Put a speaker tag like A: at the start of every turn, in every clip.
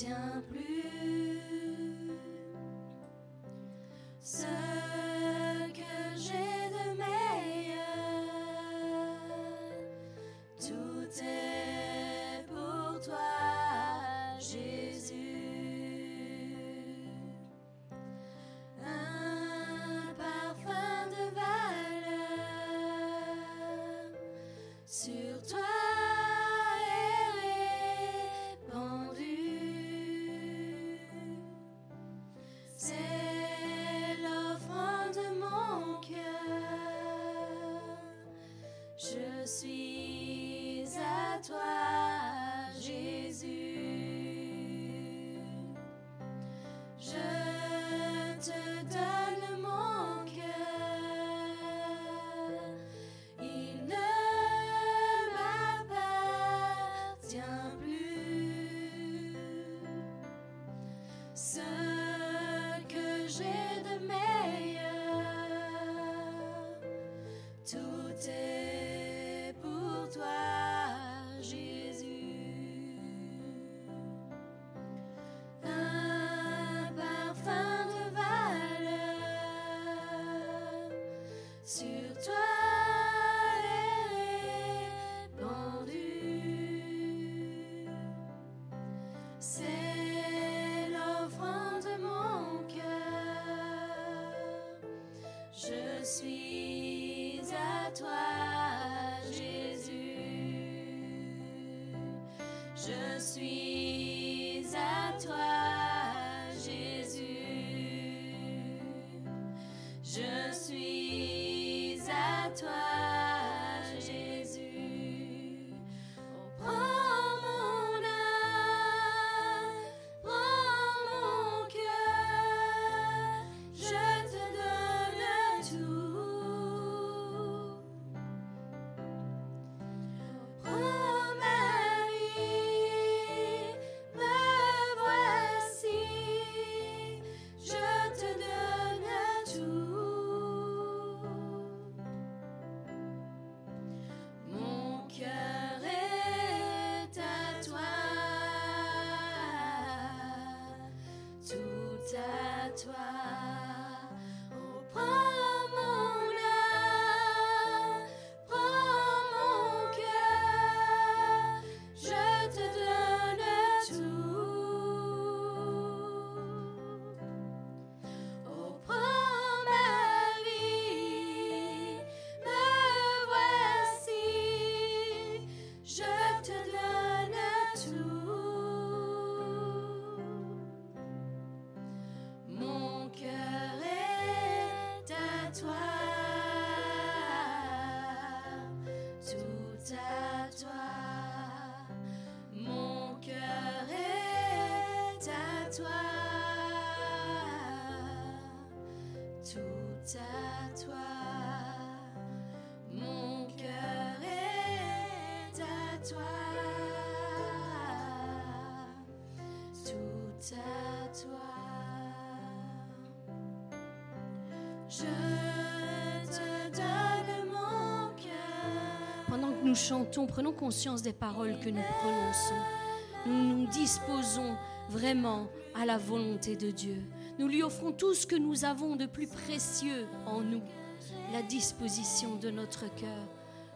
A: tiens plus. Pendant que nous chantons, prenons conscience des paroles que nous prononçons. Nous nous disposons vraiment à la volonté de Dieu. Nous lui offrons tout ce que nous avons de plus précieux en nous, la disposition de notre cœur.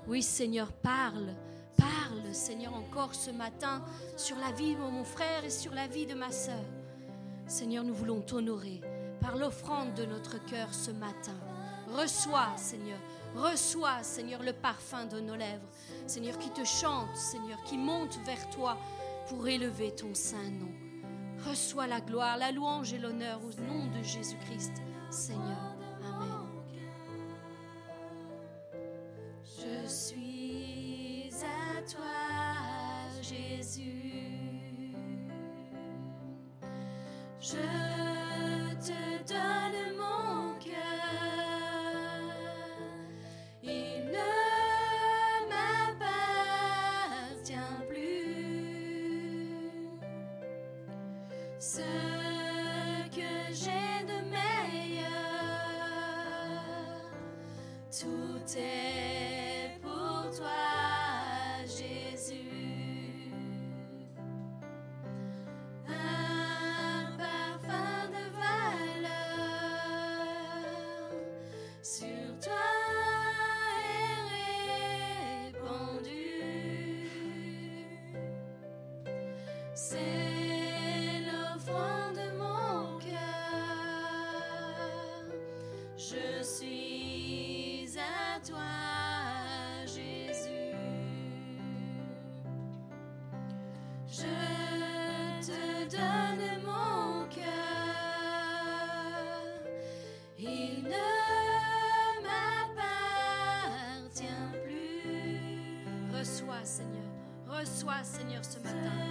A: Oui Seigneur, parle, parle Seigneur encore ce matin sur la vie de mon frère et sur la vie de ma sœur. Seigneur, nous voulons t'honorer par l'offrande de notre cœur ce matin. Reçois, Seigneur, reçois, Seigneur, le parfum de nos lèvres. Seigneur, qui te chante, Seigneur, qui monte vers toi pour élever ton saint nom. Reçois la gloire, la louange et l'honneur au nom de Jésus-Christ, Seigneur. Amen. Je suis à toi, Jésus. toi, Seigneur, ce matin.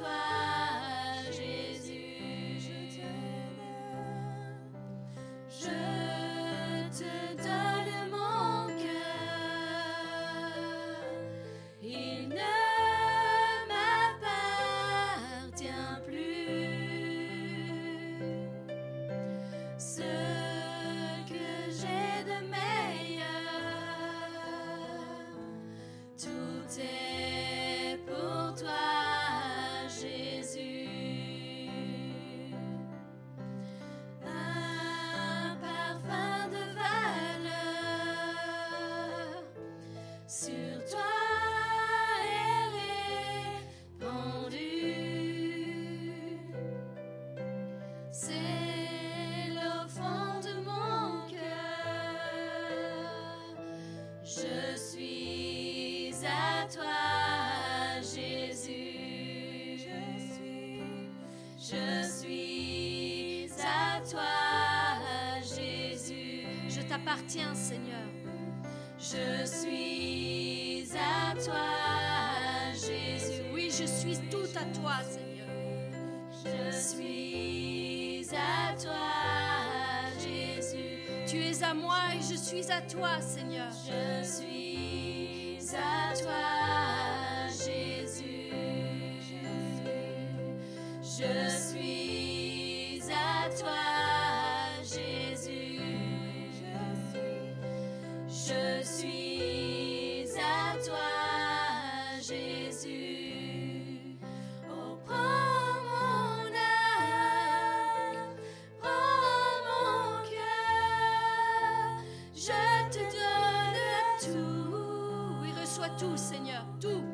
A: toi. t'appartient, Seigneur. Je suis à toi, Jésus. Oui, je suis tout à toi, Seigneur. Je suis à toi, Jésus. Tu es à moi et je suis à toi, Seigneur. Je suis Seigneur, tout.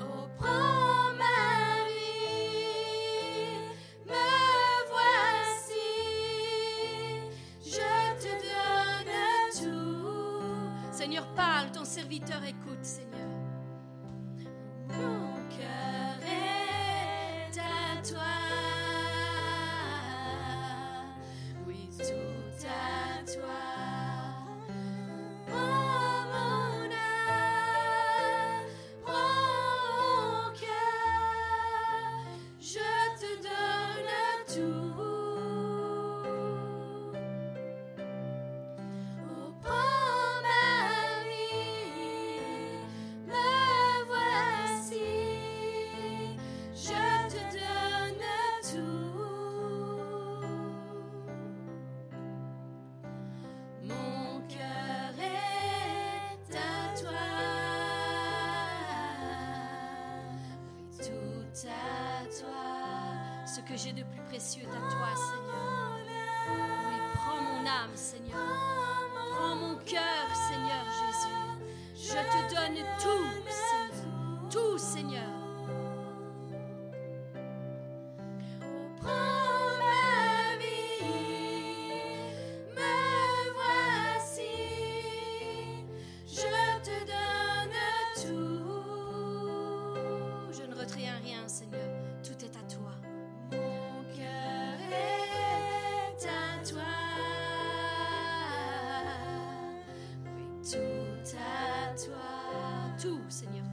A: Oh, prends ma vie, me voici, je te donne tout. Seigneur, parle, ton serviteur écoute. j'ai de plus précieux à toi, Seigneur. Oui, prends mon âme, Seigneur. Prends mon cœur, Seigneur Jésus. Je te donne tout. tout, Seigneur.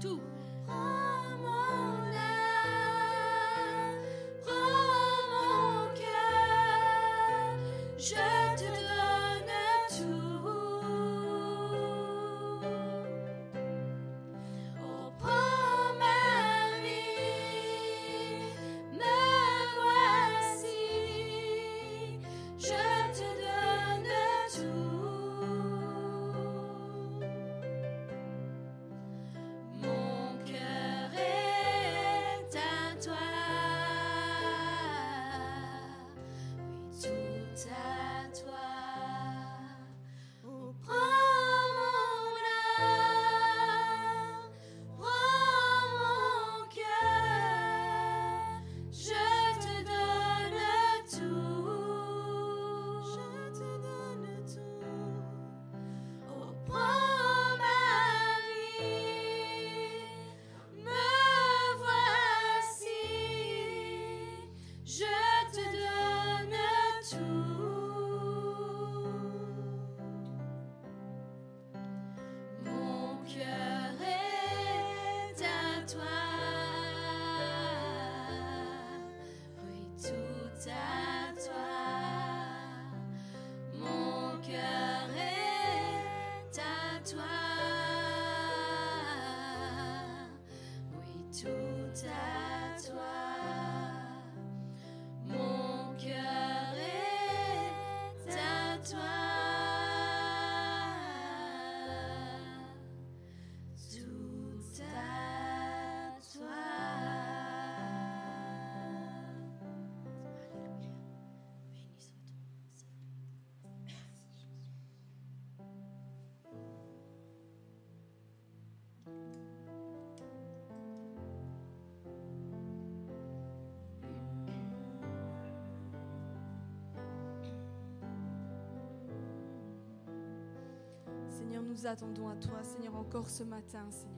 A: Seigneur,
B: nous attendons à toi, Seigneur, encore ce matin, Seigneur.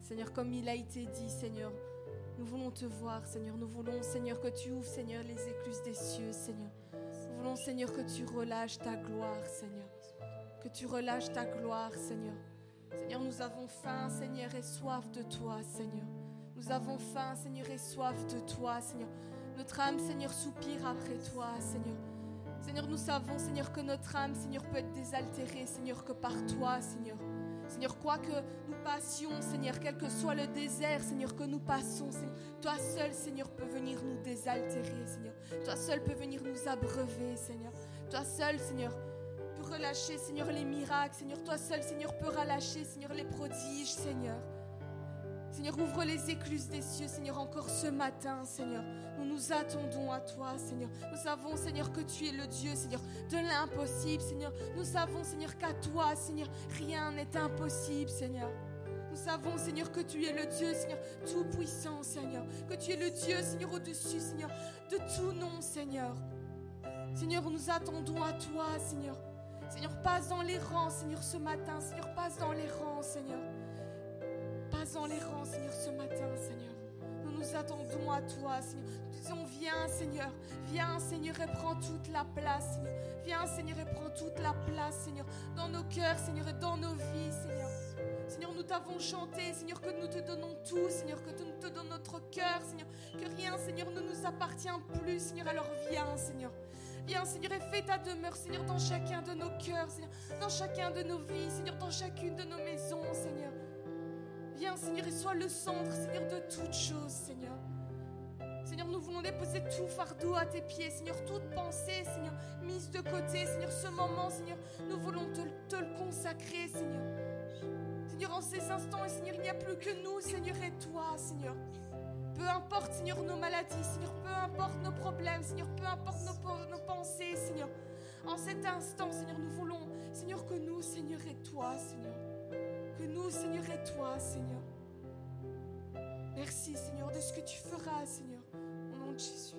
B: Seigneur, comme il a été dit, Seigneur, nous voulons te voir, Seigneur. Nous voulons, Seigneur, que tu ouvres, Seigneur, les écluses des cieux, Seigneur. Nous voulons, Seigneur, que tu relâches ta gloire, Seigneur. Que tu relâches ta gloire, Seigneur. Seigneur, nous avons faim, Seigneur, et soif de toi, Seigneur. Nous avons faim, Seigneur, et soif de toi, Seigneur. Notre âme, Seigneur, soupire après toi, Seigneur. Seigneur, nous savons, Seigneur, que notre âme, Seigneur, peut être désaltérée, Seigneur, que par toi, Seigneur. Seigneur, quoi que nous passions, Seigneur, quel que soit le désert, Seigneur, que nous passons, Seigneur, toi seul, Seigneur, peux venir nous désaltérer, Seigneur. Toi seul peux venir nous abreuver, Seigneur. Toi seul, Seigneur, peux relâcher, Seigneur, les miracles, Seigneur. Toi seul, Seigneur, peux relâcher, Seigneur, les prodiges, Seigneur. Seigneur, ouvre les écluses des cieux, Seigneur, encore ce matin, Seigneur. Nous nous attendons à toi, Seigneur. Nous savons, Seigneur, que tu es le Dieu, Seigneur, de l'impossible, Seigneur. Nous savons, Seigneur, qu'à toi, Seigneur, rien n'est impossible, Seigneur. Nous savons, Seigneur, que tu es le Dieu, Seigneur, tout puissant, Seigneur. Que tu es le Dieu, Seigneur, au-dessus, Seigneur, de tout nom, Seigneur. Seigneur, nous attendons à toi, Seigneur. Seigneur, passe dans les rangs, Seigneur, ce matin. Seigneur, passe dans les rangs, Seigneur. Dans les rangs, Seigneur, ce matin, Seigneur. Nous nous attendons à toi, Seigneur. Nous disons, viens, Seigneur. Viens, Seigneur, et prends toute la place, Seigneur. Viens, Seigneur, et prends toute la place, Seigneur, dans nos cœurs, Seigneur, et dans nos vies, Seigneur. Seigneur, nous t'avons chanté, Seigneur, que nous te donnons tout, Seigneur, que nous te donnons notre cœur, Seigneur, que rien, Seigneur, ne nous appartient plus, Seigneur. Alors viens, Seigneur. Viens, Seigneur, et fais ta demeure, Seigneur, dans chacun de nos cœurs, Seigneur, dans chacun de nos vies, Seigneur, dans chacune de nos maisons, Seigneur. Seigneur, et sois le centre, Seigneur, de toutes choses, Seigneur. Seigneur, nous voulons déposer tout fardeau à tes pieds, Seigneur, toute pensée, Seigneur, mise de côté, Seigneur, ce moment, Seigneur, nous voulons te, te le consacrer, Seigneur. Seigneur, en ces instants, Seigneur, il n'y a plus que nous, Seigneur, et toi, Seigneur. Peu importe, Seigneur, nos maladies, Seigneur, peu importe nos problèmes, Seigneur, peu importe nos, nos pensées, Seigneur. En cet instant, Seigneur, nous voulons, Seigneur, que nous, Seigneur, et toi, Seigneur. Que nous, Seigneur, et toi, Seigneur. Merci, Seigneur, de ce que tu feras, Seigneur. Au nom de Jésus.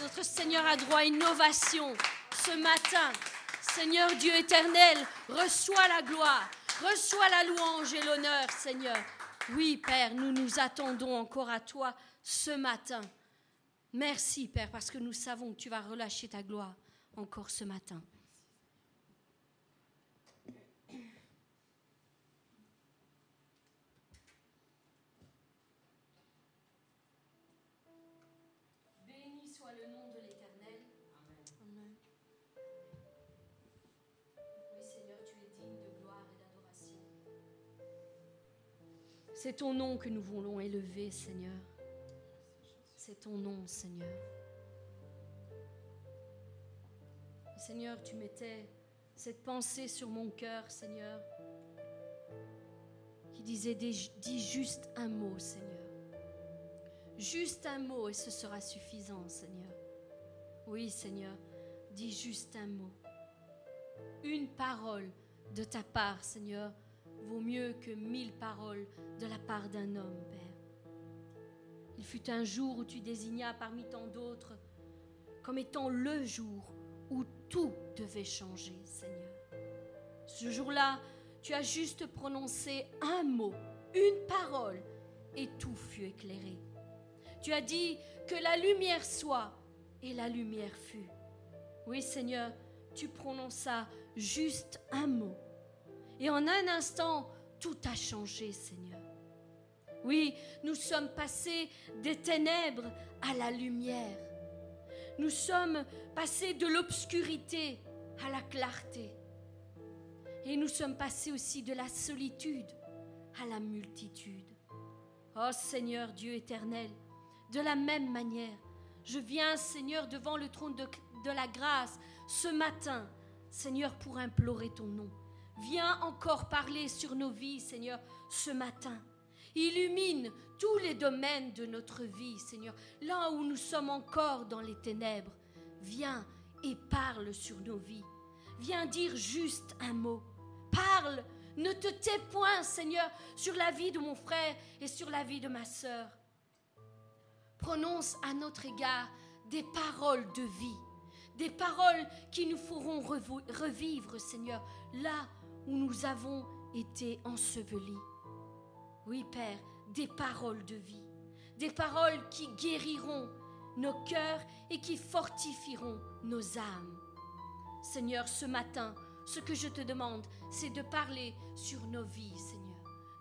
A: Notre Seigneur a droit à innovation ce matin. Seigneur Dieu éternel, reçois la gloire, reçois la louange et l'honneur, Seigneur. Oui, Père, nous nous attendons encore à toi ce matin. Merci, Père, parce que nous savons que tu vas relâcher ta gloire encore ce matin. Ton nom que nous voulons élever, Seigneur. C'est ton nom, Seigneur. Seigneur, tu mettais cette pensée sur mon cœur, Seigneur, qui disait, dis juste un mot, Seigneur. Juste un mot et ce sera suffisant, Seigneur. Oui, Seigneur, dis juste un mot. Une parole de ta part, Seigneur, vaut mieux que mille paroles de la part d'un homme, Père. Il fut un jour où tu désignas parmi tant d'autres comme étant le jour où tout devait changer, Seigneur. Ce jour-là, tu as juste prononcé un mot, une parole, et tout fut éclairé. Tu as dit que la lumière soit, et la lumière fut. Oui, Seigneur, tu prononças juste un mot, et en un instant, tout a changé, Seigneur. Oui, nous sommes passés des ténèbres à la lumière. Nous sommes passés de l'obscurité à la clarté. Et nous sommes passés aussi de la solitude à la multitude. Oh Seigneur Dieu éternel, de la même manière, je viens, Seigneur, devant le trône de, la grâce ce matin, Seigneur, pour implorer ton nom. Viens encore parler sur nos vies, Seigneur, ce matin. Illumine tous les domaines de notre vie, Seigneur. Là où nous sommes encore dans les ténèbres, viens et parle sur nos vies. Viens dire juste un mot. Parle, ne te tais point, Seigneur, sur la vie de mon frère et sur la vie de ma sœur. Prononce à notre égard des paroles de vie, des paroles qui nous feront revivre, Seigneur, là où nous avons été ensevelis. Oui, Père, des paroles de vie, des paroles qui guériront nos cœurs et qui fortifieront nos âmes. Seigneur, ce matin, ce que je te demande, c'est de parler sur nos vies, Seigneur.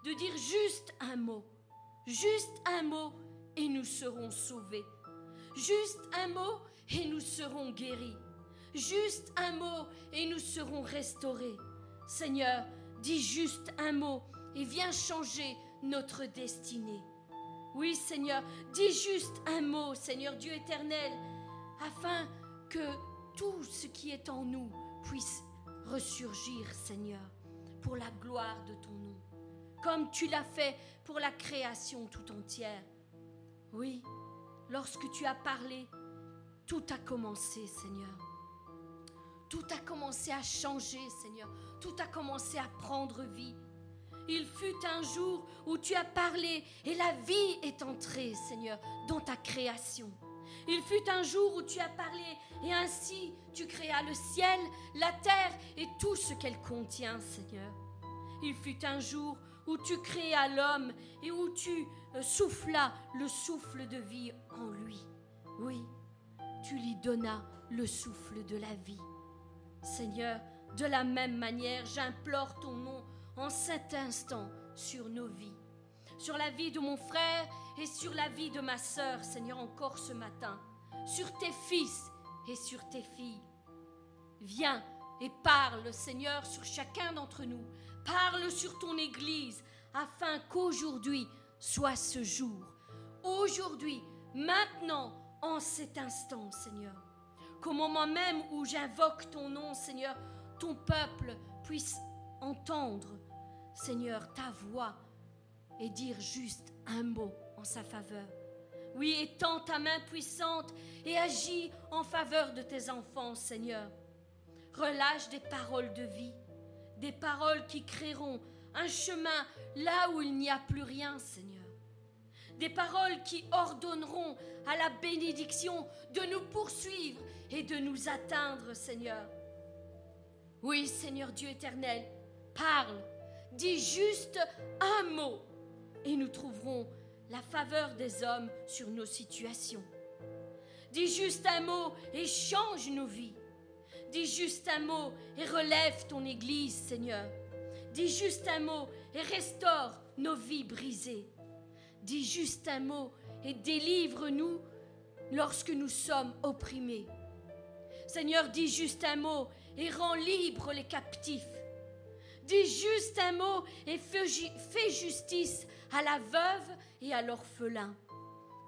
A: De dire juste un mot, juste un mot, et nous serons sauvés. Juste un mot, et nous serons guéris. Juste un mot, et nous serons restaurés. Seigneur, dis juste un mot et viens changer notre destinée. Oui, Seigneur, dis juste un mot, Seigneur Dieu éternel, afin que tout ce qui est en nous puisse ressurgir, Seigneur, pour la gloire de ton nom, comme tu l'as fait pour la création tout entière. Oui, lorsque tu as parlé, tout a commencé, Seigneur. Tout a commencé à changer, Seigneur tout a commencé à prendre vie. Il fut un jour où tu as parlé et la vie est entrée, Seigneur, dans ta création. Il fut un jour où tu as parlé et ainsi tu créas le ciel, la terre et tout ce qu'elle contient, Seigneur. Il fut un jour où tu créas l'homme et où tu euh, soufflas le souffle de vie en lui. Oui, tu lui donnas le souffle de la vie. Seigneur, de la même manière, j'implore ton nom en cet instant sur nos vies, sur la vie de mon frère et sur la vie de ma sœur, Seigneur, encore ce matin, sur tes fils et sur tes filles. Viens et parle, Seigneur, sur chacun d'entre nous. Parle sur ton Église, afin qu'aujourd'hui soit ce jour. Aujourd'hui, maintenant, en cet instant, Seigneur. Qu'au moment même où j'invoque ton nom, Seigneur, ton peuple puisse entendre, Seigneur, ta voix et dire juste un mot en sa faveur. Oui, étends ta main puissante et agis en faveur de tes enfants, Seigneur. Relâche des paroles de vie, des paroles qui créeront un chemin là où il n'y a plus rien, Seigneur. Des paroles qui ordonneront à la bénédiction de nous poursuivre et de nous atteindre, Seigneur. Oui, Seigneur Dieu éternel, parle, dis juste un mot et nous trouverons la faveur des hommes sur nos situations. Dis juste un mot et change nos vies. Dis juste un mot et relève ton Église, Seigneur. Dis juste un mot et restaure nos vies brisées. Dis juste un mot et délivre-nous lorsque nous sommes opprimés. Seigneur, dis juste un mot et rends libres les captifs. Dis juste un mot et fais justice à la veuve et à l'orphelin.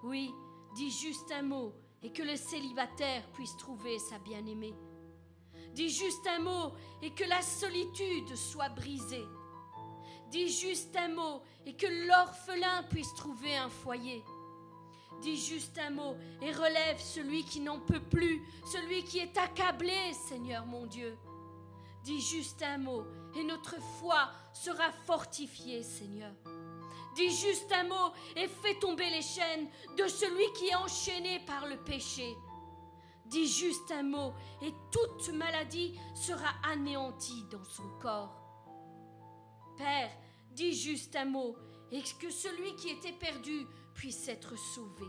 A: Oui, dis juste un mot et que le célibataire puisse trouver sa bien-aimée. Dis juste un mot et que la solitude soit brisée. Dis juste un mot et que l'orphelin puisse trouver un foyer. Dis juste un mot et relève celui qui n'en peut plus, celui qui est accablé, Seigneur mon Dieu. Dis juste un mot et notre foi sera fortifiée, Seigneur. Dis juste un mot et fais tomber les chaînes de celui qui est enchaîné par le péché. Dis juste un mot et toute maladie sera anéantie dans son corps. Père, dis juste un mot et que celui qui était perdu puisse être sauvé.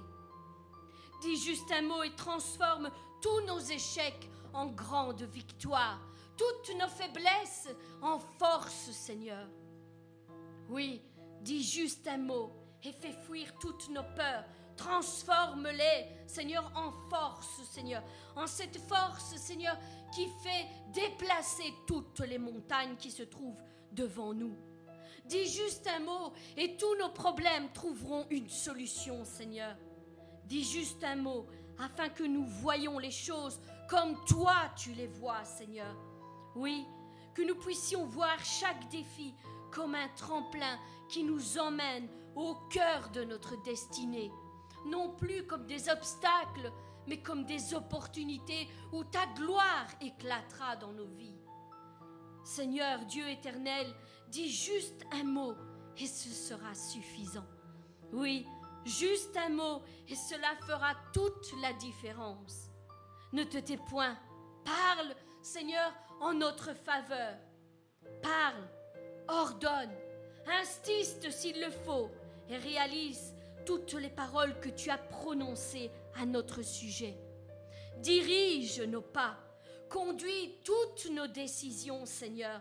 A: Dis juste un mot et transforme tous nos échecs en grandes victoires, toutes nos faiblesses en force, Seigneur. Oui, dis juste un mot et fais fuir toutes nos peurs. Transforme-les, Seigneur, en force, Seigneur. En cette force, Seigneur, qui fait déplacer toutes les montagnes qui se trouvent devant nous. Dis juste un mot et tous nos problèmes trouveront une solution, Seigneur. Dis juste un mot afin que nous voyions les choses comme toi tu les vois, Seigneur. Oui, que nous puissions voir chaque défi comme un tremplin qui nous emmène au cœur de notre destinée. Non plus comme des obstacles, mais comme des opportunités où ta gloire éclatera dans nos vies. Seigneur Dieu éternel, dis juste un mot et ce sera suffisant. Oui, juste un mot et cela fera toute la différence. Ne te tais point, parle, Seigneur, en notre faveur. Parle, ordonne, instiste s'il le faut et réalise toutes les paroles que tu as prononcées à notre sujet. Dirige nos pas, conduis toutes nos décisions, Seigneur,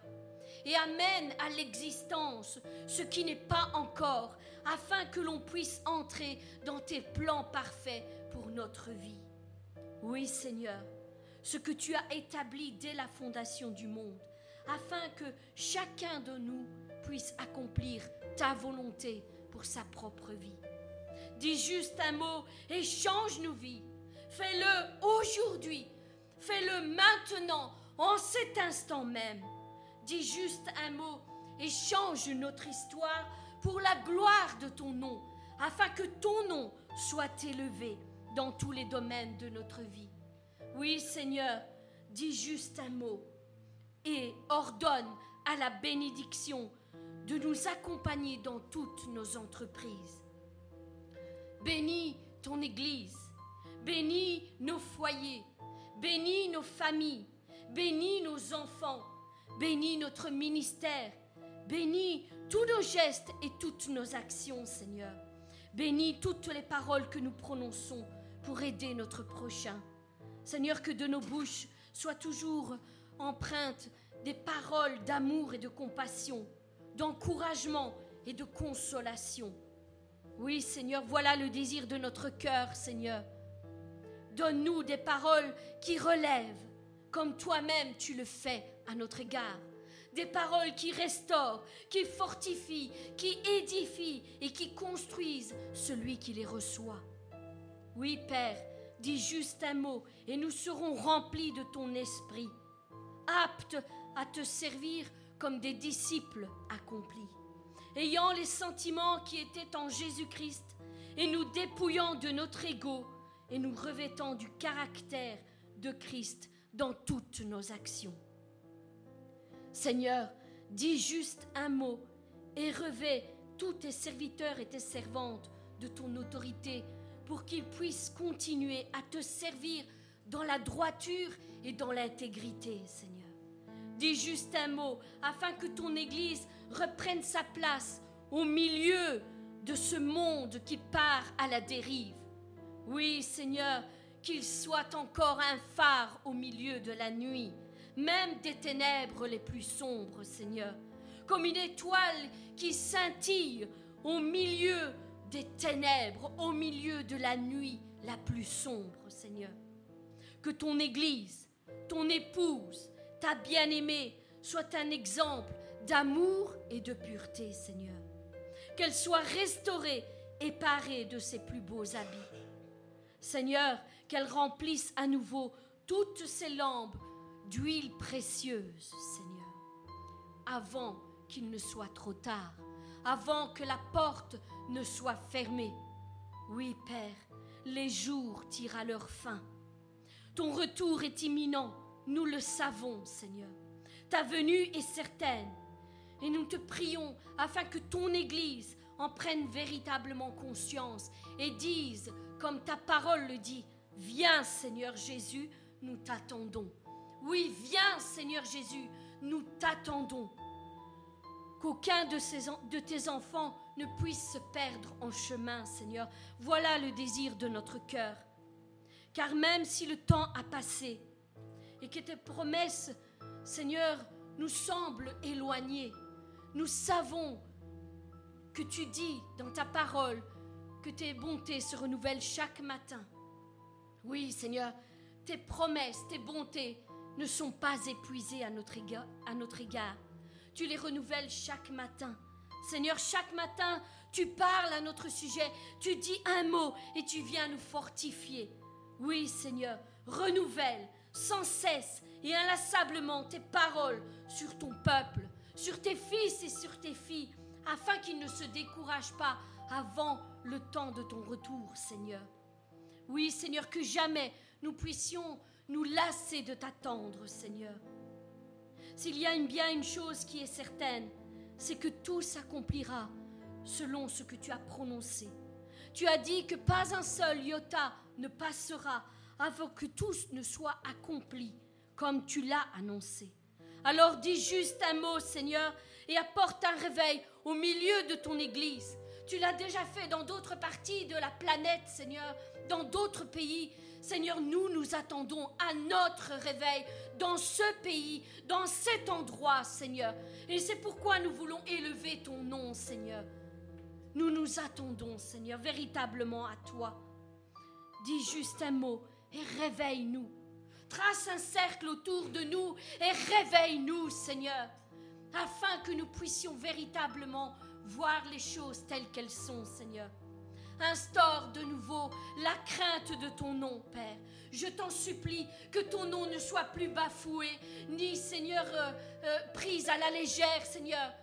A: et amène à l'existence ce qui n'est pas encore, afin que l'on puisse entrer dans tes plans parfaits pour notre vie. Oui, Seigneur, ce que tu as établi dès la fondation du monde, afin que chacun de nous puisse accomplir ta volonté pour sa propre vie. Dis juste un mot et change nos vies. Fais-le aujourd'hui. Fais-le maintenant, en cet instant même. Dis juste un mot et change notre histoire pour la gloire de ton nom, afin que ton nom soit élevé dans tous les domaines de notre vie. Oui, Seigneur, dis juste un mot et ordonne à la bénédiction de nous accompagner dans toutes nos entreprises. Bénis ton Église, bénis nos foyers, bénis nos familles, bénis nos enfants, bénis notre ministère, bénis tous nos gestes et toutes nos actions, Seigneur. Bénis toutes les paroles que nous prononçons pour aider notre prochain. Seigneur, que de nos bouches soient toujours empreintes des paroles d'amour et de compassion, d'encouragement et de consolation. Oui, Seigneur, voilà le désir de notre cœur, Seigneur. Donne-nous des paroles qui relèvent, comme toi-même tu le fais à notre égard. Des paroles qui restaurent, qui fortifient, qui édifient et qui construisent celui qui les reçoit. Oui, Père, dis juste un mot et nous serons remplis de ton esprit, aptes à te servir comme des disciples accomplis, ayant les sentiments qui étaient en Jésus-Christ et nous dépouillant de notre ego et nous revêtant du caractère de Christ dans toutes nos actions. Seigneur, dis juste un mot et revêt tous tes serviteurs et tes servantes de ton autorité pour qu'ils puissent continuer à te servir dans la droiture et dans l'intégrité, Seigneur. Dis juste un mot afin que ton Église reprenne sa place au milieu de ce monde qui part à la dérive. Oui, Seigneur, qu'il soit encore un phare au milieu de la nuit, même des ténèbres les plus sombres, Seigneur, comme une étoile qui scintille au milieu des ténèbres, au milieu de la nuit la plus sombre, Seigneur. Que ton Église, ton épouse, ta bien-aimée soit un exemple d'amour et de pureté, Seigneur. Qu'elle soit restaurée et parée de ses plus beaux habits. Seigneur, qu'elle remplisse à nouveau toutes ses lampes d'huile précieuse, Seigneur, avant qu'il ne soit trop tard, avant que la porte ne soit fermée. Oui, Père, les jours tirent à leur fin. Ton retour est imminent, nous le savons, Seigneur. Ta venue est certaine. Et nous te prions afin que ton Église en prenne véritablement conscience et dise comme ta parole le dit. Viens Seigneur Jésus, nous t'attendons. Oui, viens Seigneur Jésus, nous t'attendons. Qu'aucun de, de tes enfants ne puisse se perdre en chemin, Seigneur. Voilà le désir de notre cœur. Car même si le temps a passé et que tes promesses, Seigneur, nous semblent éloignées, nous savons que tu dis dans ta parole que tes bontés se renouvellent chaque matin. Oui, Seigneur, tes promesses, tes bontés ne sont pas épuisées à notre, égard. Tu les renouvelles chaque matin. Seigneur, chaque matin, tu parles à notre sujet, tu dis un mot et tu viens nous fortifier. Oui, Seigneur, renouvelle sans cesse et inlassablement tes paroles sur ton peuple, sur tes fils et sur tes filles, afin qu'ils ne se découragent pas avant le temps de ton retour, Seigneur. Oui, Seigneur, que jamais nous puissions nous lasser de t'attendre, Seigneur. S'il y a bien une chose qui est certaine, c'est que tout s'accomplira selon ce que tu as prononcé. Tu as dit que pas un seul iota ne passera avant que tout ne soit accompli comme tu l'as annoncé. Alors dis juste un mot, Seigneur, et apporte un réveil au milieu de ton Église. Tu l'as déjà fait dans d'autres parties de la planète, Seigneur, dans d'autres pays. Seigneur, nous nous attendons à notre réveil dans ce pays, dans cet endroit, Seigneur. Et c'est pourquoi nous voulons élever ton nom, Seigneur. Nous nous attendons, Seigneur, véritablement à toi. Dis juste un mot et réveille-nous. Trace un cercle autour de nous et réveille-nous, Seigneur, afin que nous puissions véritablement voir les choses telles qu'elles sont, Seigneur. Instaure de nouveau la crainte de ton nom, Père. Je t'en supplie que ton nom ne soit plus bafoué, ni, Seigneur, euh, euh, prise à la légère, Seigneur,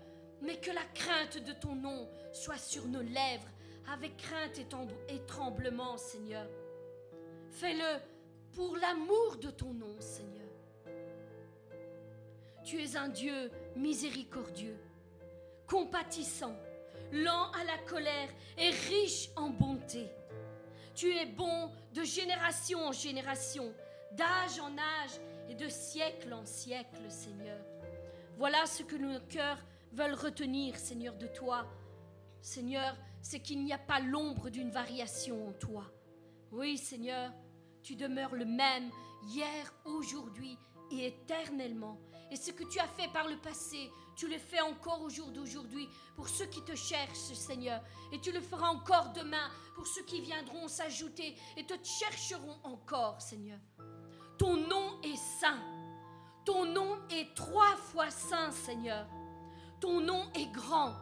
A: mais que la crainte de ton nom soit sur nos lèvres, avec crainte et, et tremblement, Seigneur. Fais-le pour l'amour de ton nom, Seigneur. Tu es un Dieu miséricordieux compatissant, lent à la colère et riche en bonté. Tu es bon de génération en génération, d'âge en âge et de siècle en siècle, Seigneur. Voilà ce que nos cœurs veulent retenir, Seigneur, de toi. Seigneur, c'est qu'il n'y a pas l'ombre d'une variation en toi. Oui, Seigneur, tu demeures le même hier, aujourd'hui et éternellement. Et ce que tu as fait par le passé, tu le fais encore au jour d'aujourd'hui pour ceux qui te cherchent, Seigneur. Et tu le feras encore demain pour ceux qui viendront s'ajouter et te chercheront encore, Seigneur. Ton nom est saint. Ton nom est trois fois saint, Seigneur. Ton nom est grand.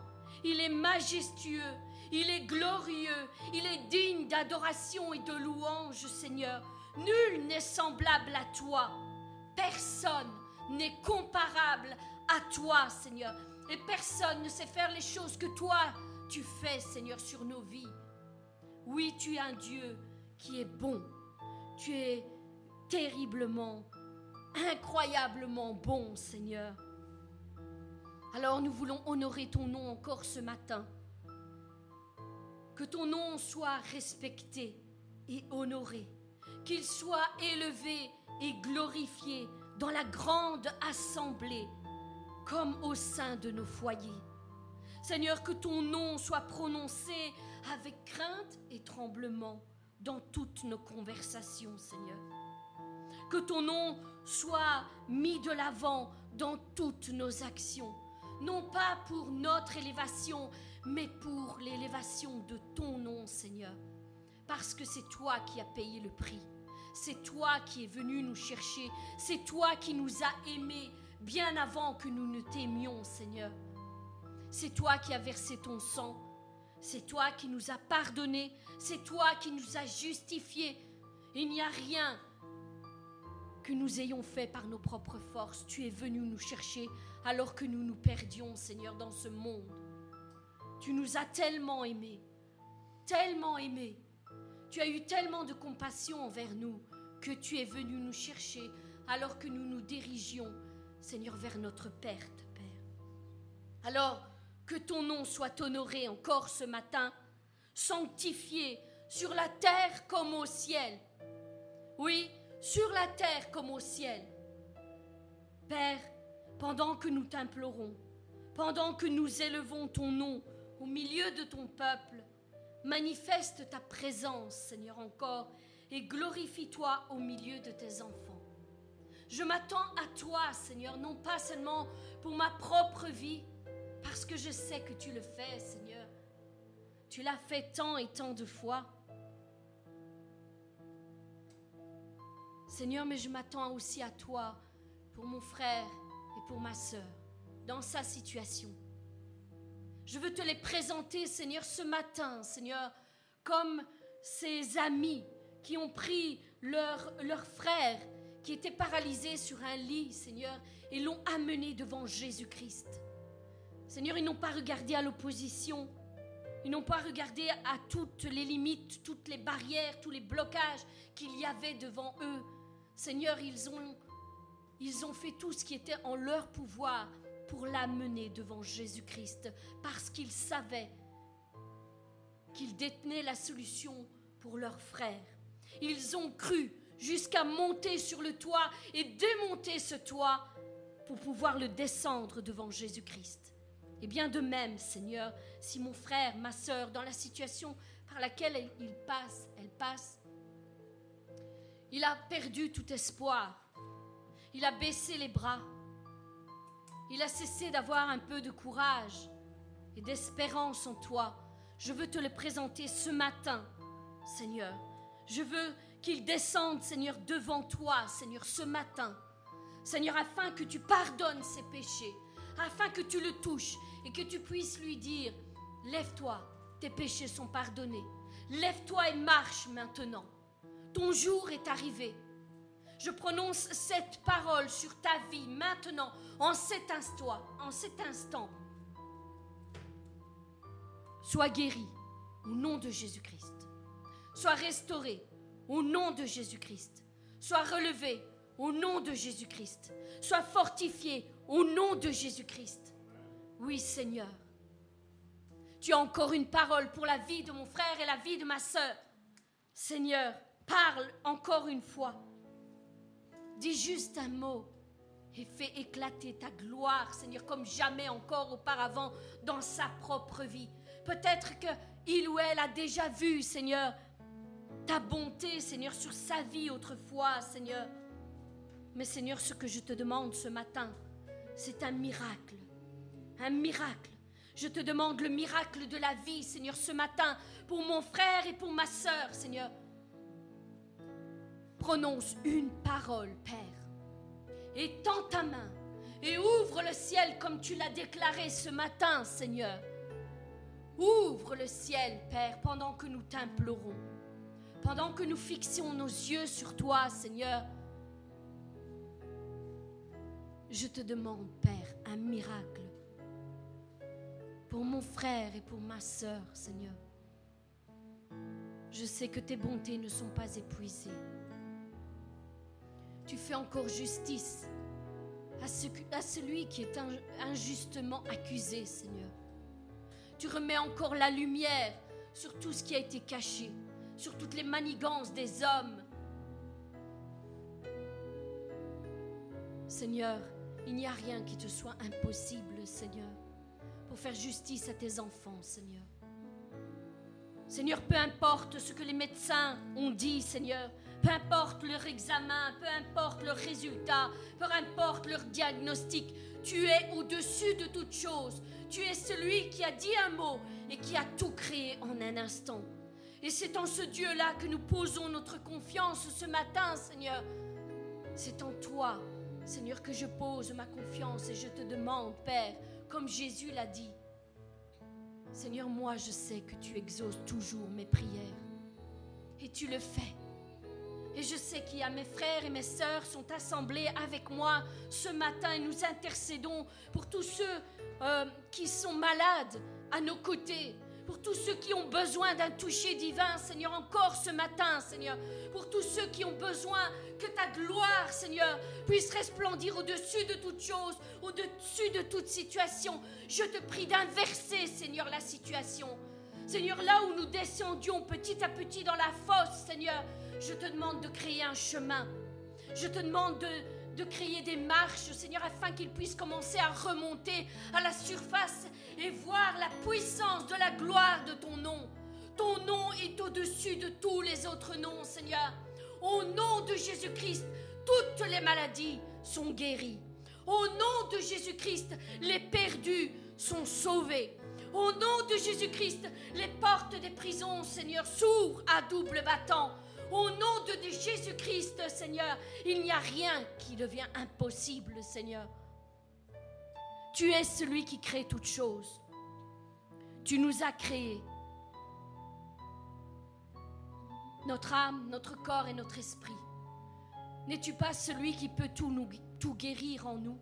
A: Il est majestueux. Il est glorieux. Il est digne d'adoration et de louange, Seigneur. Nul n'est semblable à toi. Personne n'est comparable à toi, Seigneur. Et personne ne sait faire les choses que toi, tu fais, Seigneur, sur nos vies. Oui, tu es un Dieu qui est bon. Tu es terriblement, incroyablement bon, Seigneur. Alors nous voulons honorer ton nom encore ce matin. Que ton nom soit respecté et honoré. Qu'il soit élevé et glorifié dans la grande assemblée comme au sein de nos foyers. Seigneur, que ton nom soit prononcé avec crainte et tremblement dans toutes nos conversations, Seigneur. Que ton nom soit mis de l'avant dans toutes nos actions, non pas pour notre élévation, mais pour l'élévation de ton nom, Seigneur, parce que c'est toi qui as payé le prix. C'est toi qui es venu nous chercher. C'est toi qui nous as aimés bien avant que nous ne t'aimions, Seigneur. C'est toi qui as versé ton sang. C'est toi qui nous as pardonnés. C'est toi qui nous as justifiés. Il n'y a rien que nous ayons fait par nos propres forces. Tu es venu nous chercher alors que nous nous perdions, Seigneur, dans ce monde. Tu nous as tellement aimés, tellement aimés. Tu as eu tellement de compassion envers nous que tu es venu nous chercher alors que nous nous dirigions, Seigneur, vers notre perte, Père. Alors que ton nom soit honoré encore ce matin, sanctifié sur la terre comme au ciel. Oui, sur la terre comme au ciel. Père, pendant que nous t'implorons, pendant que nous élevons ton nom au milieu de ton peuple, Manifeste ta présence, Seigneur, encore, et glorifie-toi au milieu de tes enfants. Je m'attends à toi, Seigneur, non pas seulement pour ma propre vie, parce que je sais que tu le fais, Seigneur. Tu l'as fait tant et tant de fois. Seigneur, mais je m'attends aussi à toi pour mon frère et pour ma sœur, dans sa situation. Je veux te les présenter, Seigneur, ce matin, Seigneur, comme ces amis qui ont pris leur, leur frère qui était paralysé sur un lit, Seigneur, et l'ont amené devant Jésus-Christ. Seigneur, ils n'ont pas regardé à l'opposition, ils n'ont pas regardé à toutes les limites, toutes les barrières, tous les blocages qu'il y avait devant eux. Seigneur, ils ont, ils ont fait tout ce qui était en leur pouvoir pour l'amener devant Jésus-Christ parce qu'ils savaient qu'ils détenaient la solution pour leurs frères. Ils ont cru jusqu'à monter sur le toit et démonter ce toit pour pouvoir le descendre devant Jésus-Christ. Et bien de même, Seigneur, si mon frère, ma sœur, dans la situation par laquelle il passe, elle passe, il a perdu tout espoir, il a baissé les bras, il a cessé d'avoir un peu de courage et d'espérance en toi. Je veux te le présenter ce matin, Seigneur. Je veux qu'il descende, Seigneur, devant toi, Seigneur, ce matin. Seigneur, afin que tu pardonnes ses péchés, afin que tu le touches et que tu puisses lui dire, lève-toi, tes péchés sont pardonnés. Lève-toi et marche maintenant. Ton jour est arrivé. Je prononce cette parole sur ta vie maintenant, en cet instant, en cet instant. Sois guéri au nom de Jésus-Christ. Sois restauré au nom de Jésus-Christ. Sois relevé au nom de Jésus-Christ. Sois fortifié au nom de Jésus-Christ. Oui, Seigneur. Tu as encore une parole pour la vie de mon frère et la vie de ma sœur. Seigneur, parle encore une fois. Dis juste un mot et fais éclater ta gloire, Seigneur, comme jamais encore auparavant dans sa propre vie. Peut-être que il ou elle a déjà vu, Seigneur, ta bonté, Seigneur, sur sa vie autrefois, Seigneur. Mais Seigneur, ce que je te demande ce matin, c'est un miracle. Un miracle. Je te demande le miracle de la vie, Seigneur, ce matin, pour mon frère et pour ma sœur, Seigneur. Prononce une parole, Père. Et tends ta main et ouvre le ciel comme tu l'as déclaré ce matin, Seigneur. Ouvre le ciel, Père, pendant que nous t'implorons, pendant que nous fixions nos yeux sur toi, Seigneur. Je te demande, Père, un miracle pour mon frère et pour ma sœur, Seigneur. Je sais que tes bontés ne sont pas épuisées. Tu fais encore justice à, celui qui est injustement accusé, Seigneur. Tu remets encore la lumière sur tout ce qui a été caché, sur toutes les manigances des hommes. Seigneur, il n'y a rien qui te soit impossible, Seigneur, pour faire justice à tes enfants, Seigneur. Seigneur, peu importe ce que les médecins ont dit, Seigneur, peu importe leur examen, peu importe leur résultat, peu importe leur diagnostic, tu es au-dessus de toute chose. Tu es celui qui a dit un mot et qui a tout créé en un instant. Et c'est en ce Dieu-là que nous posons notre confiance ce matin, Seigneur. C'est en toi, Seigneur, que je pose ma confiance et je te demande, Père, comme Jésus l'a dit, Seigneur, moi je sais que tu exauces toujours mes prières. Et tu le fais. Et je sais qu'il y a mes frères et mes sœurs sont assemblés avec moi ce matin et nous intercédons pour tous ceux euh, qui sont malades à nos côtés, pour tous ceux qui ont besoin d'un toucher divin, Seigneur, encore ce matin, Seigneur, pour tous ceux qui ont besoin que ta gloire, Seigneur, puisse resplendir au-dessus de toute chose, au-dessus de toute situation. Je te prie d'inverser, Seigneur, la situation. Seigneur, là où nous descendions petit à petit dans la fosse, Seigneur, je te demande de créer un chemin. Je te demande de, créer des marches, Seigneur, afin qu'ils puissent commencer à remonter à la surface et voir la puissance de la gloire de ton nom. Ton nom est au-dessus de tous les autres noms, Seigneur. Au nom de Jésus-Christ, toutes les maladies sont guéries. Au nom de Jésus-Christ, les perdus sont sauvés. Au nom de Jésus-Christ, les portes des prisons, Seigneur, s'ouvrent à double battant. Au nom de Jésus-Christ, Seigneur, il n'y a rien qui devient impossible, Seigneur. Tu es celui qui crée toutes choses. Tu nous as créés. Notre âme, notre corps et notre esprit. N'es-tu pas celui qui peut tout, tout guérir en nous?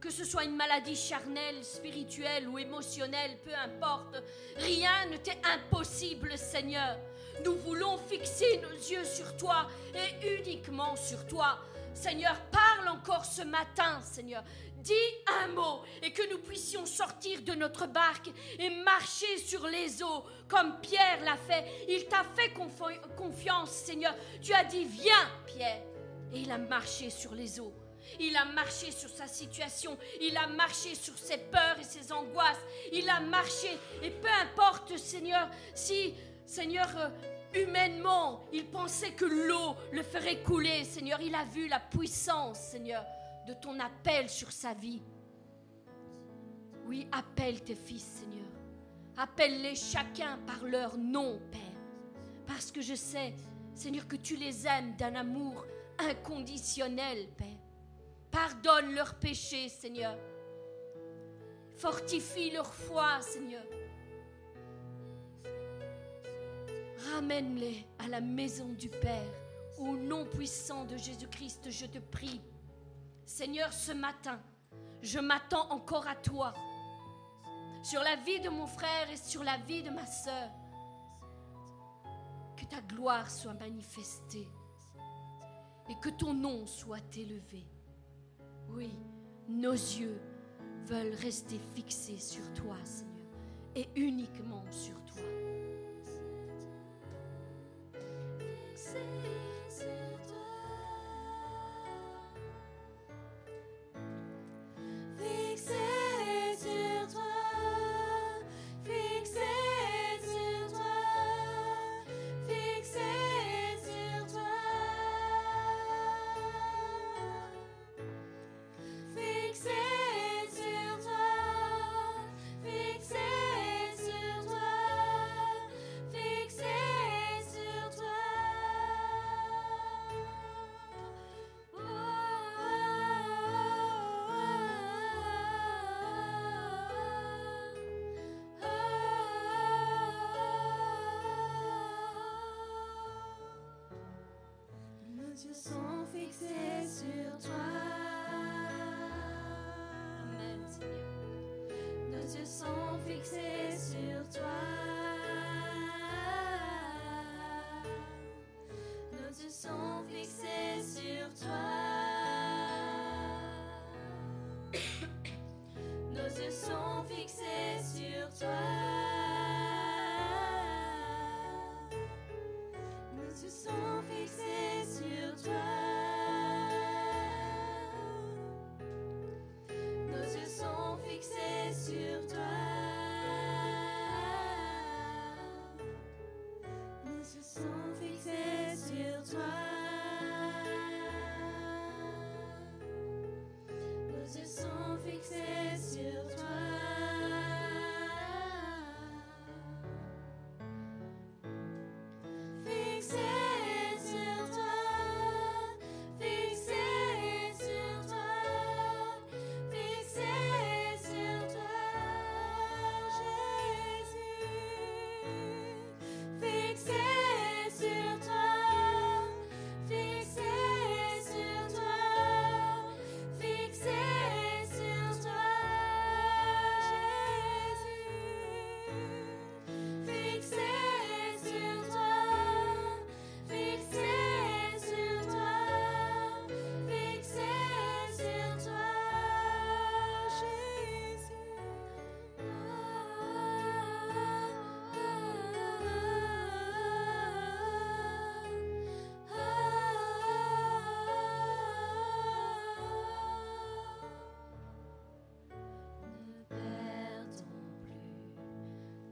A: Que ce soit une maladie charnelle, spirituelle ou émotionnelle, peu importe, rien ne t'est impossible, Seigneur. Nous voulons fixer nos yeux sur toi et uniquement sur toi. Seigneur, parle encore ce matin, Seigneur. Dis un mot et que nous puissions sortir de notre barque et marcher sur les eaux comme Pierre l'a fait. Il t'a fait confiance, Seigneur. Tu as dit, viens, Pierre. Et il a marché sur les eaux. Il a marché sur sa situation, il a marché sur ses peurs et ses angoisses, il a marché. Et peu importe, Seigneur, si, Seigneur, euh, humainement, il pensait que l'eau le ferait couler, Seigneur, il a vu la puissance, Seigneur, de ton appel sur sa vie. Oui, appelle tes fils, Seigneur. Appelle-les chacun par leur nom, Père. Parce que je sais, Seigneur, que tu les aimes d'un amour inconditionnel, Père. Pardonne leurs péchés, Seigneur. Fortifie leur foi, Seigneur. Ramène-les à la maison du Père. Au nom puissant de Jésus-Christ, je te prie. Seigneur, ce matin, je m'attends encore à toi. Sur la vie de mon frère et sur la vie de ma sœur. Que ta gloire soit manifestée et que ton nom soit élevé. Oui, nos yeux veulent rester fixés sur toi, Seigneur, et uniquement sur toi. Sont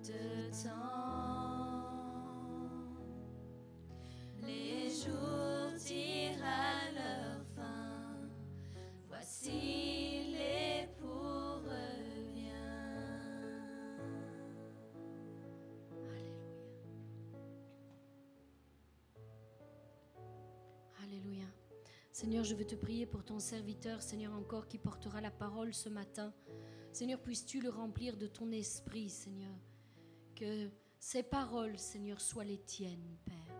A: de temps. Les jours tirent à leur fin. Voici l'époux revient.
C: Alléluia. Seigneur, je veux te prier pour ton serviteur, Seigneur, encore qui portera la parole ce matin. Seigneur, puisses-tu le remplir de ton esprit, Seigneur? Que ces paroles, Seigneur, soient les tiennes, Père.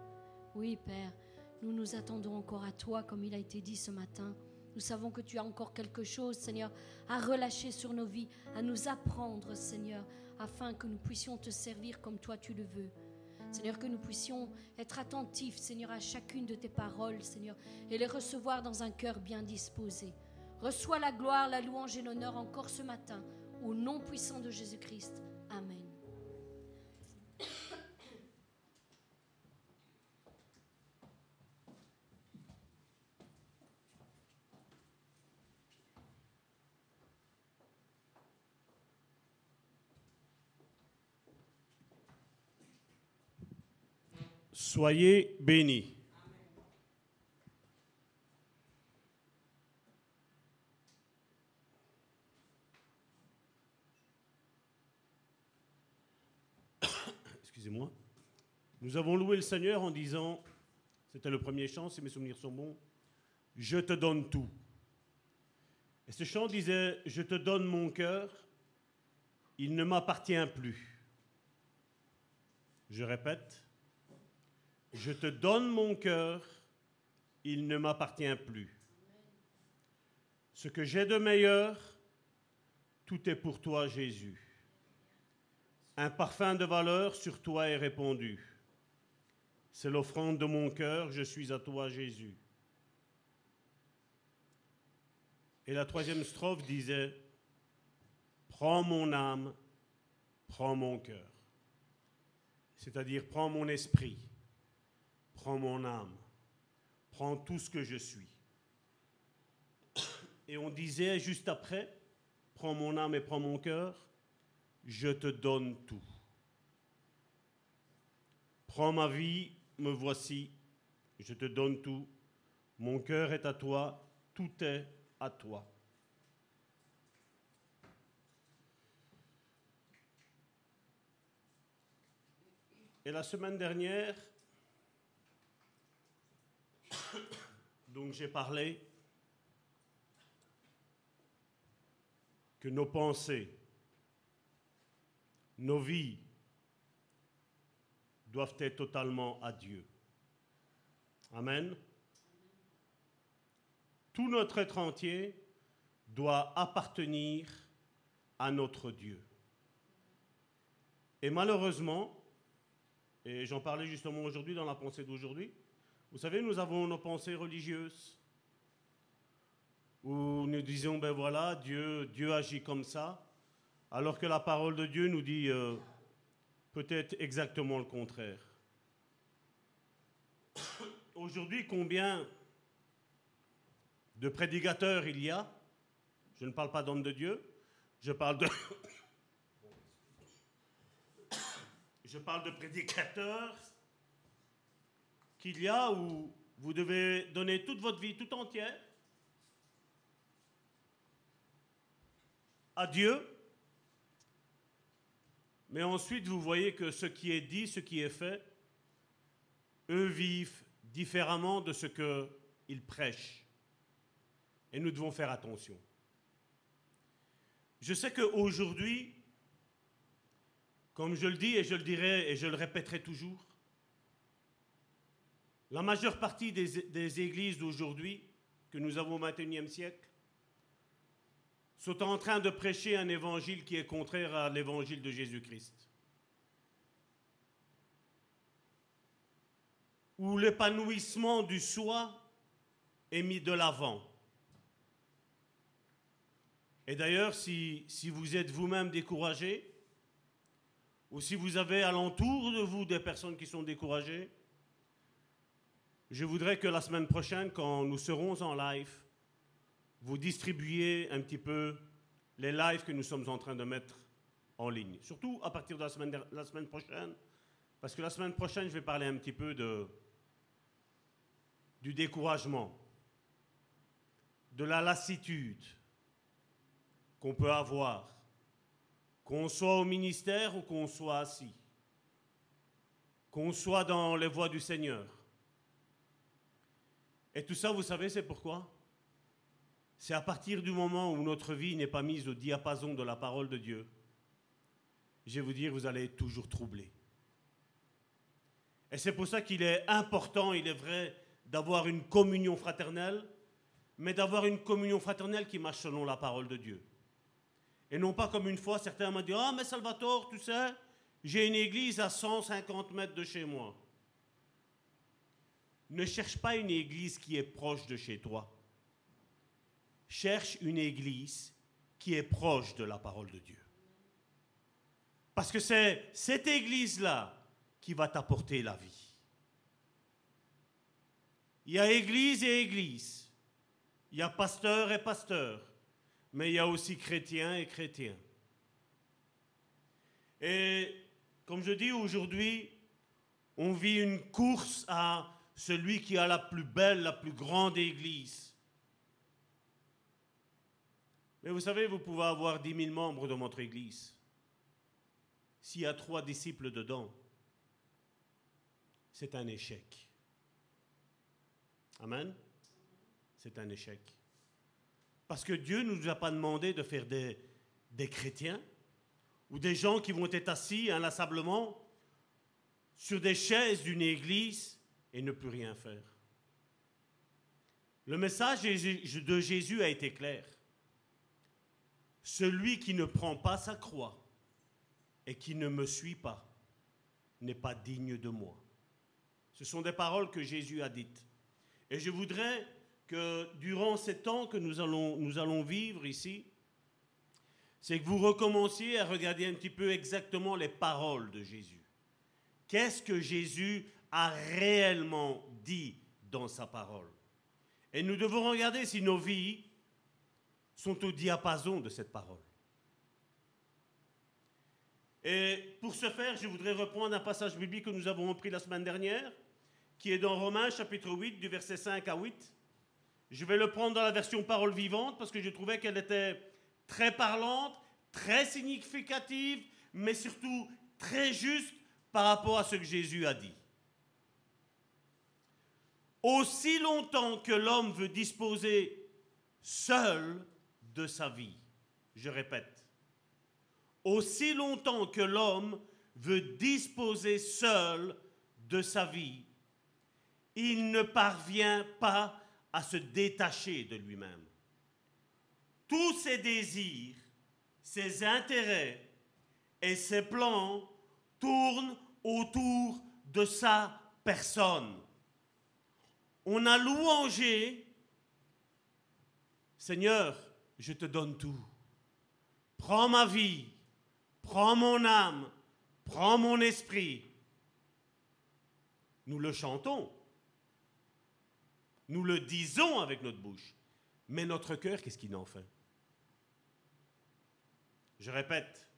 C: Oui, Père, nous nous attendons encore à toi, comme il a été dit ce matin. Nous savons que tu as encore quelque chose, Seigneur, à relâcher sur nos vies, à nous apprendre, Seigneur, afin que nous puissions te servir comme toi tu le veux. Seigneur, que nous puissions être attentifs, Seigneur, à chacune de tes paroles, Seigneur, et les recevoir dans un cœur bien disposé. Reçois la gloire, la louange et l'honneur encore ce matin, au nom puissant de Jésus-Christ.
D: Soyez bénis. Excusez-moi. Nous avons loué le Seigneur en disant, c'était le premier chant, si mes souvenirs sont bons, Je te donne tout. Et ce chant disait, Je te donne mon cœur, il ne m'appartient plus. Je répète, je te donne mon cœur, il ne m'appartient plus. Ce que j'ai de meilleur, tout est pour toi, Jésus. Un parfum de valeur sur toi est répandu. C'est l'offrande de mon cœur, je suis à toi, Jésus. Et la troisième strophe disait, Prends mon âme, prends mon cœur. C'est-à-dire, prends mon esprit, prends mon âme, prends tout ce que je suis. Et on disait juste après, prends mon âme et prends mon cœur, je te donne tout. Prends ma vie, me voici, je te donne tout. Mon cœur est à toi, tout est à toi. Et la semaine dernière, donc j'ai parlé que nos pensées, nos vies doivent être totalement à Dieu. Amen. tout notre être entier doit appartenir à notre Dieu. Et malheureusement, et j'en parlais justement aujourd'hui dans la pensée d'aujourd'hui, vous savez, nous avons nos pensées religieuses. Où nous disons, ben voilà, Dieu, Dieu agit comme ça, alors que la parole de Dieu nous dit euh, peut-être exactement le contraire. Aujourd'hui, combien de prédicateurs il y a? Je ne parle pas d'hommes de Dieu, je parle de... je parle de prédicateurs qu'il y a où vous devez donner toute votre vie tout entière à Dieu. Mais ensuite, vous voyez que ce qui est dit, ce qui est fait, eux vivent différemment de ce qu'ils prêchent. Et nous devons faire attention. Je sais qu'aujourd'hui, comme je le dis et je le dirai et je le répéterai toujours, la majeure partie des, églises d'aujourd'hui, que nous avons au XXIe siècle, sont en train de prêcher un évangile qui est contraire à l'évangile de Jésus-Christ. Où l'épanouissement du soi est mis de l'avant. Et d'ailleurs, si, vous êtes vous-même découragé, ou si vous avez alentour de vous des personnes qui sont découragées, je voudrais que la semaine prochaine, quand nous serons en live, vous distribuiez un petit peu les lives que nous sommes en train de mettre en ligne. Surtout à partir de la semaine, prochaine, parce que la semaine prochaine, je vais parler un petit peu du découragement, de la lassitude qu'on peut avoir, qu'on soit au ministère ou qu'on soit assis, qu'on soit dans les voies du Seigneur. Et tout ça, vous savez, c'est pourquoi? C'est à partir du moment où notre vie n'est pas mise au diapason de la parole de Dieu, je vais vous dire, vous allez être toujours troublé. Et c'est pour ça qu'il est important, il est vrai, d'avoir une communion fraternelle, mais d'avoir une communion fraternelle qui marche selon la parole de Dieu. Et non pas comme une fois, certains m'ont dit Ah, mais Salvatore, tu sais, j'ai une église à 150 mètres de chez moi. Ne cherche pas une église qui est proche de chez toi cherche une église qui est proche de la parole de Dieu. Parce que c'est cette église-là qui va t'apporter la vie. Il y a église et église. Il y a pasteur et pasteur. Mais il y a aussi chrétien et chrétien. Et comme je dis aujourd'hui, on vit une course à celui qui a la plus belle, la plus grande église. Mais vous savez, vous pouvez avoir 10 000 membres dans votre église. S'il y a trois disciples dedans, c'est un échec. Amen. C'est un échec. Parce que Dieu ne nous a pas demandé de faire des, des chrétiens ou des gens qui vont être assis inlassablement sur des chaises d'une église et ne plus rien faire. Le message de Jésus a été clair. Celui qui ne prend pas sa croix et qui ne me suit pas n'est pas digne de moi. Ce sont des paroles que Jésus a dites. Et je voudrais que durant ces temps que nous allons, nous allons vivre ici, c'est que vous recommenciez à regarder un petit peu exactement les paroles de Jésus. Qu'est-ce que Jésus a réellement dit dans sa parole Et nous devons regarder si nos vies sont au diapason de cette parole. Et pour ce faire, je voudrais reprendre un passage biblique que nous avons repris la semaine dernière, qui est dans Romains chapitre 8, du verset 5 à 8. Je vais le prendre dans la version parole vivante parce que je trouvais qu'elle était très parlante, très significative, mais surtout très juste par rapport à ce que Jésus a dit. Aussi longtemps que l'homme veut disposer seul de sa vie. Je répète, aussi longtemps que l'homme veut disposer seul de sa vie, il ne parvient pas à se détacher de lui-même. Tous ses désirs, ses intérêts et ses plans tournent autour de sa personne. On a louangé, Seigneur, je te donne tout. Prends ma vie, prends mon âme, prends mon esprit. Nous le chantons, nous le disons avec notre bouche, mais notre cœur, qu'est-ce qu'il en fait? Je répète,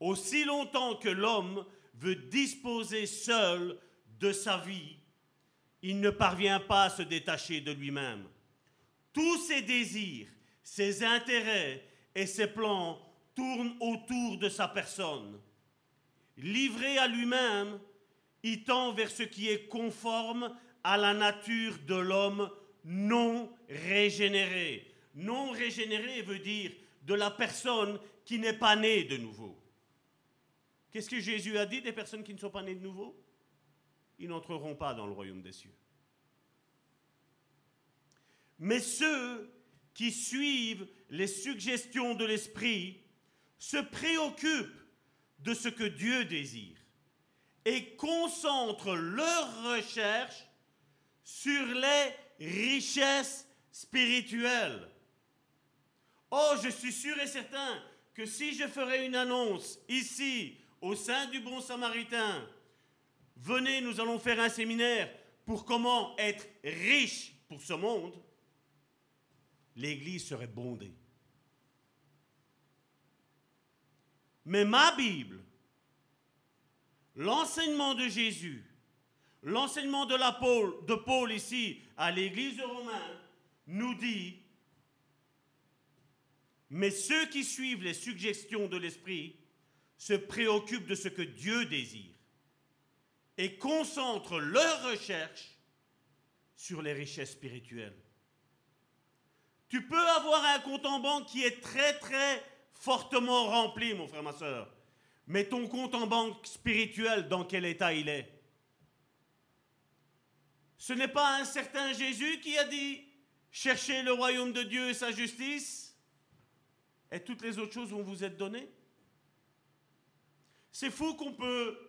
D: aussi longtemps que l'homme veut disposer seul de sa vie, il ne parvient pas à se détacher de lui-même. Tous ses désirs, ses intérêts et ses plans tournent autour de sa personne. Livré à lui-même, il tend vers ce qui est conforme à la nature de l'homme non régénéré. Non régénéré veut dire de la personne qui n'est pas née de nouveau. Qu'est-ce que Jésus a dit des personnes qui ne sont pas nées de nouveau? Ils n'entreront pas dans le royaume des cieux. Mais ceux qui suivent les suggestions de l'Esprit se préoccupent de ce que Dieu désire et concentrent leur recherche sur les richesses spirituelles. Oh, je suis sûr et certain que si je ferais une annonce ici, au sein du Bon Samaritain, venez, nous allons faire un séminaire pour comment être riche pour ce monde, l'Église serait bondée. Mais ma Bible, l'enseignement de Jésus, l'enseignement de, Paul, Paul ici à l'Église de Romains, nous dit, mais ceux qui suivent les suggestions de l'Esprit se préoccupent de ce que Dieu désire et concentrent leur recherche sur les richesses spirituelles. Tu peux avoir un compte en banque qui est très très fortement rempli, mon frère, ma soeur. Mais ton compte en banque spirituel, dans quel état il est? Ce n'est pas un certain Jésus qui a dit cherchez le royaume de Dieu et sa justice, et toutes les autres choses vont vous être données? C'est fou qu'on peut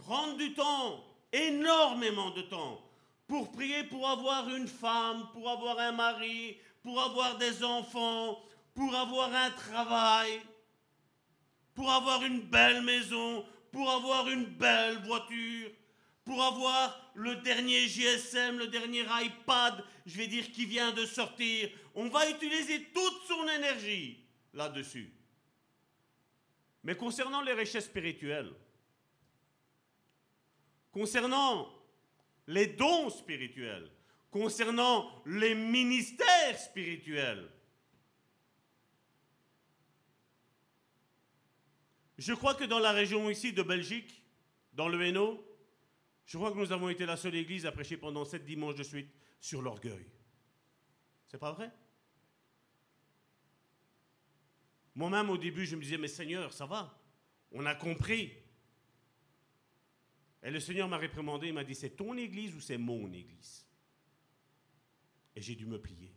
D: prendre du temps, énormément de temps, pour prier pour avoir une femme, pour avoir un mari, pour avoir des enfants, pour avoir un travail, pour avoir une belle maison, pour avoir une belle voiture, pour avoir le dernier GSM, le dernier iPad, je vais dire, qui vient de sortir. On va utiliser toute son énergie là-dessus. Mais concernant les richesses spirituelles, concernant les dons spirituels, concernant les ministères spirituels, Je crois que dans la région ici de Belgique, dans le Hainaut, je crois que nous avons été la seule église à prêcher pendant sept dimanches de suite sur l'orgueil. C'est pas vrai? Moi-même, au début, je me disais, mais Seigneur, ça va, on a compris. Et le Seigneur m'a réprimandé, il m'a dit, c'est ton église ou c'est mon église? Et j'ai dû me plier.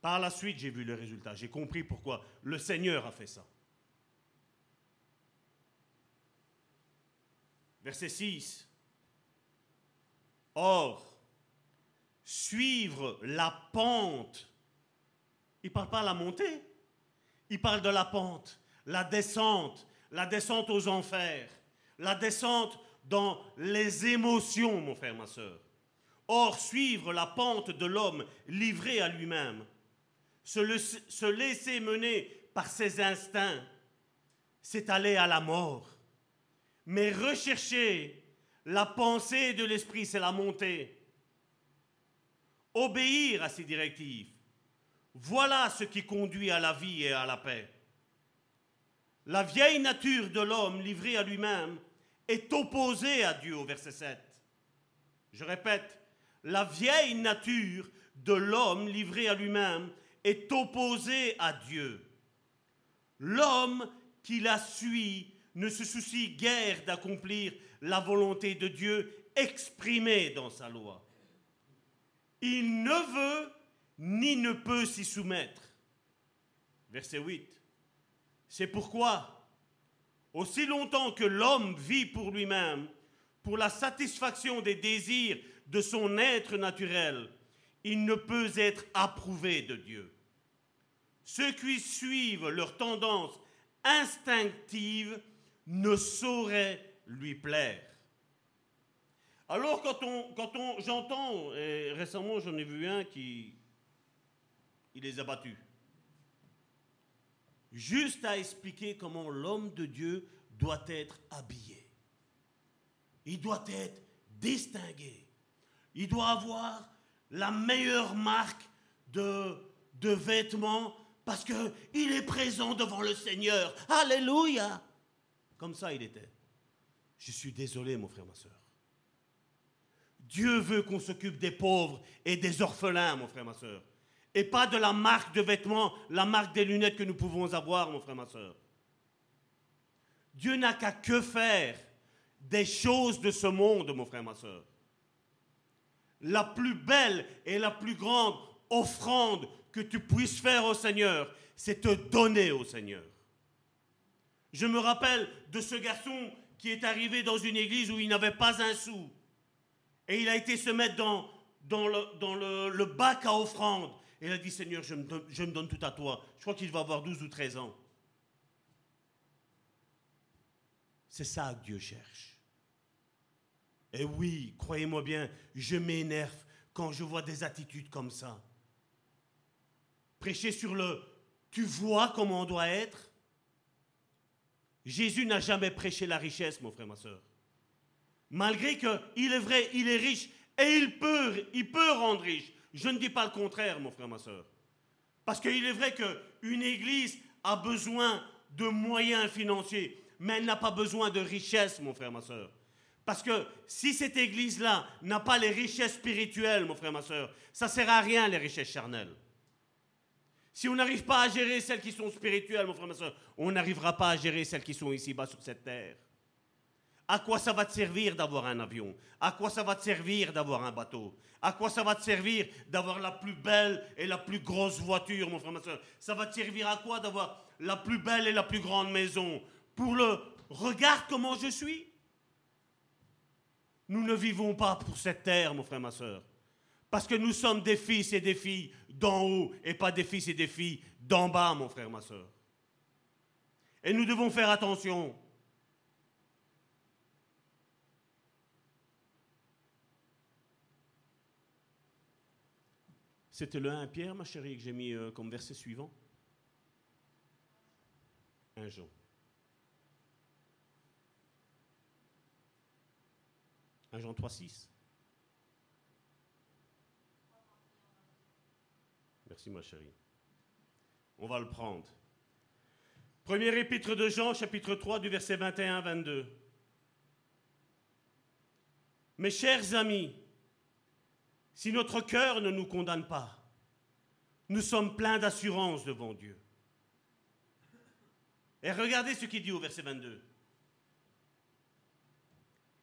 D: Par la suite, j'ai vu le résultat, j'ai compris pourquoi le Seigneur a fait ça. Verset 6. Or, suivre la pente, il ne parle pas de la montée, il parle de la pente, la descente, la descente aux enfers, la descente dans les émotions, mon frère, ma soeur. Or, suivre la pente de l'homme livré à lui-même, se, se laisser mener par ses instincts, c'est aller à la mort. Mais rechercher la pensée de l'esprit, c'est la montée. Obéir à ses directives. Voilà ce qui conduit à la vie et à la paix. La vieille nature de l'homme livré à lui-même est opposée à Dieu au verset 7. Je répète, la vieille nature de l'homme livré à lui-même est opposée à Dieu. L'homme qui la suit ne se soucie guère d'accomplir la volonté de Dieu exprimée dans sa loi. il ne veut ni ne peut s'y soumettre. Verset 8. C'est pourquoi, aussi longtemps que l'homme vit pour lui-même, pour la satisfaction des désirs de son être naturel, il ne peut être approuvé de Dieu. Ceux qui suivent leur tendance instinctive ne sauraient lui plaire. Alors quand on, quand on, j'entends, récemment j'en ai vu un qui, il les a battus. Juste à expliquer comment l'homme de Dieu doit être habillé. Il doit être distingué. Il doit avoir la meilleure marque de, vêtements parce qu'il est présent devant le Seigneur. Alléluia. Comme ça il était. Je suis désolé, mon frère, ma soeur. Dieu veut qu'on s'occupe des pauvres et des orphelins, mon frère, ma soeur. Et pas de la marque de vêtements, la marque des lunettes que nous pouvons avoir, mon frère, ma soeur. Dieu n'a qu'à que faire des choses de ce monde, mon frère, ma soeur. La plus belle et la plus grande offrande que tu puisses faire au Seigneur, c'est te donner au Seigneur. Je me rappelle de ce garçon qui est arrivé dans une église où il n'avait pas un sou. Et il a été se mettre dans, le, bac à offrande. Et il a dit, Seigneur, je me, donne, tout à toi. Je crois qu'il va avoir 12 ou 13 ans. C'est ça que Dieu cherche. Et oui, croyez-moi bien, je m'énerve quand je vois des attitudes comme ça. Prêcher sur le tu vois comment on doit être. Jésus n'a jamais prêché la richesse, mon frère, ma soeur. Malgré qu'il est vrai, il est riche et il peut rendre riche. Je ne dis pas le contraire, mon frère, ma soeur. Parce qu'il est vrai qu'une église a besoin de moyens financiers, mais elle n'a pas besoin de richesse, mon frère, ma soeur. Parce que si cette église-là n'a pas les richesses spirituelles, mon frère, ma soeur, ça ne sert à rien, les richesses charnelles. Si on n'arrive pas à gérer celles qui sont spirituelles, mon frère, ma soeur, on n'arrivera pas à gérer celles qui sont ici-bas sur cette terre. À quoi ça va te servir d'avoir un avion? À quoi ça va te servir d'avoir un bateau? À quoi ça va te servir d'avoir la plus belle et la plus grosse voiture, mon frère, ma soeur? Ça va te servir à quoi d'avoir la plus belle et la plus grande maison? Pour le regarde comment je suis? Nous ne vivons pas pour cette terre, mon frère, ma soeur. Parce que nous sommes des fils et des filles d'en haut et pas des fils et des filles d'en bas, mon frère, ma soeur. Et nous devons faire attention. C'était le 1 Pierre, ma chérie, que j'ai mis euh, comme verset suivant. 1 Jean. 1 Jean 3, 6. Merci, ma chérie. On va le prendre. Premier épître de Jean, chapitre 3, du verset 21 22. Mes chers amis, si notre cœur ne nous condamne pas, nous sommes pleins d'assurance devant Dieu. Et regardez ce qu'il dit au verset 22.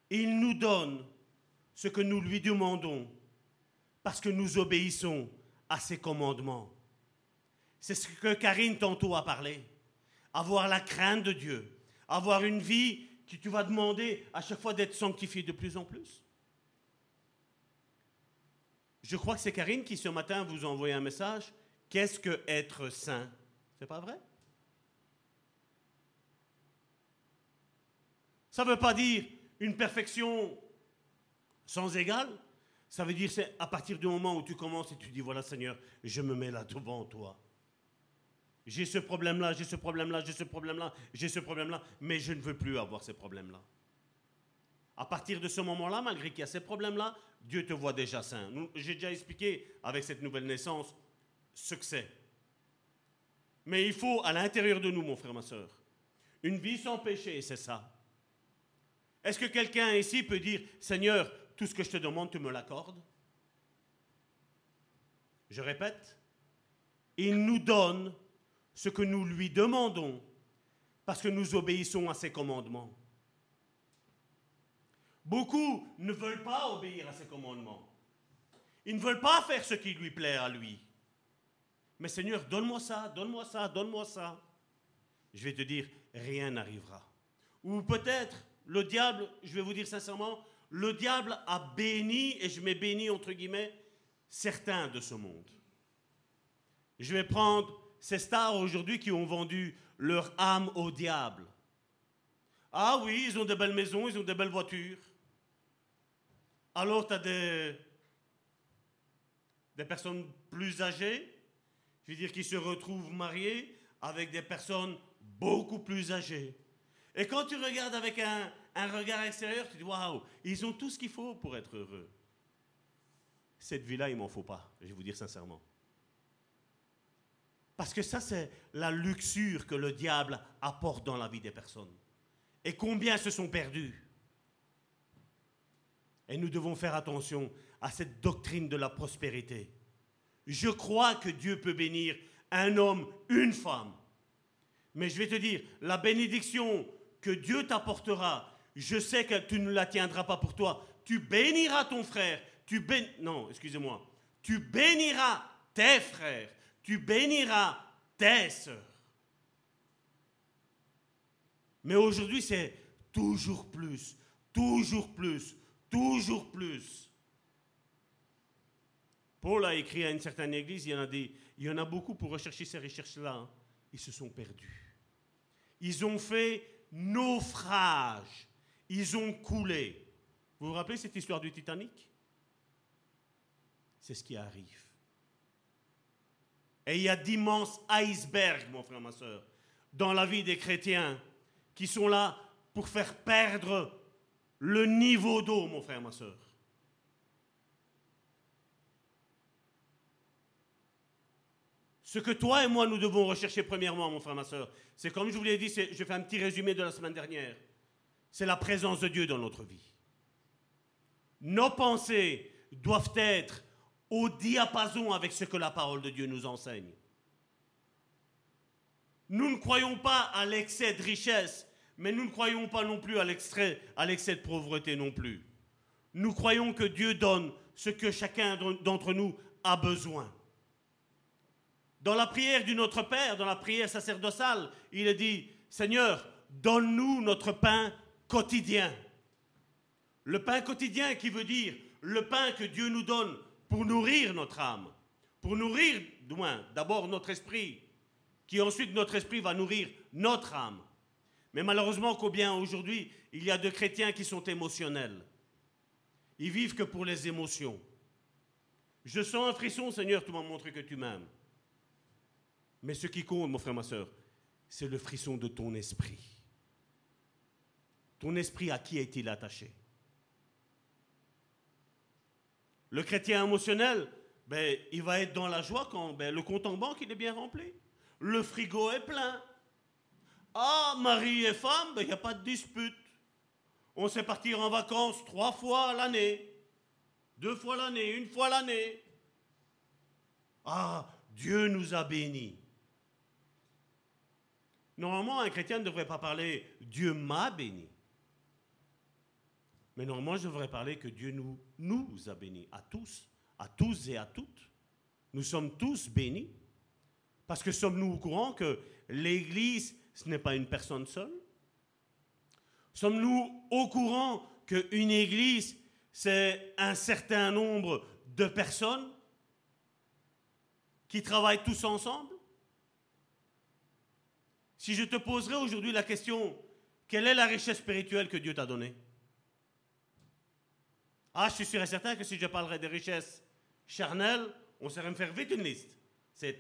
D: Il nous donne ce que nous lui demandons parce que nous obéissons à ses commandements. C'est ce que Karine tantôt a parlé. Avoir la crainte de Dieu. Avoir une vie qui tu vas demander à chaque fois d'être sanctifié de plus en plus. Je crois que c'est Karine qui ce matin vous a envoyé un message. Qu'est-ce que être saint? C'est pas vrai? Ça ne veut pas dire une perfection sans égale. Ça veut dire c'est à partir du moment où tu commences et tu dis voilà Seigneur, je me mets là devant toi. J'ai ce problème-là, j'ai ce problème-là, j'ai ce problème-là, j'ai ce problème-là, mais je ne veux plus avoir ces problèmes-là. À partir de ce moment-là, malgré qu'il y a ces problèmes-là, Dieu te voit déjà saint. J'ai déjà expliqué avec cette nouvelle naissance ce que c'est. Mais il faut à l'intérieur de nous, mon frère, ma soeur, une vie sans péché, c'est ça. Est-ce que quelqu'un ici peut dire, Seigneur, tout ce que je te demande, tu me l'accordes? Je répète, il nous donne ce que nous lui demandons parce que nous obéissons à ses commandements. Beaucoup ne veulent pas obéir à ses commandements. Ils ne veulent pas faire ce qui lui plaît à lui. Mais Seigneur, donne-moi ça, donne-moi ça, donne-moi ça. Je vais te dire, rien n'arrivera. Ou peut-être, le diable, je vais vous dire sincèrement, le diable a béni, et je mets béni entre guillemets, certains de ce monde. Je vais prendre ces stars aujourd'hui qui ont vendu leur âme au diable. Ah oui, ils ont de belles maisons, ils ont de belles voitures. Alors tu as des, personnes plus âgées, je veux dire, qui se retrouvent mariées avec des personnes beaucoup plus âgées. Et quand tu regardes avec un, un regard extérieur, tu dis waouh, ils ont tout ce qu'il faut pour être heureux. Cette vie-là, il m'en faut pas, je vais vous dire sincèrement. Parce que ça, c'est la luxure que le diable apporte dans la vie des personnes. Et combien se sont perdus? Et nous devons faire attention à cette doctrine de la prospérité. Je crois que Dieu peut bénir un homme, une femme. Mais je vais te dire, la bénédiction que Dieu t'apportera, je sais que tu ne la tiendras pas pour toi. Tu béniras ton frère. Tu. Non, excusez-moi. Tu béniras tes frères. Tu béniras tes sœurs. Mais aujourd'hui, c'est toujours plus, toujours plus, toujours plus. Paul a écrit à une certaine église, il y en a, beaucoup pour rechercher ces recherches-là. Hein. Ils se sont perdus. Ils ont fait naufrage. Ils ont coulé. Vous vous rappelez cette histoire du Titanic? C'est ce qui arrive. Et il y a d'immenses icebergs, mon frère, ma soeur, dans la vie des chrétiens qui sont là pour faire perdre le niveau d'eau, mon frère, ma soeur. Ce que toi et moi, nous devons rechercher premièrement, mon frère, ma soeur, c'est comme je vous l'ai dit, je fais un petit résumé de la semaine dernière, c'est la présence de Dieu dans notre vie. Nos pensées doivent être au diapason avec ce que la parole de Dieu nous enseigne. Nous ne croyons pas à l'excès de richesse, mais nous ne croyons pas non plus à l'excès, de pauvreté non plus. Nous croyons que Dieu donne ce que chacun d'entre nous a besoin. Dans la prière du Notre Père, dans la prière sacerdotale, il est dit, Seigneur, donne-nous notre pain quotidien. Le pain quotidien qui veut dire le pain que Dieu nous donne pour nourrir notre âme, pour nourrir, d'abord notre esprit, qui ensuite notre esprit va nourrir notre âme. Mais malheureusement, combien aujourd'hui, il y a de chrétiens qui sont émotionnels. Ils vivent que pour les émotions. Je sens un frisson, Seigneur, tu m'as montré que tu m'aimes. Mais ce qui compte, mon frère, ma soeur, c'est le frisson de ton esprit. Ton esprit, à qui est-il attaché? Le chrétien émotionnel, ben, il va être dans la joie quand ben, le compte en banque est bien rempli. Le frigo est plein. Ah, mari et femme, il ben, n'y a pas de dispute. On sait partir en vacances trois fois l'année, deux fois l'année, une fois l'année. Ah, Dieu nous a bénis. Normalement, un chrétien ne devrait pas parler Dieu m'a béni. Mais normalement, je devrais parler que Dieu nous, nous a bénis, à tous, à tous et à toutes. Nous sommes tous bénis. Parce que sommes-nous au courant que l'Église, ce n'est pas une personne seule Sommes-nous au courant qu'une Église, c'est un certain nombre de personnes qui travaillent tous ensemble? Si je te poserais aujourd'hui la question, quelle est la richesse spirituelle que Dieu t'a donnée? Ah, je suis sûr et certain que si je parlerais des richesses charnelles, on saurait me faire vite une liste. C'est.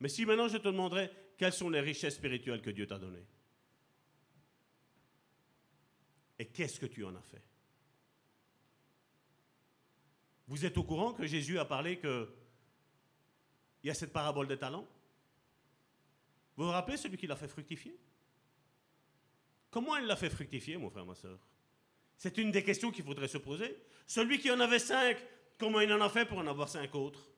D: Mais si maintenant je te demanderais quelles sont les richesses spirituelles que Dieu t'a données? Et qu'est-ce que tu en as fait? Vous êtes au courant que Jésus a parlé que il y a cette parabole des talents? Vous vous rappelez celui qui l'a fait fructifier? Comment il l'a fait fructifier, mon frère, ma soeur c'est une des questions qu'il faudrait se poser. Celui qui en avait cinq, comment il en a fait pour en avoir cinq autres?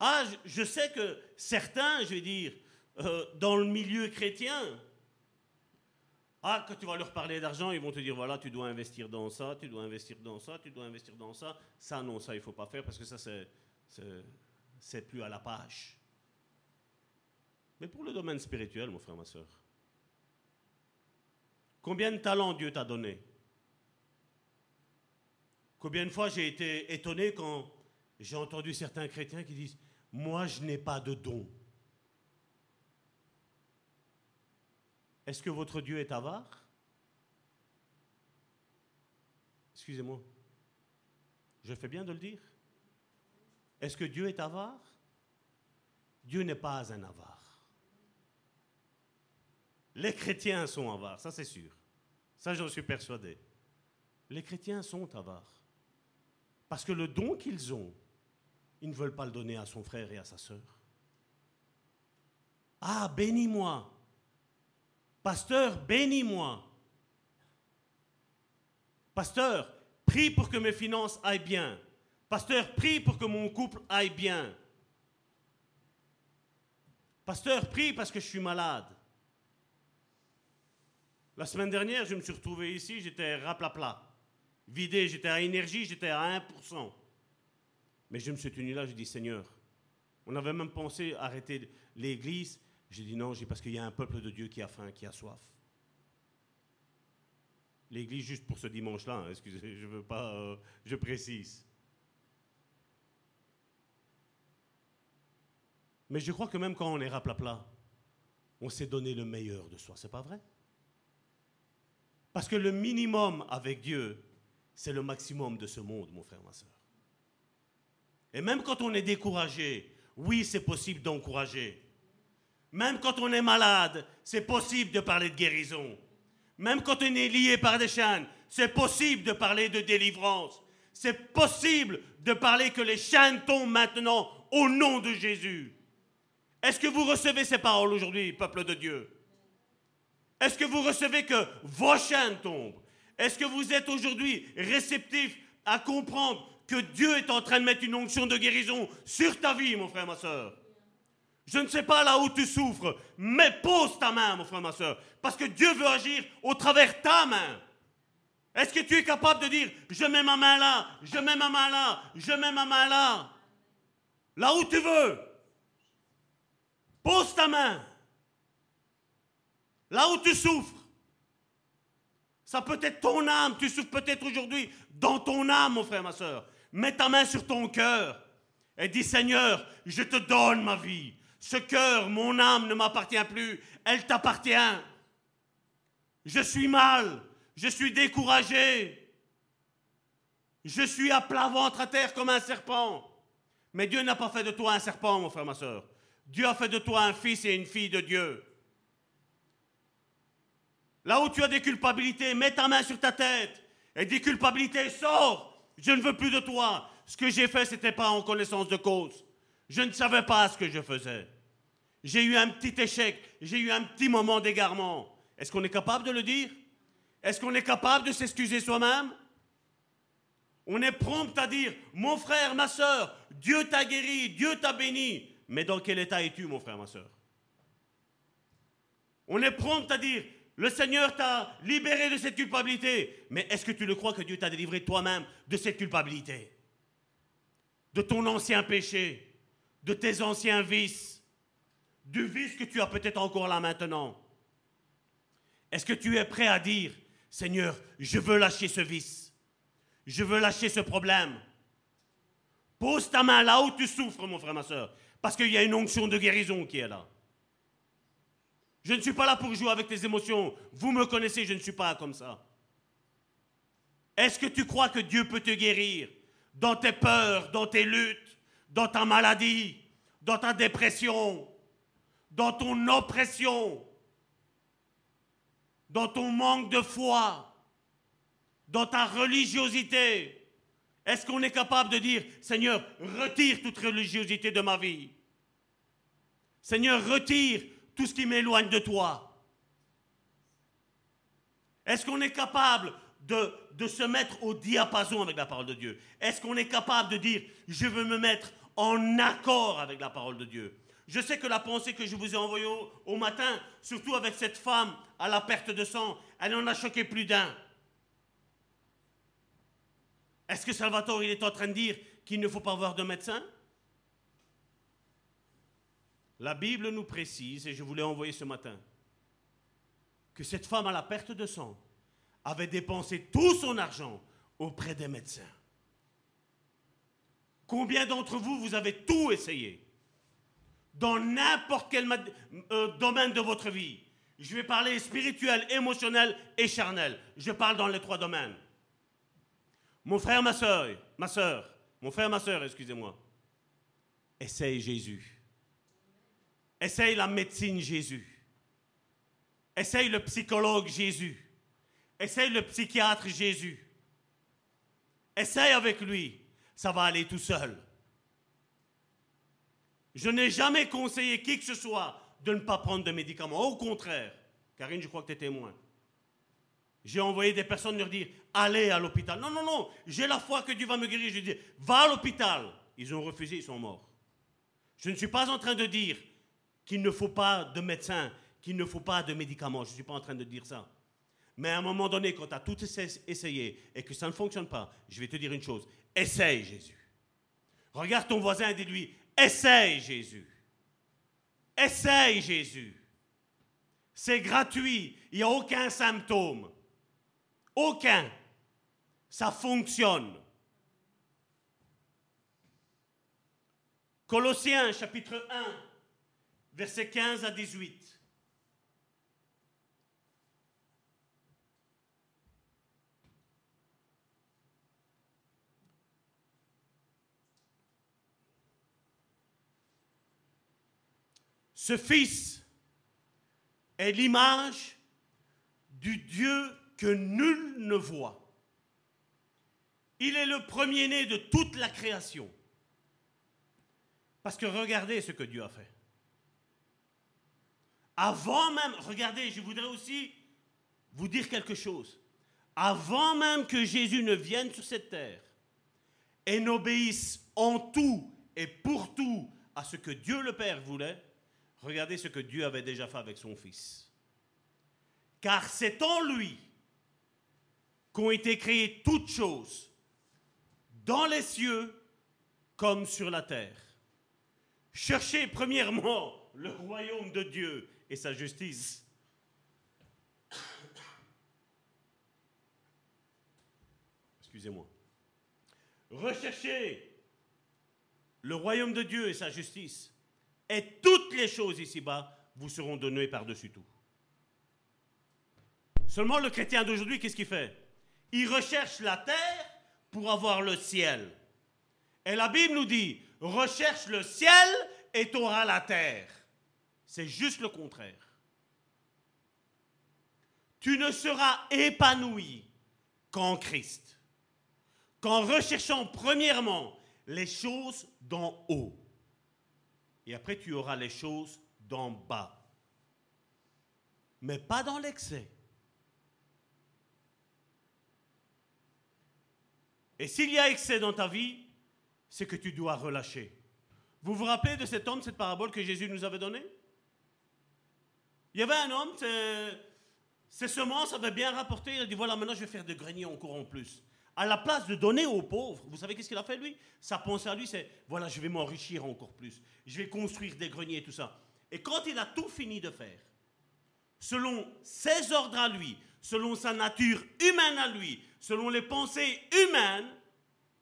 D: Ah, je sais que certains, je vais dire, euh, dans le milieu chrétien, Ah, quand tu vas leur parler d'argent, ils vont te dire voilà, tu dois investir dans ça, tu dois investir dans ça, tu dois investir dans ça. Ça, non, ça, il ne faut pas faire parce que ça, c'est, plus à la page. Mais pour le domaine spirituel, mon frère, ma soeur, combien de talents Dieu t'a donné? Combien de fois j'ai été étonné quand j'ai entendu certains chrétiens qui disent Moi, je n'ai pas de don. Est-ce que votre Dieu est avare? Excusez-moi. Je fais bien de le dire? Est-ce que Dieu est avare? Dieu n'est pas un avare. Les chrétiens sont avares, ça c'est sûr. Ça j'en suis persuadé. Les chrétiens sont avares. Parce que le don qu'ils ont, ils ne veulent pas le donner à son frère et à sa sœur. Ah, bénis-moi. Pasteur, bénis-moi. Pasteur, prie pour que mes finances aillent bien. Pasteur, prie pour que mon couple aille bien. Pasteur, prie parce que je suis malade. La semaine dernière, je me suis retrouvé ici, j'étais raplapla vidé, j'étais à énergie, j'étais à 1%. Mais je me suis tenu là, j'ai dit Seigneur, on avait même pensé arrêter l'église. J'ai dit non, parce qu'il y a un peuple de Dieu qui a faim, qui a soif. L'église juste pour ce dimanche-là, hein, excusez, je veux pas, euh, je précise. Mais je crois que même quand on est raplapla, on s'est donné le meilleur de soi, c'est pas vrai? Parce que le minimum avec Dieu, c'est le maximum de ce monde, mon frère, ma soeur. Et même quand on est découragé, oui, c'est possible d'encourager. Même quand on est malade, c'est possible de parler de guérison. Même quand on est lié par des chaînes, c'est possible de parler de délivrance. C'est possible de parler que les chaînes tombent maintenant au nom de Jésus. Est-ce que vous recevez ces paroles aujourd'hui, peuple de Dieu? Est-ce que vous recevez que vos chaînes tombent? Est-ce que vous êtes aujourd'hui réceptif à comprendre que Dieu est en train de mettre une onction de guérison sur ta vie, mon frère, ma soeur Je ne sais pas là où tu souffres, mais pose ta main, mon frère, ma soeur, parce que Dieu veut agir au travers ta main. Est-ce que tu es capable de dire, je mets ma main là, je mets ma main là, je mets ma main là Là où tu veux? Pose ta main. Là où tu souffres. Ça peut être ton âme. Tu souffres peut-être aujourd'hui dans ton âme, mon frère, ma soeur. Mets ta main sur ton cœur et dis Seigneur, je te donne ma vie. Ce cœur, mon âme ne m'appartient plus. Elle t'appartient. Je suis mal. Je suis découragé. Je suis à plat ventre à terre comme un serpent. Mais Dieu n'a pas fait de toi un serpent, mon frère, ma soeur. Dieu a fait de toi un fils et une fille de Dieu. Là où tu as des culpabilités, mets ta main sur ta tête et dis culpabilité, sors. Je ne veux plus de toi. Ce que j'ai fait, ce n'était pas en connaissance de cause. Je ne savais pas ce que je faisais. J'ai eu un petit échec, j'ai eu un petit moment d'égarement. Est-ce qu'on est capable de le dire? Est-ce qu'on est capable de s'excuser soi-même? On est prompt à dire, mon frère, ma soeur, Dieu t'a guéri, Dieu t'a béni. Mais dans quel état es-tu, mon frère, ma soeur On est prompt à dire, le Seigneur t'a libéré de cette culpabilité. Mais est-ce que tu le crois que Dieu t'a délivré toi-même de cette culpabilité? De ton ancien péché, de tes anciens vices, du vice que tu as peut-être encore là maintenant Est-ce que tu es prêt à dire, Seigneur, je veux lâcher ce vice, je veux lâcher ce problème Pose ta main là où tu souffres, mon frère, ma soeur, parce qu'il y a une onction de guérison qui est là. Je ne suis pas là pour jouer avec tes émotions. Vous me connaissez, je ne suis pas comme ça. Est-ce que tu crois que Dieu peut te guérir dans tes peurs, dans tes luttes, dans ta maladie, dans ta dépression, dans ton oppression, dans ton manque de foi, dans ta religiosité? Est-ce qu'on est capable de dire, Seigneur, retire toute religiosité de ma vie? Seigneur, retire tout ce qui m'éloigne de toi. Est-ce qu'on est capable de, se mettre au diapason avec la parole de Dieu? Est-ce qu'on est capable de dire, je veux me mettre en accord avec la parole de Dieu? Je sais que la pensée que je vous ai envoyée au, matin, surtout avec cette femme à la perte de sang, elle en a choqué plus d'un. Est-ce que Salvatore il est en train de dire qu'il ne faut pas voir de médecin? La Bible nous précise, et je vous l'ai envoyé ce matin, que cette femme à la perte de sang avait dépensé tout son argent auprès des médecins. Combien d'entre vous, vous avez tout essayé Dans n'importe quel euh, domaine de votre vie? Je vais parler spirituel, émotionnel et charnel. Je parle dans les trois domaines. Mon frère, ma soeur, ma soeur, mon frère, ma soeur, excusez-moi. Essaye Jésus. Essaye la médecine Jésus. Essaye le psychologue Jésus. Essaye le psychiatre Jésus. Essaye avec lui. Ça va aller tout seul. Je n'ai jamais conseillé qui que ce soit de ne pas prendre de médicaments. Au contraire. Karine, je crois que tu es témoin. J'ai envoyé des personnes leur dire allez à l'hôpital. Non, non, non, j'ai la foi que Dieu va me guérir. Je dis va à l'hôpital. Ils ont refusé, ils sont morts. Je ne suis pas en train de dire qu'il ne faut pas de médecin, qu'il ne faut pas de médicaments. Je ne suis pas en train de dire ça. Mais à un moment donné, quand tu as tout essa- essayé et que ça ne fonctionne pas, je vais te dire une chose essaye Jésus. Regarde ton voisin et dis-lui essaye Jésus. Essaye Jésus. C'est gratuit. Il n'y a aucun symptôme. Aucun. Ça fonctionne. Colossiens chapitre 1, versets 15 à 18. Ce Fils est l'image du Dieu que nul ne voit. Il est le premier-né de toute la création. Parce que regardez ce que Dieu a fait. Avant même, regardez, je voudrais aussi vous dire quelque chose. Avant même que Jésus ne vienne sur cette terre et n'obéisse en tout et pour tout à ce que Dieu le Père voulait, regardez ce que Dieu avait déjà fait avec son Fils. Car c'est en lui qu'ont été créées toutes choses, dans les cieux comme sur la terre. Cherchez premièrement le royaume de Dieu et sa justice. Excusez-moi. Recherchez le royaume de Dieu et sa justice, et toutes les choses ici-bas vous seront données par-dessus tout. Seulement le chrétien d'aujourd'hui, qu'est-ce qu'il fait? Il recherche la terre pour avoir le ciel. Et la Bible nous dit, recherche le ciel et tu auras la terre. C'est juste le contraire. Tu ne seras épanoui qu'en Christ, qu'en recherchant premièrement les choses d'en haut. Et après, tu auras les choses d'en bas. Mais pas dans l'excès. Et s'il y a excès dans ta vie, c'est que tu dois relâcher. Vous vous rappelez de cet homme, cette parabole que Jésus nous avait donnée? Il y avait un homme, ses semences avaient bien rapporté, il a dit voilà, maintenant je vais faire des greniers encore en plus. À la place de donner aux pauvres, vous savez qu'est-ce qu'il a fait lui? Sa pensée à lui, c'est voilà, je vais m'enrichir encore plus. Je vais construire des greniers et tout ça. Et quand il a tout fini de faire, selon ses ordres à lui, selon sa nature humaine à lui, selon les pensées humaines,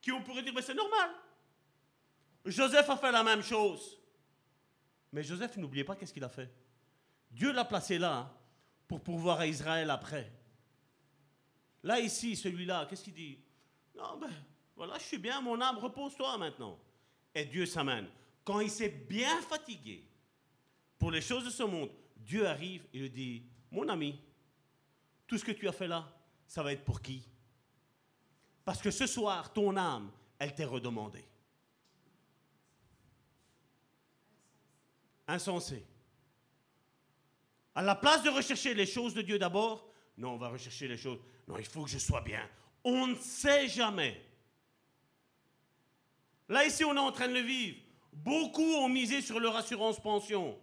D: qui on pourrait dire, mais c'est normal. Joseph a fait la même chose. Mais Joseph, n'oubliez pas qu'est-ce qu'il a fait. Dieu l'a placé là hein, pour pourvoir à Israël après. Là, ici, celui-là, qu'est-ce qu'il dit? Non, ben voilà, je suis bien, mon âme, repose-toi maintenant. Et Dieu s'amène. Quand il s'est bien fatigué pour les choses de ce monde, Dieu arrive et lui dit Mon ami, tout ce que tu as fait là, ça va être pour qui? Parce que ce soir, ton âme, elle t'est redemandée. Insensé. À la place de rechercher les choses de Dieu d'abord, non, on va rechercher les choses. Non, il faut que je sois bien. On ne sait jamais. Là, ici, on est en train de le vivre. Beaucoup ont misé sur leur assurance pension.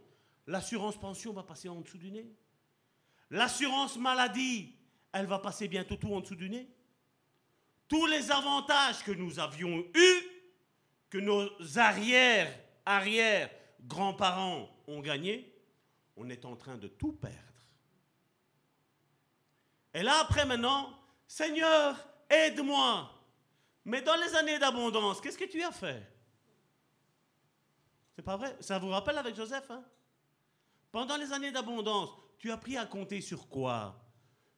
D: L'assurance pension va passer en dessous du nez. L'assurance maladie, elle va passer bientôt tout en dessous du nez. Tous les avantages que nous avions eus, que nos arrières, arrière, grands-parents ont gagnés, on est en train de tout perdre. Et là, après maintenant, Seigneur, aide-moi. Mais dans les années d'abondance, qu'est-ce que tu as fait? C'est pas vrai? Ça vous rappelle avec Joseph hein? Pendant les années d'abondance, tu as appris à compter sur quoi?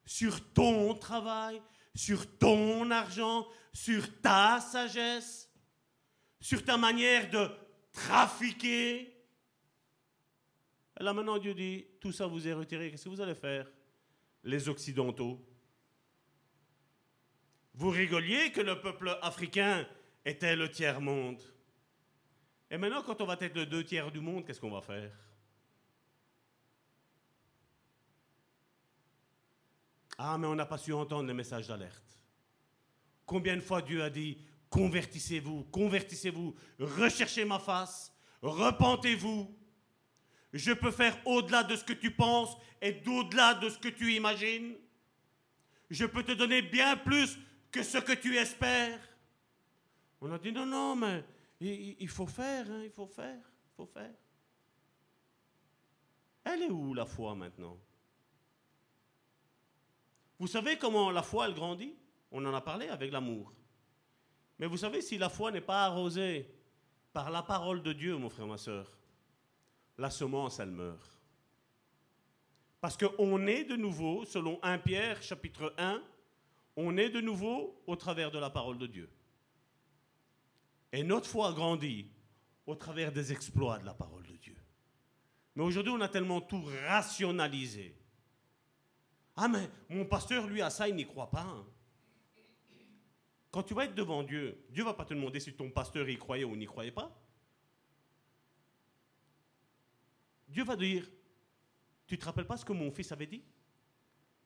D: Sur ton travail, sur ton argent, sur ta sagesse, sur ta manière de trafiquer. Là maintenant, Dieu dit, tout ça vous est retiré, qu'est-ce que vous allez faire? Les Occidentaux. Vous rigoliez que le peuple africain était le tiers-monde. Et maintenant, quand on va être le deux tiers du monde, qu'est-ce qu'on va faire? Ah, mais on n'a pas su entendre le message d'alerte. Combien de fois Dieu a dit, convertissez-vous, convertissez-vous, recherchez ma face, repentez-vous. Je peux faire au-delà de ce que tu penses et d'au-delà de ce que tu imagines. Je peux te donner bien plus que ce que tu espères. On a dit non, non, mais il, faut faire, hein, il faut faire, il faut faire. Elle est où la foi maintenant? Vous savez comment la foi, elle grandit? On en a parlé avec l'amour. Mais vous savez, si la foi n'est pas arrosée par la parole de Dieu, mon frère, ma soeur, la semence, elle meurt. Parce qu'on est de nouveau, selon 1 Pierre chapitre 1, on est de nouveau au travers de la parole de Dieu. Et notre foi grandit au travers des exploits de la parole de Dieu. Mais aujourd'hui, on a tellement tout rationalisé. Ah, mais mon pasteur, lui, à ça, il n'y croit pas. Hein. Quand tu vas être devant Dieu, Dieu va pas te demander si ton pasteur y croyait ou n'y croyait pas. Dieu va dire, tu te rappelles pas ce que mon fils avait dit?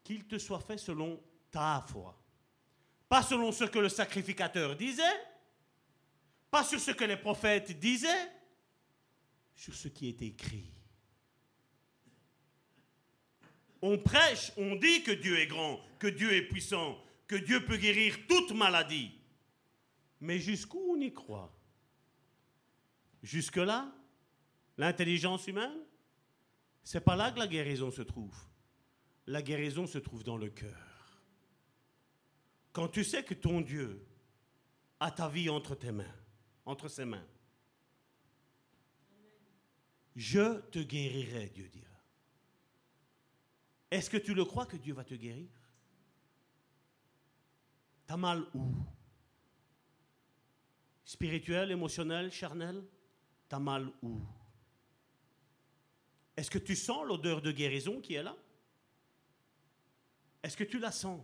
D: Qu'il te soit fait selon ta foi. Pas selon ce que le sacrificateur disait, pas sur ce que les prophètes disaient, sur ce qui est écrit. On prêche, on dit que Dieu est grand, que Dieu est puissant, que Dieu peut guérir toute maladie. Mais jusqu'où on y croit? Jusque-là L'intelligence humaine? C'est pas là que la guérison se trouve. La guérison se trouve dans le cœur. Quand tu sais que ton Dieu a ta vie entre tes mains, entre ses mains, je te guérirai, Dieu dira. Est-ce que tu le crois que Dieu va te guérir? T'as mal où? Spirituel, émotionnel, charnel? T'as mal où? Est-ce que tu sens l'odeur de guérison qui est là? Est-ce que tu la sens?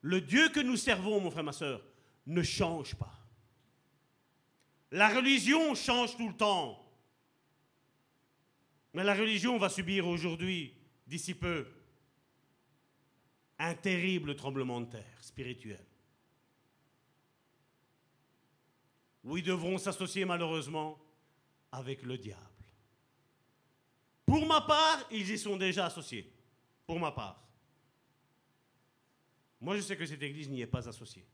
D: Le Dieu que nous servons, mon frère, ma soeur, ne change pas. La religion change tout le temps. Mais la religion va subir aujourd'hui, d'ici peu, un terrible tremblement de terre spirituel. Ils devront s'associer malheureusement avec le diable. Pour ma part, ils y sont déjà associés. Pour ma part. Moi, je sais que cette Église n'y est pas associée.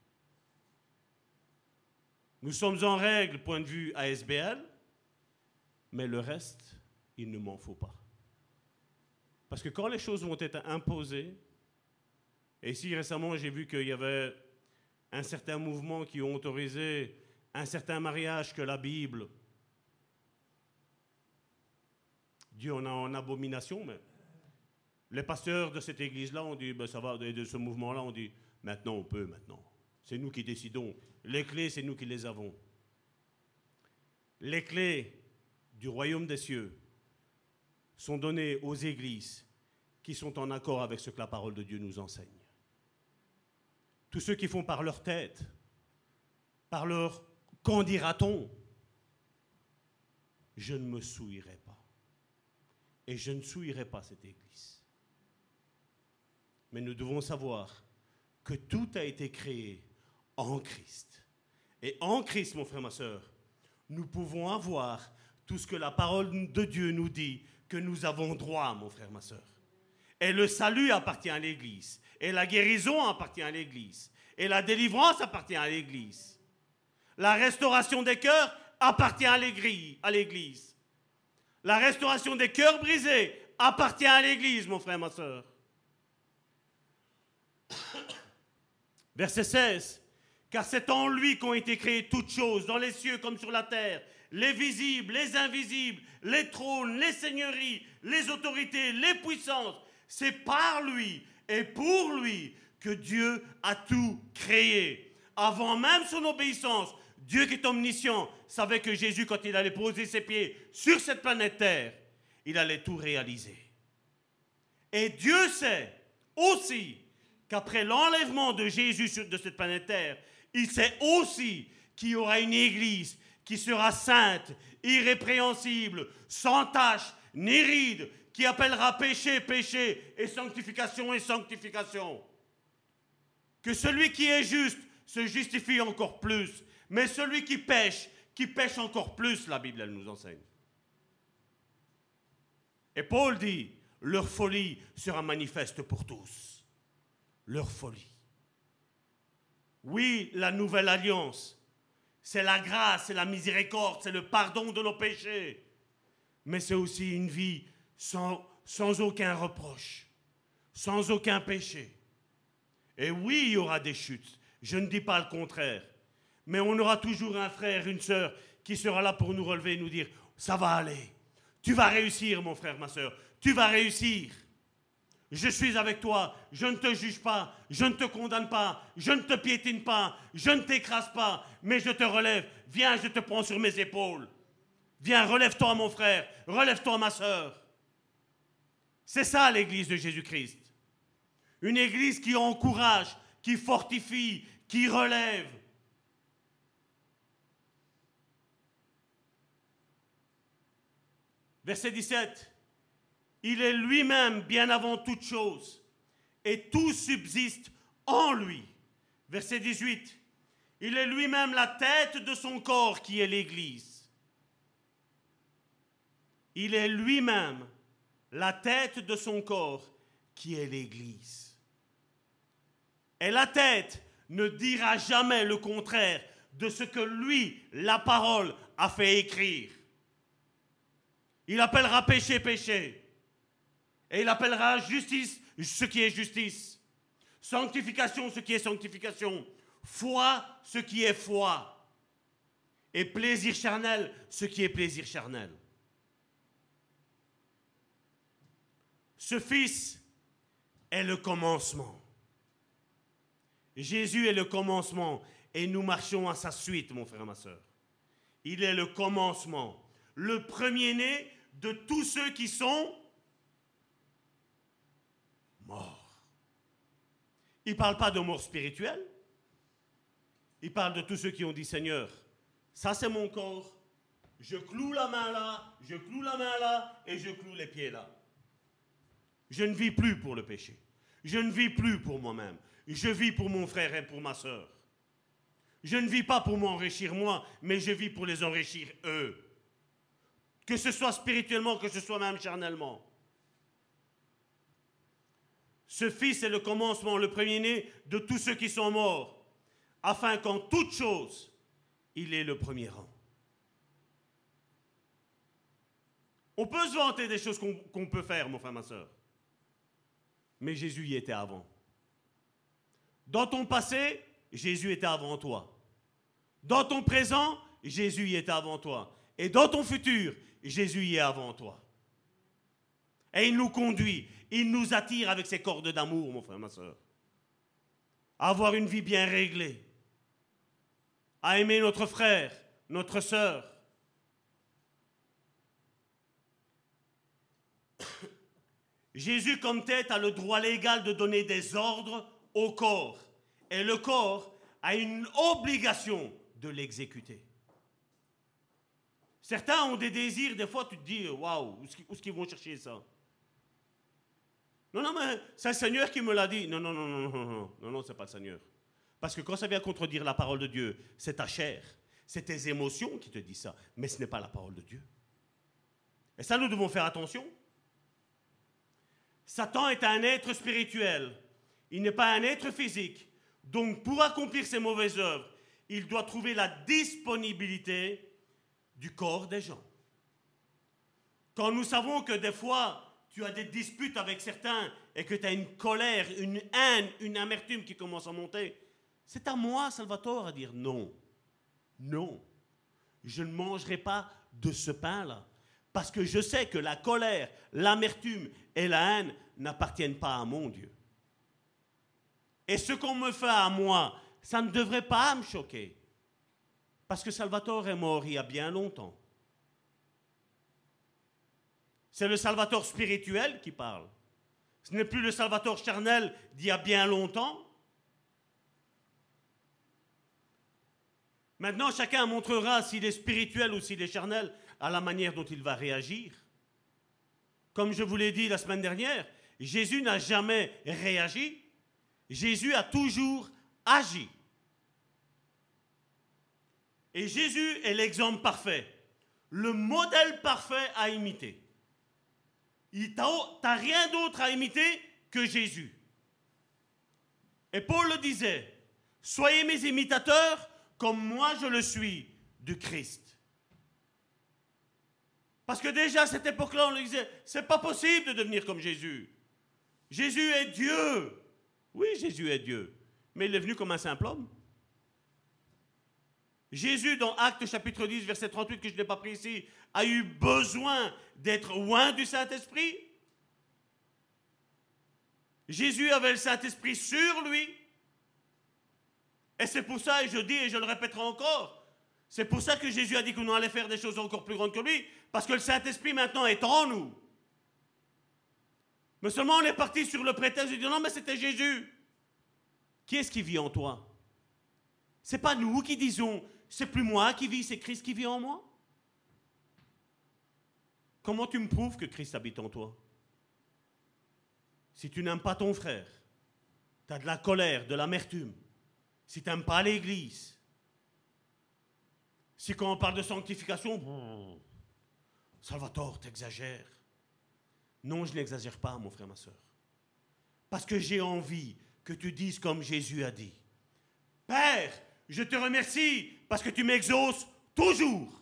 D: Nous sommes en règle, point de vue ASBL, mais le reste, il ne m'en faut pas. Parce que quand les choses vont être imposées, et ici récemment j'ai vu qu'il y avait un certain mouvement qui ont autorisé un certain mariage que la Bible, Dieu en a en abomination, mais les pasteurs de cette église-là ont dit, ben, ça va, de ce mouvement-là, ont dit, maintenant on peut, maintenant. C'est nous qui décidons. Les clés, c'est nous qui les avons. Les clés du royaume des cieux sont données aux églises qui sont en accord avec ce que la parole de Dieu nous enseigne. Tous ceux qui font par leur tête, par leur qu'en dira-t-on, je ne me souillerai pas. Et je ne souillerai pas cette église. Mais nous devons savoir que tout a été créé en Christ. Et en Christ, mon frère, ma soeur, nous pouvons avoir tout ce que la parole de Dieu nous dit que nous avons droit, mon frère, ma soeur. Et le salut appartient à l'Église. Et la guérison appartient à l'Église. Et la délivrance appartient à l'Église. La restauration des cœurs appartient à l'Église. La restauration des cœurs brisés appartient à l'Église, mon frère, ma soeur. Verset 16. Car c'est en lui qu'ont été créées toutes choses, dans les cieux comme sur la terre, les visibles, les invisibles, les trônes, les seigneuries, les autorités, les puissances. C'est par lui et pour lui que Dieu a tout créé. Avant même son obéissance, Dieu qui est omniscient savait que Jésus, quand il allait poser ses pieds sur cette planète Terre, il allait tout réaliser. Et Dieu sait aussi qu'après l'enlèvement de Jésus de cette planète Terre, il sait aussi qu'il y aura une église qui sera sainte, irrépréhensible, sans tache, ni ride, qui appellera péché, péché, et sanctification et sanctification. Que celui qui est juste se justifie encore plus, mais celui qui pêche, qui pêche encore plus, la Bible, nous enseigne. Et Paul dit, leur folie sera manifeste pour tous. Leur folie. Oui, la nouvelle alliance, c'est la grâce, c'est la miséricorde, c'est le pardon de nos péchés. Mais c'est aussi une vie sans, sans aucun reproche, sans aucun péché. Et oui, il y aura des chutes. Je ne dis pas le contraire. Mais on aura toujours un frère, une sœur qui sera là pour nous relever et nous dire, ça va aller. Tu vas réussir, mon frère, ma sœur. Tu vas réussir. Je suis avec toi, je ne te juge pas, je ne te condamne pas, je ne te piétine pas, je ne t'écrase pas, mais je te relève. Viens, je te prends sur mes épaules. Viens, relève-toi, mon frère, relève-toi, ma sœur. C'est ça l'église de Jésus-Christ. Une église qui encourage, qui fortifie, qui relève. Verset 17. Il est lui-même bien avant toute chose, et tout subsiste en lui. Verset 18. Il est lui-même la tête de son corps qui est l'Église. Il est lui-même la tête de son corps qui est l'Église. Et la tête ne dira jamais le contraire de ce que lui, la parole, a fait écrire. Il appellera péché, péché. Et il appellera justice ce qui est justice. Sanctification ce qui est sanctification. Foi ce qui est foi. Et plaisir charnel ce qui est plaisir charnel. Ce Fils est le commencement. Jésus est le commencement et nous marchons à sa suite, mon frère ma soeur. Il est le commencement, le premier-né de tous ceux qui sont mort. Il ne parle pas de mort spirituelle. Il parle de tous ceux qui ont dit Seigneur, ça c'est mon corps. Je cloue la main là, je cloue la main là et je cloue les pieds là. Je ne vis plus pour le péché. Je ne vis plus pour moi-même. Je vis pour mon frère et pour ma soeur. Je ne vis pas pour m'enrichir moi, mais je vis pour les enrichir eux. Que ce soit spirituellement, que ce soit même charnellement. Ce Fils est le commencement, le premier-né de tous ceux qui sont morts, afin qu'en toute chose, il ait le premier rang. On peut se vanter des choses qu'on peut faire, mon frère, ma soeur. Mais Jésus y était avant. Dans ton passé, Jésus était avant toi. Dans ton présent, Jésus y était avant toi. Et dans ton futur, Jésus y est avant toi. Et il nous conduit. Il nous attire avec ses cordes d'amour, mon frère, ma soeur. À avoir une vie bien réglée. À aimer notre frère, notre soeur. Jésus, comme tête, a le droit légal de donner des ordres au corps. Et le corps a une obligation de l'exécuter. Certains ont des désirs, des fois tu te dis, waouh, où est-ce qu'ils vont chercher ça? Non, non, mais c'est le Seigneur qui me l'a dit. Non, non, non, non, non, non, non, non, c'est pas le Seigneur. Parce que quand ça vient contredire la parole de Dieu, c'est ta chair, C'est tes émotions qui te disent ça, mais ce n'est pas la parole de Dieu. Et ça, nous devons faire attention. Satan est un être spirituel. Il n'est pas un être physique. Donc, pour accomplir ses mauvaises œuvres, il doit trouver la disponibilité du corps des gens. Quand nous savons que des fois, tu as des disputes avec certains et que tu as une colère, une haine, une amertume qui commence à monter, c'est à moi, Salvatore, à dire non. Non. Je ne mangerai pas de ce pain-là. Parce que je sais que la colère, l'amertume et la haine n'appartiennent pas à mon Dieu. Et ce qu'on me fait à moi, ça ne devrait pas me choquer. Parce que Salvatore est mort il y a bien longtemps. C'est le Salvatore spirituel qui parle. Ce n'est plus le Salvatore charnel d'il y a bien longtemps. Maintenant, chacun montrera s'il est spirituel ou s'il est charnel à la manière dont il va réagir. Comme je vous l'ai dit la semaine dernière, Jésus n'a jamais réagi, Jésus a toujours agi. Et Jésus est l'exemple parfait, le modèle parfait à imiter. Tu n'as rien d'autre à imiter que Jésus. Et Paul le disait, soyez mes imitateurs comme moi je le suis du Christ. Parce que déjà à cette époque-là, on le disait, c'est pas possible de devenir comme Jésus. Jésus est Dieu. Oui, Jésus est Dieu. Mais il est venu comme un simple homme. Jésus, dans Actes chapitre 10, verset 38, que je n'ai pas pris ici, a eu besoin d'être loin du Saint-Esprit. Jésus avait le Saint-Esprit sur lui. Et c'est pour ça, et je dis, et je le répéterai encore, c'est pour ça que Jésus a dit que nous allait faire des choses encore plus grandes que lui, parce que le Saint-Esprit maintenant est en nous. Mais seulement on est parti sur le prétexte de dire non, mais c'était Jésus. Qui est-ce qui vit en toi? C'est pas nous qui disons c'est plus moi qui vis, c'est Christ qui vit en moi. Comment tu me prouves que Christ habite en toi? Si tu n'aimes pas ton frère, tu as de la colère, de l'amertume, si tu n'aimes pas l'Église, si quand on parle de sanctification, bon, Salvatore, t'exagères. Non, je n'exagère pas, mon frère, ma soeur. Parce que j'ai envie que tu dises comme Jésus a dit. Père, je te remercie parce que tu m'exauces toujours.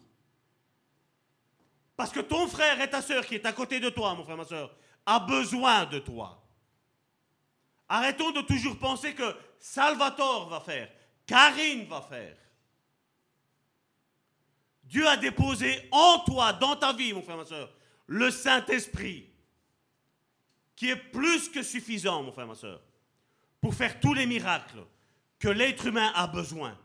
D: Parce que ton frère et ta soeur qui est à côté de toi, mon frère, ma soeur, a besoin de toi. Arrêtons de toujours penser que Salvatore va faire, Karine va faire. Dieu a déposé en toi, dans ta vie, mon frère, ma soeur, le Saint-Esprit, qui est plus que suffisant, mon frère, ma soeur, pour faire tous les miracles que l'être humain a besoin,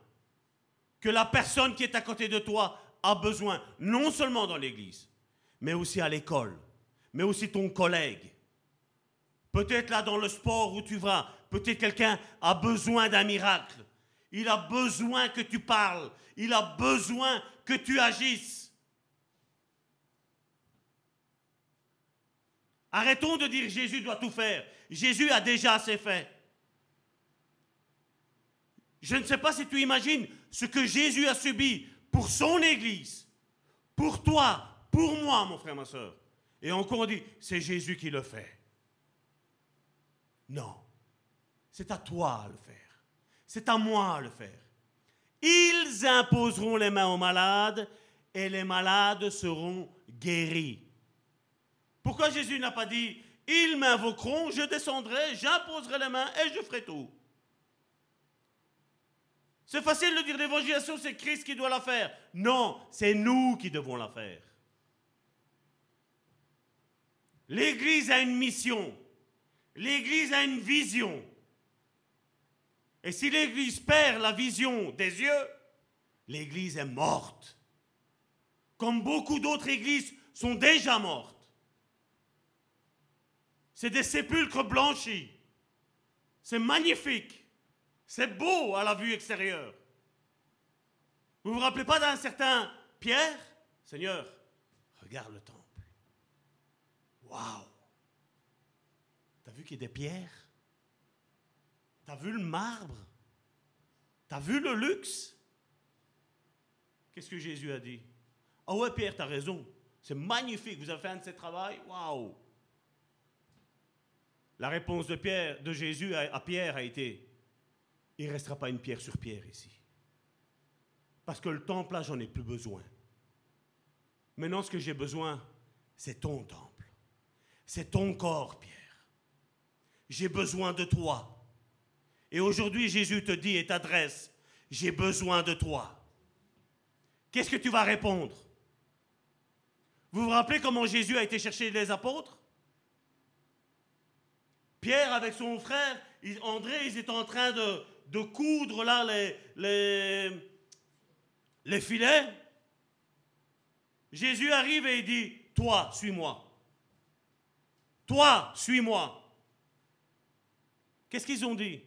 D: que la personne qui est à côté de toi a besoin, non seulement dans l'église, mais aussi à l'école, mais aussi ton collègue. Peut-être là dans le sport où tu vas, peut-être quelqu'un a besoin d'un miracle. Il a besoin que tu parles. Il a besoin que tu agisses. Arrêtons de dire Jésus doit tout faire. Jésus a déjà assez fait. Je ne sais pas si tu imagines ce que Jésus a subi pour son Église, pour toi, pour moi, mon frère, ma soeur. Et encore on dit, c'est Jésus qui le fait. Non, c'est à toi de le faire. C'est à moi le faire. Ils imposeront les mains aux malades et les malades seront guéris. Pourquoi Jésus n'a pas dit, ils m'invoqueront, je descendrai, j'imposerai les mains et je ferai tout c'est facile de dire l'évangélisation, c'est Christ qui doit la faire. Non, c'est nous qui devons la faire. L'Église a une mission. L'Église a une vision. Et si l'Église perd la vision des yeux, l'Église est morte. Comme beaucoup d'autres églises sont déjà mortes. C'est des sépulcres blanchis. C'est magnifique. C'est beau à la vue extérieure. Vous ne vous rappelez pas d'un certain Pierre? Seigneur, regarde le temple. Waouh T'as vu qu'il y a des pierres? T'as vu le marbre? T'as vu le luxe? Qu'est-ce que Jésus a dit? Ah ouais, Pierre, tu as raison. C'est magnifique, vous avez fait un de ces travaux. Waouh La réponse de, Pierre, de Jésus à Pierre a été Il ne restera pas une pierre sur pierre ici. Parce que le temple, là, j'en ai plus besoin. Maintenant, ce que j'ai besoin, c'est ton temple. C'est ton corps, Pierre. J'ai besoin de toi. Et aujourd'hui, Jésus te dit et t'adresse, j'ai besoin de toi. Qu'est-ce que tu vas répondre? Vous vous rappelez comment Jésus a été chercher les apôtres? Pierre avec son frère, André, ils étaient en train de, de coudre là les, filets. Jésus arrive et il dit, toi, suis-moi. Toi, suis-moi. Qu'est-ce qu'ils ont dit?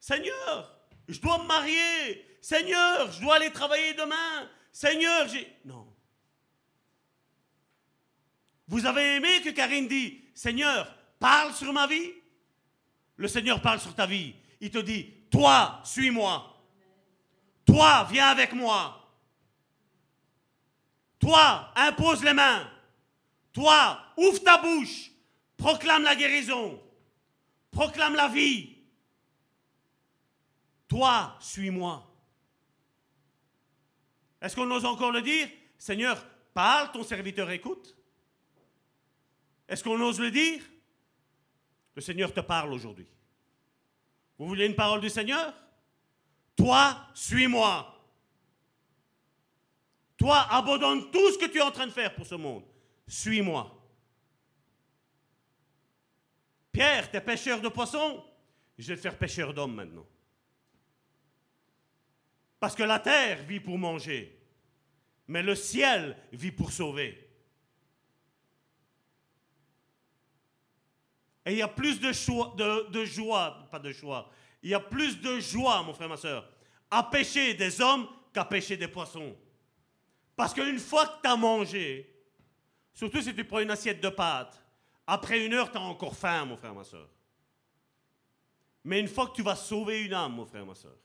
D: Seigneur, je dois me marier. Seigneur, je dois aller travailler demain. Seigneur, j'ai... Non. Vous avez aimé que Karine dit, Seigneur, parle sur ma vie? Le Seigneur parle sur ta vie. Il te dit, toi, suis-moi. Toi, viens avec moi. Toi, impose les mains. Toi, ouvre ta bouche. Proclame la guérison. Proclame la vie. Toi, suis-moi. Est-ce qu'on ose encore le dire? Seigneur, parle, ton serviteur écoute. Est-ce qu'on ose le dire? Le Seigneur te parle aujourd'hui. Vous voulez une parole du Seigneur? Toi, suis-moi. Toi, abandonne tout ce que tu es en train de faire pour ce monde. Suis-moi. Pierre, tu es pêcheur de poissons? Je vais te faire pêcheur d'hommes maintenant. Parce que la terre vit pour manger, mais le ciel vit pour sauver. Et il y a plus de, joie, pas de choix, il y a plus de joie, mon frère, ma soeur, à pêcher des hommes qu'à pêcher des poissons. Parce qu'une fois que tu as mangé, surtout si tu prends une assiette de pâtes, après une heure, tu as encore faim, mon frère, ma soeur. Mais une fois que tu vas sauver une âme, mon frère, ma soeur,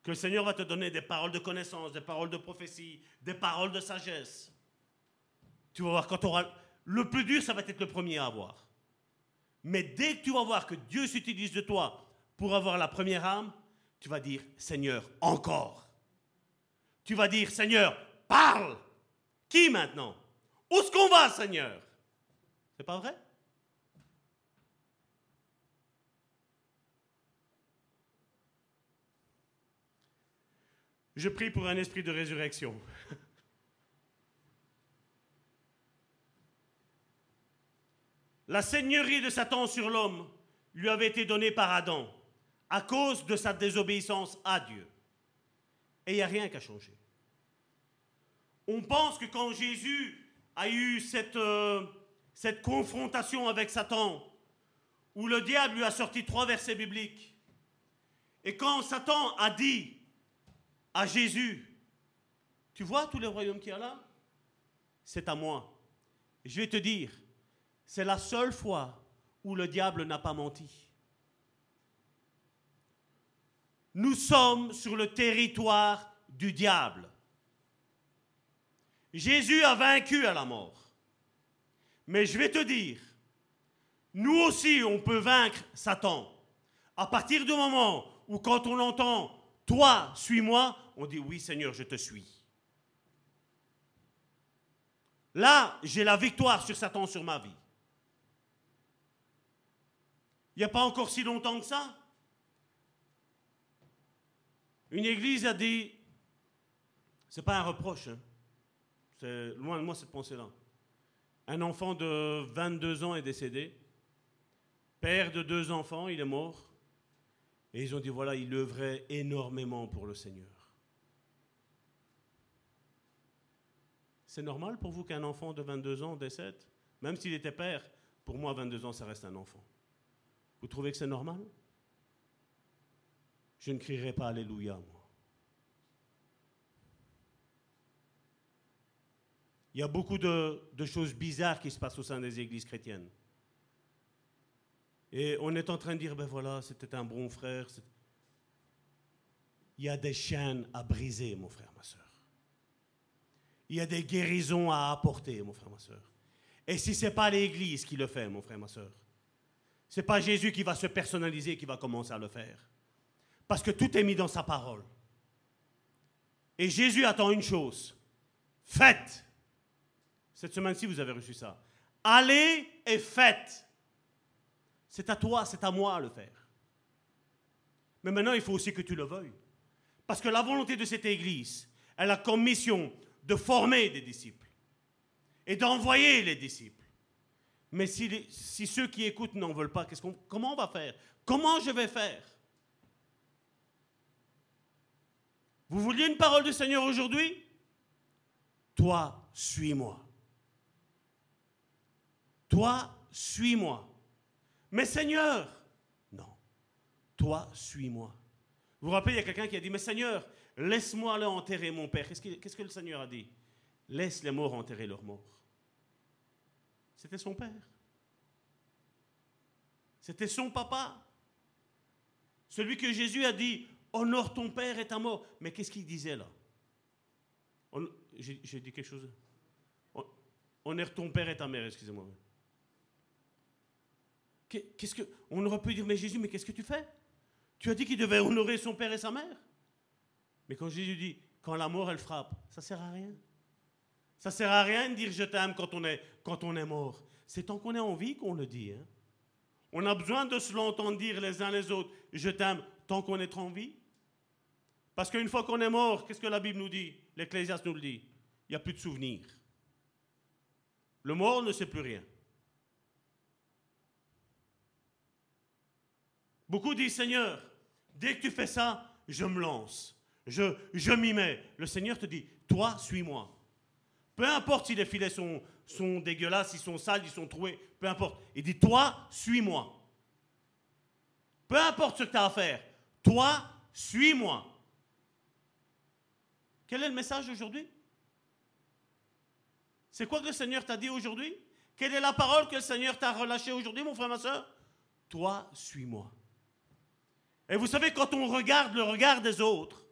D: que le Seigneur va te donner des paroles de connaissance, des paroles de prophétie, des paroles de sagesse. Tu vas voir, quand tu auras... Le plus dur, ça va être le premier à avoir. Mais dès que tu vas voir que Dieu s'utilise de toi pour avoir la première âme, tu vas dire, Seigneur, encore. Tu vas dire, Seigneur, parle. Qui maintenant? Où est-ce qu'on va, Seigneur? C'est pas vrai? Je prie pour un esprit de résurrection. La seigneurie de Satan sur l'homme lui avait été donnée par Adam à cause de sa désobéissance à Dieu. Et il n'y a rien qu'à changer. On pense que quand Jésus a eu cette, euh, cette confrontation avec Satan, où le diable lui a sorti trois versets bibliques, et quand Satan a dit à Jésus, tu vois tous les royaumes qu'il y a là? C'est à moi. Je vais te dire, c'est la seule fois où le diable n'a pas menti. Nous sommes sur le territoire du diable. Jésus a vaincu à la mort. Mais je vais te dire, nous aussi, on peut vaincre Satan. À partir du moment où, quand on entend Toi, suis-moi, on dit oui Seigneur, je te suis. Là, j'ai la victoire sur Satan sur ma vie. Il n'y a pas encore si longtemps que ça. Une église a dit, c'est pas un reproche, hein. c'est loin de moi cette pensée-là. Un enfant de 22 ans est décédé, père de deux enfants, il est mort, et ils ont dit voilà, il œuvrait énormément pour le Seigneur. C'est normal pour vous qu'un enfant de 22 ans décède? Même s'il était père, pour moi, 22 ans, ça reste un enfant. Vous trouvez que c'est normal? Je ne crierai pas Alléluia, moi. Il y a beaucoup de, choses bizarres qui se passent au sein des églises chrétiennes. Et on est en train de dire, ben voilà, c'était un bon frère. Il y a des chaînes à briser, mon frère, ma soeur. il y a des guérisons à apporter, mon frère, ma soeur. Et si ce n'est pas l'Église qui le fait, mon frère, ma soeur, ce n'est pas Jésus qui va se personnaliser, qui va commencer à le faire. Parce que tout est mis dans sa parole. Et Jésus attend une chose. Faites. Cette semaine-ci, vous avez reçu ça. Allez et faites. C'est à toi, c'est à moi à le faire. Mais maintenant, il faut aussi que tu le veuilles. Parce que la volonté de cette Église, elle a comme mission de former des disciples et d'envoyer les disciples. Mais si, ceux qui écoutent n'en veulent pas, comment on va faire? Comment je vais faire? Vous vouliez une parole du Seigneur aujourd'hui? Toi, suis-moi. Toi, suis-moi. Mais Seigneur, non. Toi, suis-moi. Vous vous rappelez, il y a quelqu'un qui a dit, mais Seigneur, laisse-moi aller enterrer mon père. Qu'est-ce que, qu'est-ce que le Seigneur a dit? Laisse les morts enterrer leurs morts. C'était son père. C'était son papa. Celui que Jésus a dit, honore ton père et ta mort. Mais qu'est-ce qu'il disait là? J'ai dit quelque chose? Honore ton père et ta mère, excusez-moi. Qu'est-ce que on aurait pu dire mais Jésus mais qu'est-ce que tu fais? Tu as dit qu'il devait honorer son père et sa mère? Mais quand Jésus dit quand la mort elle frappe, ça sert à rien. Ça sert à rien de dire je t'aime quand on est quand on est mort. C'est tant qu'on est en vie qu'on le dit. Hein. On a besoin de se l'entendre dire les uns les autres je t'aime tant qu'on est en vie. Parce qu'une fois qu'on est mort, qu'est-ce que la Bible nous dit? L'Ecclésiaste nous le dit. Il n'y a plus de souvenirs. Le mort ne sait plus rien. Beaucoup disent, Seigneur, dès que tu fais ça, je me lance. Je, je m'y mets. Le Seigneur te dit, toi, suis-moi. Peu importe si les filets sont, dégueulasses, ils sont sales, ils sont troués, peu importe. Il dit, toi, suis-moi. Peu importe ce que tu as à faire, toi, suis-moi. Quel est le message aujourd'hui C'est quoi que le Seigneur t'a dit aujourd'hui? Quelle est la parole que le Seigneur t'a relâchée aujourd'hui, mon frère, ma soeur? Toi, suis-moi. Et vous savez, quand on regarde le regard des autres,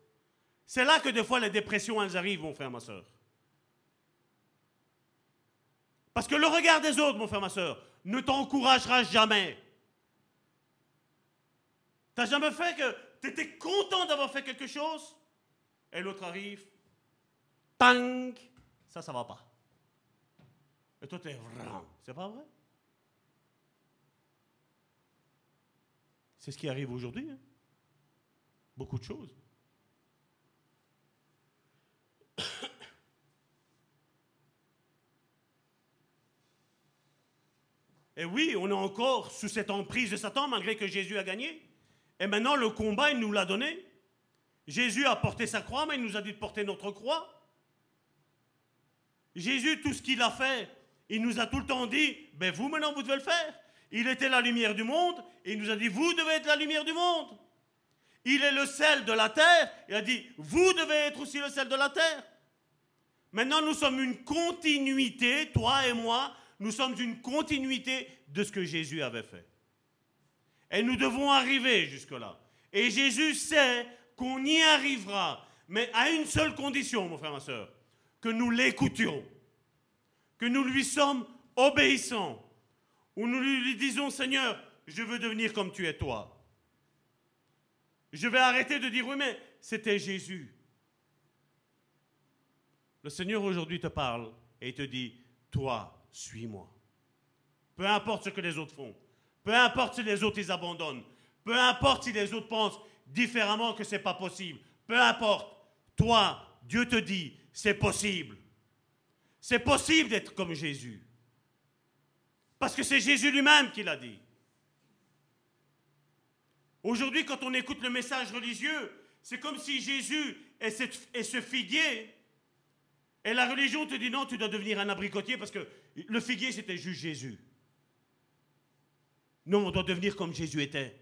D: c'est là que des fois les dépressions, elles arrivent, mon frère, ma soeur. Parce que le regard des autres, mon frère, ma soeur, ne t'encouragera jamais. T'as jamais fait que tu étais content d'avoir fait quelque chose et l'autre arrive, tang, ça, ça va pas. Et toi, t'es c'est pas vrai? C'est ce qui arrive aujourd'hui. Hein? Beaucoup de choses. Et oui, on est encore sous cette emprise de Satan malgré que Jésus a gagné. Et maintenant, le combat, il nous l'a donné. Jésus a porté sa croix, mais il nous a dit de porter notre croix. Jésus, tout ce qu'il a fait, il nous a tout le temps dit, ben vous maintenant, vous devez le faire. Il était la lumière du monde, et il nous a dit, vous devez être la lumière du monde. Il est le sel de la terre, il a dit, vous devez être aussi le sel de la terre. Maintenant, nous sommes une continuité, toi et moi, nous sommes une continuité de ce que Jésus avait fait. Et nous devons arriver jusque-là. Et Jésus sait qu'on y arrivera, mais à une seule condition, mon frère, ma soeur, que nous l'écoutions, que nous lui sommes obéissants, ou nous lui disons, Seigneur, je veux devenir comme tu es toi. Je vais arrêter de dire, oui, mais c'était Jésus. Le Seigneur aujourd'hui te parle et te dit, toi, suis-moi. Peu importe ce que les autres font, peu importe si les autres ils abandonnent, peu importe si les autres pensent différemment que ce n'est pas possible, peu importe, toi, Dieu te dit, c'est possible. C'est possible d'être comme Jésus. Parce que c'est Jésus lui-même qui l'a dit. Aujourd'hui, quand on écoute le message religieux, c'est comme si Jésus est, ce figuier. Et la religion te dit non, tu dois devenir un abricotier parce que le figuier, c'était juste Jésus. Non, on doit devenir comme Jésus était.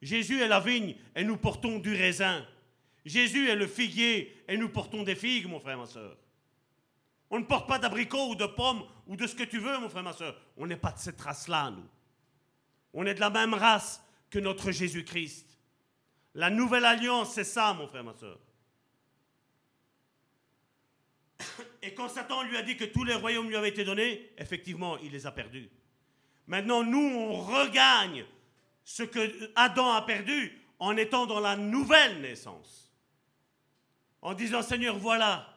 D: Jésus est la vigne et nous portons du raisin. Jésus est le figuier et nous portons des figues, mon frère, ma soeur. On ne porte pas d'abricots ou de pommes ou de ce que tu veux, mon frère, ma soeur. On n'est pas de cette race-là, nous. On est de la même race que notre Jésus-Christ. La nouvelle alliance, c'est ça, mon frère, ma soeur. Et quand Satan lui a dit que tous les royaumes lui avaient été donnés, effectivement, il les a perdus. Maintenant, nous, on regagne ce que Adam a perdu en étant dans la nouvelle naissance. En disant, Seigneur, voilà,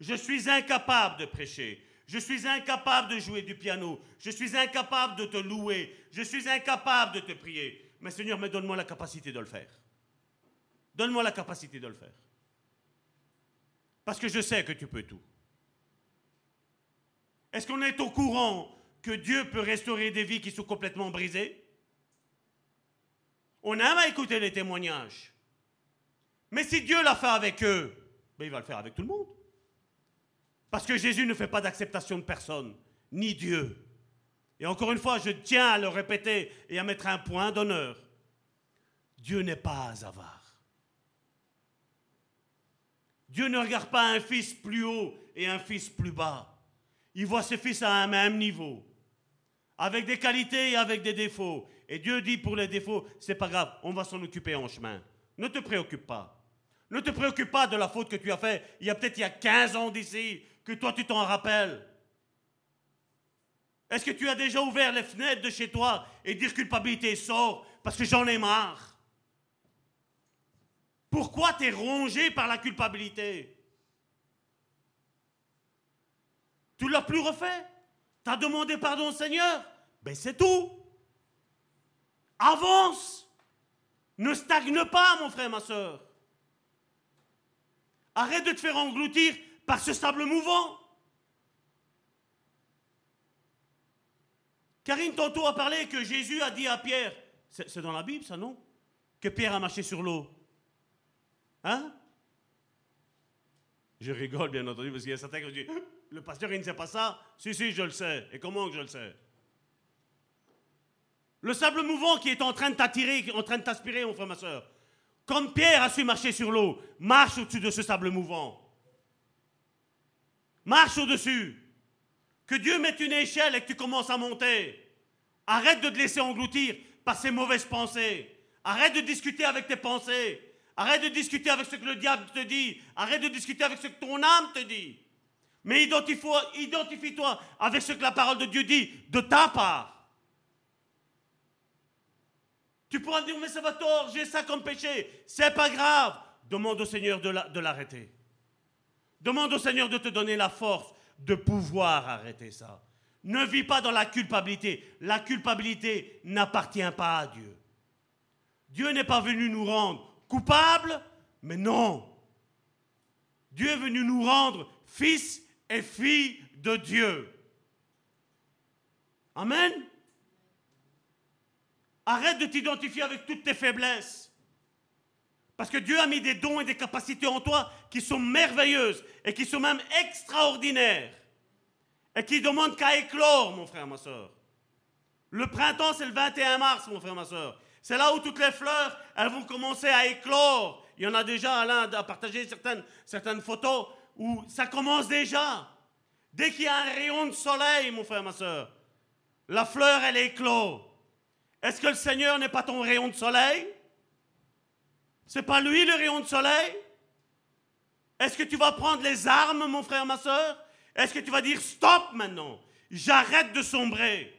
D: je suis incapable de prêcher. Je suis incapable de jouer du piano. Je suis incapable de te louer. Je suis incapable de te prier. Mais Seigneur, mais donne-moi la capacité de le faire. Donne-moi la capacité de le faire. Parce que je sais que tu peux tout. Est-ce qu'on est au courant que Dieu peut restaurer des vies qui sont complètement brisées? On aime à écouter les témoignages. Mais si Dieu l'a fait avec eux, ben il va le faire avec tout le monde. Parce que Jésus ne fait pas d'acceptation de personne, ni Dieu. Et encore une fois, je tiens à le répéter et à mettre un point d'honneur. Dieu n'est pas avare. Dieu ne regarde pas un fils plus haut et un fils plus bas. Il voit ses fils à un même niveau, avec des qualités et avec des défauts. Et Dieu dit pour les défauts, c'est pas grave, on va s'en occuper en chemin. Ne te préoccupe pas. Ne te préoccupe pas de la faute que tu as faite il y a peut-être il y a 15 ans d'ici, que toi tu t'en rappelles. Est-ce que tu as déjà ouvert les fenêtres de chez toi et dire culpabilité sort parce que j'en ai marre? Pourquoi tu es rongé par la culpabilité? Tu l'as plus refait? Tu as demandé pardon au Seigneur? Ben c'est tout. Avance. Ne stagne pas, mon frère, ma soeur. Arrête de te faire engloutir par ce sable mouvant. Karine tantôt a parlé que Jésus a dit à Pierre, c'est dans la Bible ça non? Que Pierre a marché sur l'eau. Hein? Je rigole bien entendu parce qu'il y a certains qui disent, le pasteur il ne sait pas ça. Si, si, je le sais. Et comment que je le sais? Le sable mouvant qui est en train de t'attirer, en train de t'aspirer, mon frère, ma soeur. Comme Pierre a su marcher sur l'eau, marche au-dessus de ce sable mouvant. Marche au-dessus. Que Dieu mette une échelle et que tu commences à monter. Arrête de te laisser engloutir par ces mauvaises pensées. Arrête de discuter avec tes pensées. Arrête de discuter avec ce que le diable te dit. Arrête de discuter avec ce que ton âme te dit. Mais identifie-toi avec ce que la parole de Dieu dit de ta part. Tu pourras dire, mais ça va tort, j'ai ça comme péché. C'est pas grave. Demande au Seigneur de l'arrêter. Demande au Seigneur de te donner la force de pouvoir arrêter ça. Ne vis pas dans la culpabilité. La culpabilité n'appartient pas à Dieu. Dieu n'est pas venu nous rendre coupables, mais non. Dieu est venu nous rendre fils et filles de Dieu. Amen. Arrête de t'identifier avec toutes tes faiblesses. Parce que Dieu a mis des dons et des capacités en toi qui sont merveilleuses et qui sont même extraordinaires. Et qui demandent qu'à éclore, mon frère, ma soeur. Le printemps, c'est le 21 mars, mon frère, ma soeur. C'est là où toutes les fleurs, elles vont commencer à éclore. Il y en a déjà, Alain, à partager certaines, certaines photos où ça commence déjà. Dès qu'il y a un rayon de soleil, mon frère, ma soeur, la fleur, elle éclore. Est-ce que le Seigneur n'est pas ton rayon de soleil? C'est pas lui le rayon de soleil? Est-ce que tu vas prendre les armes, mon frère, ma soeur? Est-ce que tu vas dire stop maintenant J'arrête de sombrer?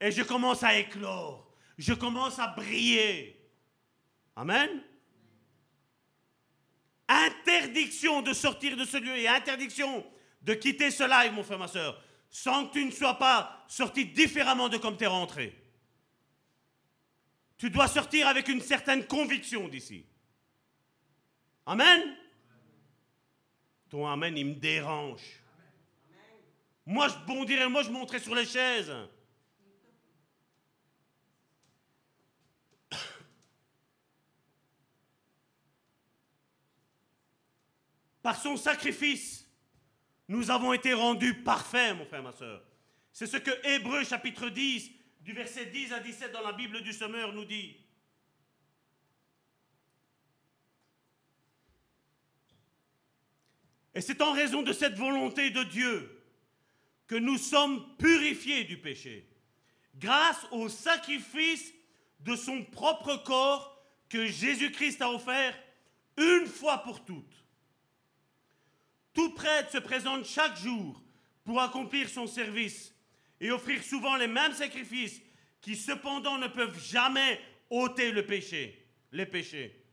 D: Et je commence à éclore. Je commence à briller. Amen. Interdiction de sortir de ce lieu et interdiction de quitter ce live, mon frère, ma soeur, sans que tu ne sois pas sorti différemment de comme tu es rentré. Tu dois sortir avec une certaine conviction d'ici. Amen. Ton amen, il me dérange. Moi, je bondirais, moi, je monterais sur les chaises. Par son sacrifice, nous avons été rendus parfaits, mon frère, ma soeur. C'est ce que Hébreu chapitre 10 du verset 10 à 17 dans la Bible du Semeur nous dit Et c'est en raison de cette volonté de Dieu que nous sommes purifiés du péché, grâce au sacrifice de son propre corps que Jésus-Christ a offert une fois pour toutes. Tout prêtre se présente chaque jour pour accomplir son service et offrir souvent les mêmes sacrifices qui cependant ne peuvent jamais ôter le péché, les péchés.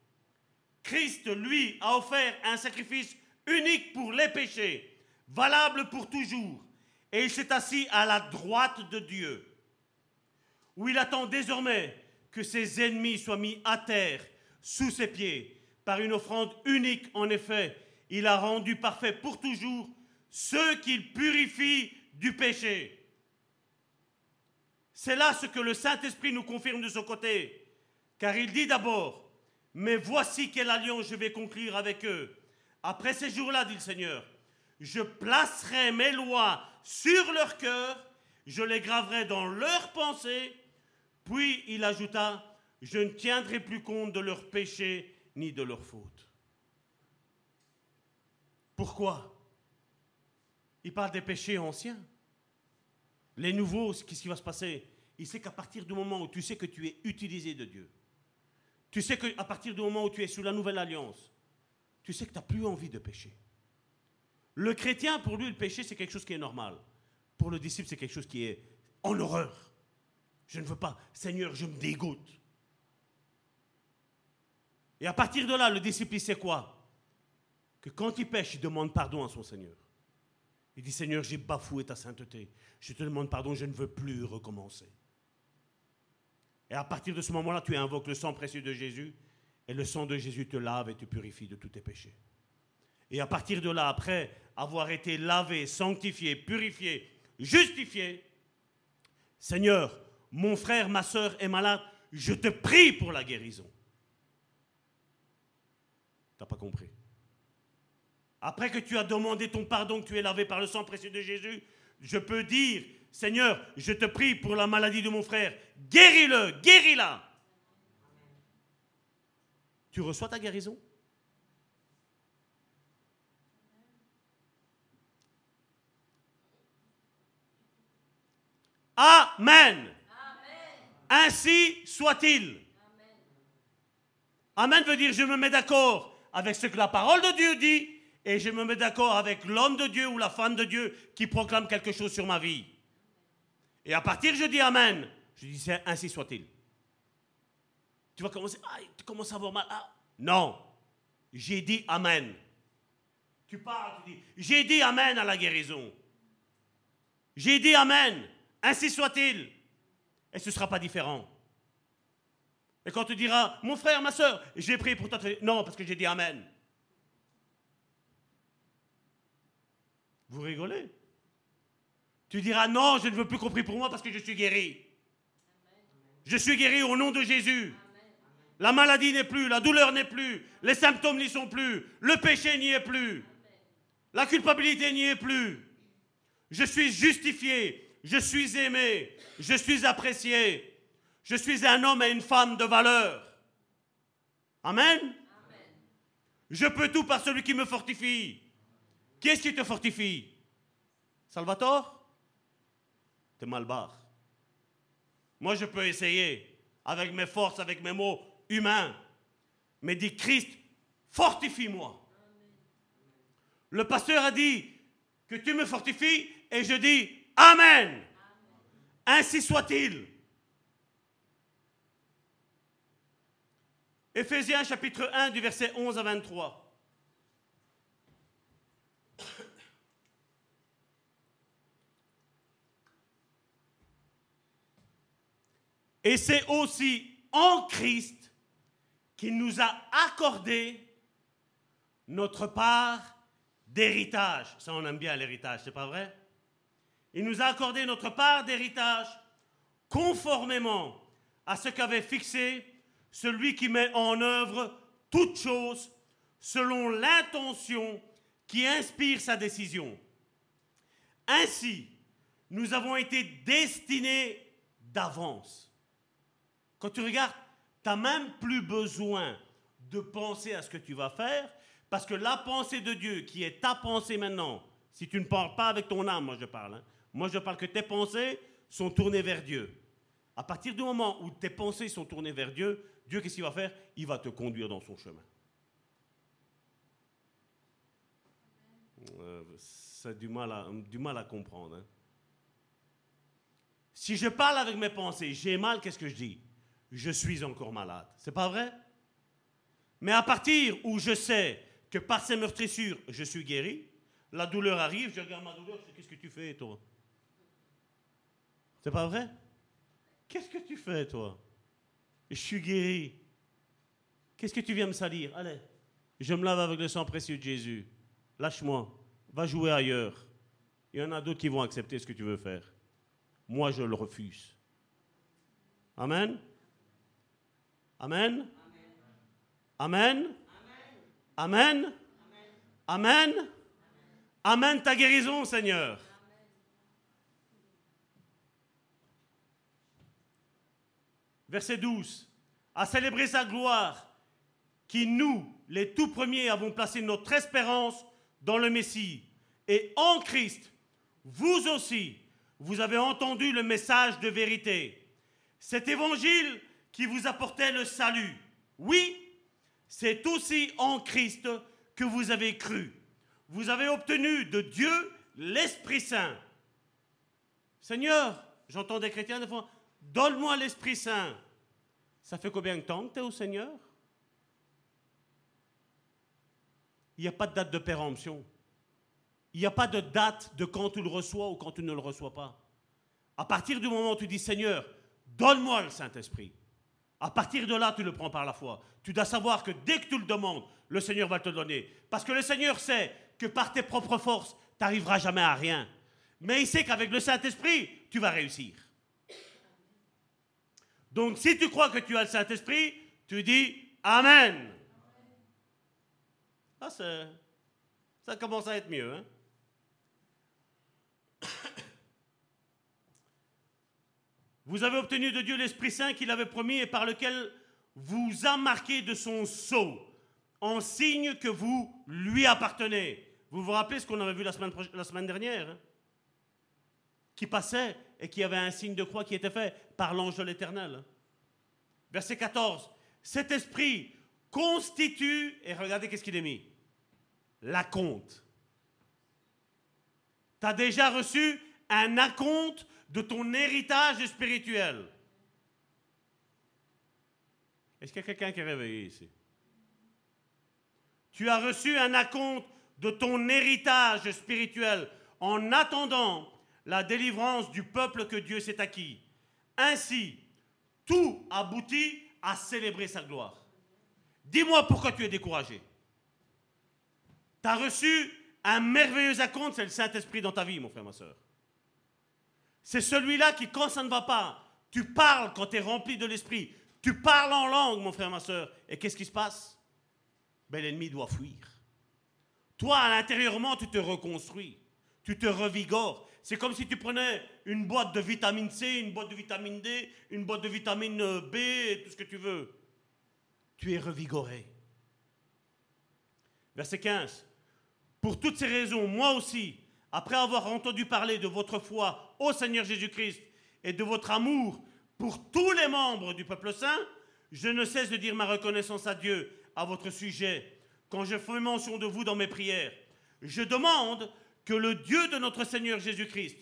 D: Christ, lui, a offert un sacrifice unique pour les péchés, valable pour toujours, et il s'est assis à la droite de Dieu, où il attend désormais que ses ennemis soient mis à terre sous ses pieds par une offrande unique. En effet, il a rendu parfait pour toujours ceux qu'il purifie du péché. C'est là ce que le Saint-Esprit nous confirme de son côté, car il dit d'abord, mais voici quelle alliance je vais conclure avec eux. Après ces jours-là, dit le Seigneur, je placerai mes lois sur leur cœur, je les graverai dans leurs pensées. Puis il ajouta, je ne tiendrai plus compte de leurs péchés ni de leurs fautes. Pourquoi? Il parle des péchés anciens. Les nouveaux, qu'est-ce qui va se passer Il sait qu'à partir du moment où tu sais que tu es utilisé de Dieu, tu sais qu'à partir du moment où tu es sous la nouvelle alliance, tu sais que tu n'as plus envie de pécher. Le chrétien, pour lui, le péché, c'est quelque chose qui est normal. Pour le disciple, c'est quelque chose qui est en horreur. Je ne veux pas. Seigneur, je me dégoûte. Et à partir de là, le disciple, il sait quoi? Que quand il pêche, il demande pardon à son Seigneur. Il dit, Seigneur, j'ai bafoué ta sainteté. Je te demande pardon, je ne veux plus recommencer. Et à partir de ce moment-là, tu invoques le sang précieux de Jésus, et le sang de Jésus te lave et te purifie de tous tes péchés. Et à partir de là, après avoir été lavé, sanctifié, purifié, justifié, Seigneur, mon frère, ma soeur est malade, je te prie pour la guérison. Tu n'as pas compris? Après que tu as demandé ton pardon, que tu es lavé par le sang précieux de Jésus, je peux dire, Seigneur, je te prie pour la maladie de mon frère, guéris-le, guéris-la. Tu reçois ta guérison? Amen. Ainsi soit-il. Amen veut dire je me mets d'accord avec ce que la parole de Dieu dit et je me mets d'accord avec l'homme de Dieu ou la femme de Dieu qui proclame quelque chose sur ma vie. Et à partir je dis Amen, je dis ainsi soit-il. Tu vas commencer, ah, tu commences à avoir mal. Ah, non, j'ai dit Amen. Tu parles, tu dis, j'ai dit Amen à la guérison. J'ai dit Amen. Ainsi soit-il. Et ce ne sera pas différent. Et quand tu diras, mon frère, ma soeur, j'ai prié pour toi, non, parce que j'ai dit Amen. Vous rigolez? Tu diras, non, je ne veux plus qu'on prie pour moi parce que je suis guéri. Je suis guéri au nom de Jésus. La maladie n'est plus, la douleur n'est plus, les symptômes n'y sont plus, le péché n'y est plus, la culpabilité n'y est plus. Je suis justifié, je suis aimé, je suis apprécié, je suis un homme et une femme de valeur. Amen. Je peux tout par celui qui me fortifie. Qui est-ce qui te fortifie? Salvatore? T'es mal barre. Moi, je peux essayer avec mes forces, avec mes mots humains. Mais dit Christ, fortifie-moi. Le pasteur a dit que tu me fortifies et je dis Amen. Ainsi soit-il. Éphésiens chapitre 1 du verset 11 à 23. Et c'est aussi en Christ qu'il nous a accordé notre part d'héritage. Ça, on aime bien l'héritage, c'est pas vrai? Il nous a accordé notre part d'héritage conformément à ce qu'avait fixé celui qui met en œuvre toutes choses selon l'intention qui inspire sa décision. Ainsi, nous avons été destinés d'avance. Quand tu regardes, tu n'as même plus besoin de penser à ce que tu vas faire, parce que la pensée de Dieu, qui est ta pensée maintenant, si tu ne parles pas avec ton âme, moi je parle, hein, moi, je parle que tes pensées sont tournées vers Dieu. À partir du moment où tes pensées sont tournées vers Dieu, Dieu, qu'est-ce qu'il va faire? Il va te conduire dans son chemin. Euh, mal à, du mal à comprendre. hein. Si je parle avec mes pensées, j'ai mal, qu'est-ce que je dis? Je suis encore malade. C'est pas vrai? Mais à partir où je sais que par ces meurtrissures, je suis guéri, la douleur arrive, je regarde ma douleur, je dis, qu'est-ce que tu fais, toi? C'est pas vrai? Qu'est-ce que tu fais, toi? Je suis guéri. Qu'est-ce que tu viens me salir? Allez, je me lave avec le sang précieux de Jésus. Lâche-moi. Va jouer ailleurs. Il y en a d'autres qui vont accepter ce que tu veux faire. Moi, je le refuse. Amen? Amen? Amen? Amen? Amen? Amen ta guérison, Seigneur. Verset 12. À célébrer sa gloire, qui nous, les tout premiers, avons placé notre espérance dans le Messie. Et en Christ, vous aussi, vous avez entendu le message de vérité. Cet évangile qui vous apportait le salut. Oui, c'est aussi en Christ que vous avez cru. Vous avez obtenu de Dieu l'Esprit Saint. Seigneur, j'entends des chrétiens des fois, donne-moi l'Esprit Saint. Ça fait combien de temps que tu es au Seigneur? Il n'y a pas de date de péremption. Il n'y a pas de date de quand tu le reçois ou quand tu ne le reçois pas. À partir du moment où tu dis Seigneur, donne-moi le Saint-Esprit, à partir de là, tu le prends par la foi. Tu dois savoir que dès que tu le demandes, le Seigneur va te donner. Parce que le Seigneur sait que par tes propres forces, tu n'arriveras jamais à rien. Mais il sait qu'avec le Saint-Esprit, tu vas réussir. Donc si tu crois que tu as le Saint-Esprit, tu dis Amen. Ah, ça commence à être mieux. hein. Vous avez obtenu de Dieu l'Esprit Saint qu'il avait promis et par lequel vous a marqué de son sceau, en signe que vous lui appartenez. Vous vous rappelez ce qu'on avait vu la semaine, dernière hein Qui passait et qui avait un signe de croix qui était fait par l'ange de l'Éternel. hein. Verset 14. Cet esprit constitue, et regardez qu'est-ce qu'il est mis, la. Tu as déjà reçu un acompte de ton héritage spirituel. Est-ce qu'il y a quelqu'un qui est réveillé ici? Tu as reçu un acompte de ton héritage spirituel en attendant la délivrance du peuple que Dieu s'est acquis. Ainsi, tout aboutit à célébrer sa gloire. Dis-moi pourquoi tu es découragé. Tu as reçu un merveilleux acompte, c'est le Saint-Esprit dans ta vie, mon frère, ma soeur. C'est celui-là qui, quand ça ne va pas, tu parles quand tu es rempli de l'Esprit. Tu parles en langue, mon frère, ma soeur. Et qu'est-ce qui se passe? Ben, L'ennemi doit fuir. Toi, à l'intérieurement, tu te reconstruis. Tu te revigores. C'est comme si tu prenais une boîte de vitamine C, une boîte de vitamine D, une boîte de vitamine euh, B, tout ce que tu veux. Tu es revigoré. Verset 15. Pour toutes ces raisons, moi aussi, après avoir entendu parler de votre foi au Seigneur Jésus-Christ et de votre amour pour tous les membres du peuple saint, je ne cesse de dire ma reconnaissance à Dieu à votre sujet quand je fais mention de vous dans mes prières. Je demande que le Dieu de notre Seigneur Jésus-Christ,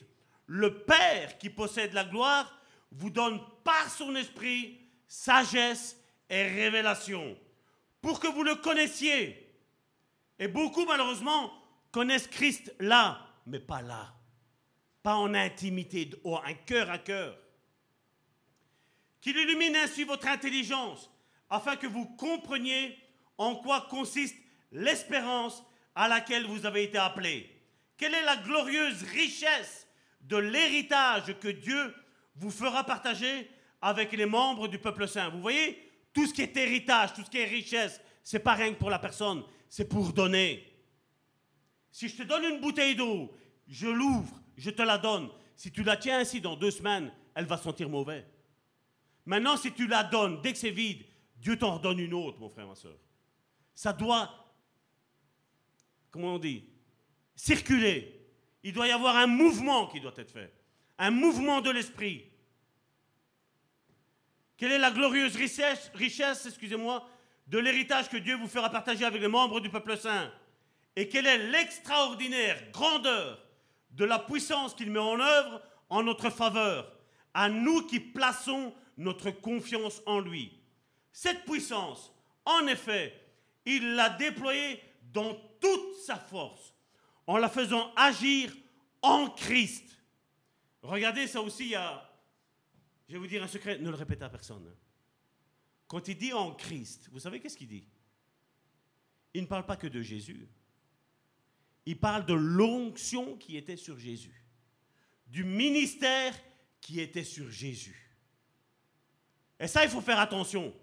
D: le Père qui possède la gloire, vous donne par son esprit sagesse et révélation pour que vous le connaissiez. Et beaucoup, malheureusement, connaissent Christ là, mais pas là. Pas en intimité, oh, un cœur à cœur. Qu'il illumine ainsi votre intelligence, afin que vous compreniez en quoi consiste l'espérance à laquelle vous avez été appelés. Quelle est la glorieuse richesse de l'héritage que Dieu vous fera partager avec les membres du peuple saint. Vous voyez, tout ce qui est héritage, tout ce qui est richesse, c'est pas rien que pour la personne, c'est pour donner. Si je te donne une bouteille d'eau, je l'ouvre, je te la donne. Si tu la tiens ainsi dans deux semaines, elle va sentir mauvais. Maintenant, si tu la donnes, dès que c'est vide, Dieu t'en redonne une autre, mon frère, ma soeur. Ça doit, comment on dit, circuler. Il doit y avoir un mouvement qui doit être fait. Un mouvement de l'esprit. Quelle est la glorieuse richesse, richesse excusez-moi, de l'héritage que Dieu vous fera partager avec les membres du peuple saint? Et quelle est l'extraordinaire grandeur de la puissance qu'il met en œuvre en notre faveur, à nous qui plaçons notre confiance en lui. Cette puissance, en effet, il l'a déployée dans toute sa force, en la faisant agir en Christ. Regardez, ça aussi, il y a, je vais vous dire un secret, ne le répétez à personne. Quand il dit en Christ, vous savez qu'est-ce qu'il dit? Il ne parle pas que de Jésus. Il parle de l'onction qui était sur Jésus, du ministère qui était sur Jésus. Et ça, il faut faire attention.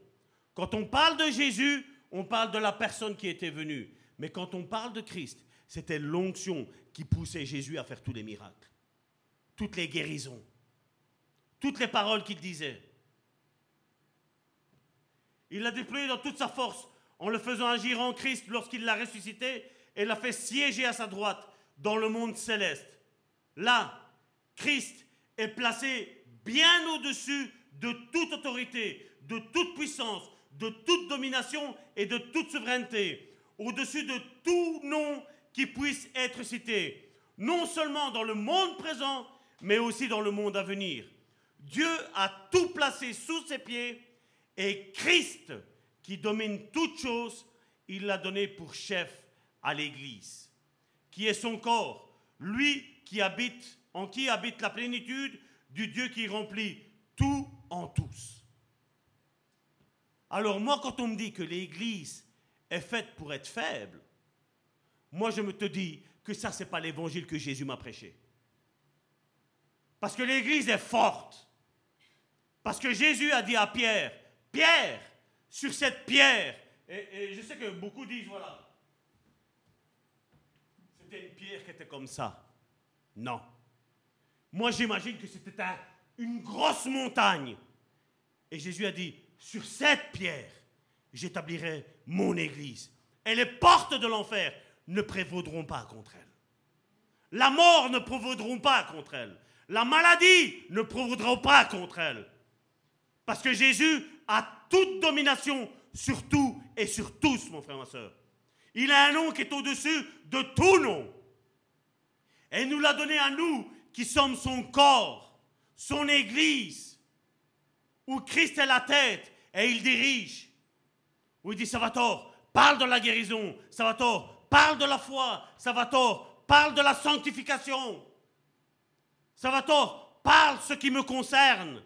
D: Quand on parle de Jésus, on parle de la personne qui était venue. Mais quand on parle de Christ, c'était l'onction qui poussait Jésus à faire tous les miracles, toutes les guérisons, toutes les paroles qu'il disait. Il l'a déployé dans toute sa force en le faisant agir en Christ lorsqu'il l'a ressuscité et l'a fait siéger à sa droite dans le monde céleste. Là, Christ est placé bien au-dessus de toute autorité, de toute puissance, de toute domination et de toute souveraineté, au-dessus de tout nom qui puisse être cité, non seulement dans le monde présent, mais aussi dans le monde à venir. Dieu a tout placé sous ses pieds et Christ, qui domine toutes choses, il l'a donné pour chef à l'Église, qui est son corps, lui qui habite, en qui habite la plénitude du Dieu qui remplit tout en tous. Alors moi, quand on me dit que l'Église est faite pour être faible, moi je me te dis que ça, c'est pas l'évangile que Jésus m'a prêché. Parce que l'Église est forte. Parce que Jésus a dit à Pierre, Pierre, sur cette pierre, et, et je sais que beaucoup disent, voilà, une pierre qui était comme ça. Non. Moi, j'imagine que c'était un- une grosse montagne. Et Jésus a dit, sur cette pierre, j'établirai mon église. Et les portes de l'enfer ne prévaudront pas contre elle. La mort ne prévaudront pas contre elle. La maladie ne prévaudra pas contre elle. Parce que Jésus a toute domination sur tout et sur tous, mon frère, ma soeur. Il a un nom qui est au-dessus de tout nom. Et il nous l'a donné à nous qui sommes son corps, son église, où Christ est la tête et il dirige. Où il dit Salvatore, parle de la guérison. Salvatore, parle de la foi. Salvatore, parle de la sanctification. Salvatore, parle ce qui me concerne.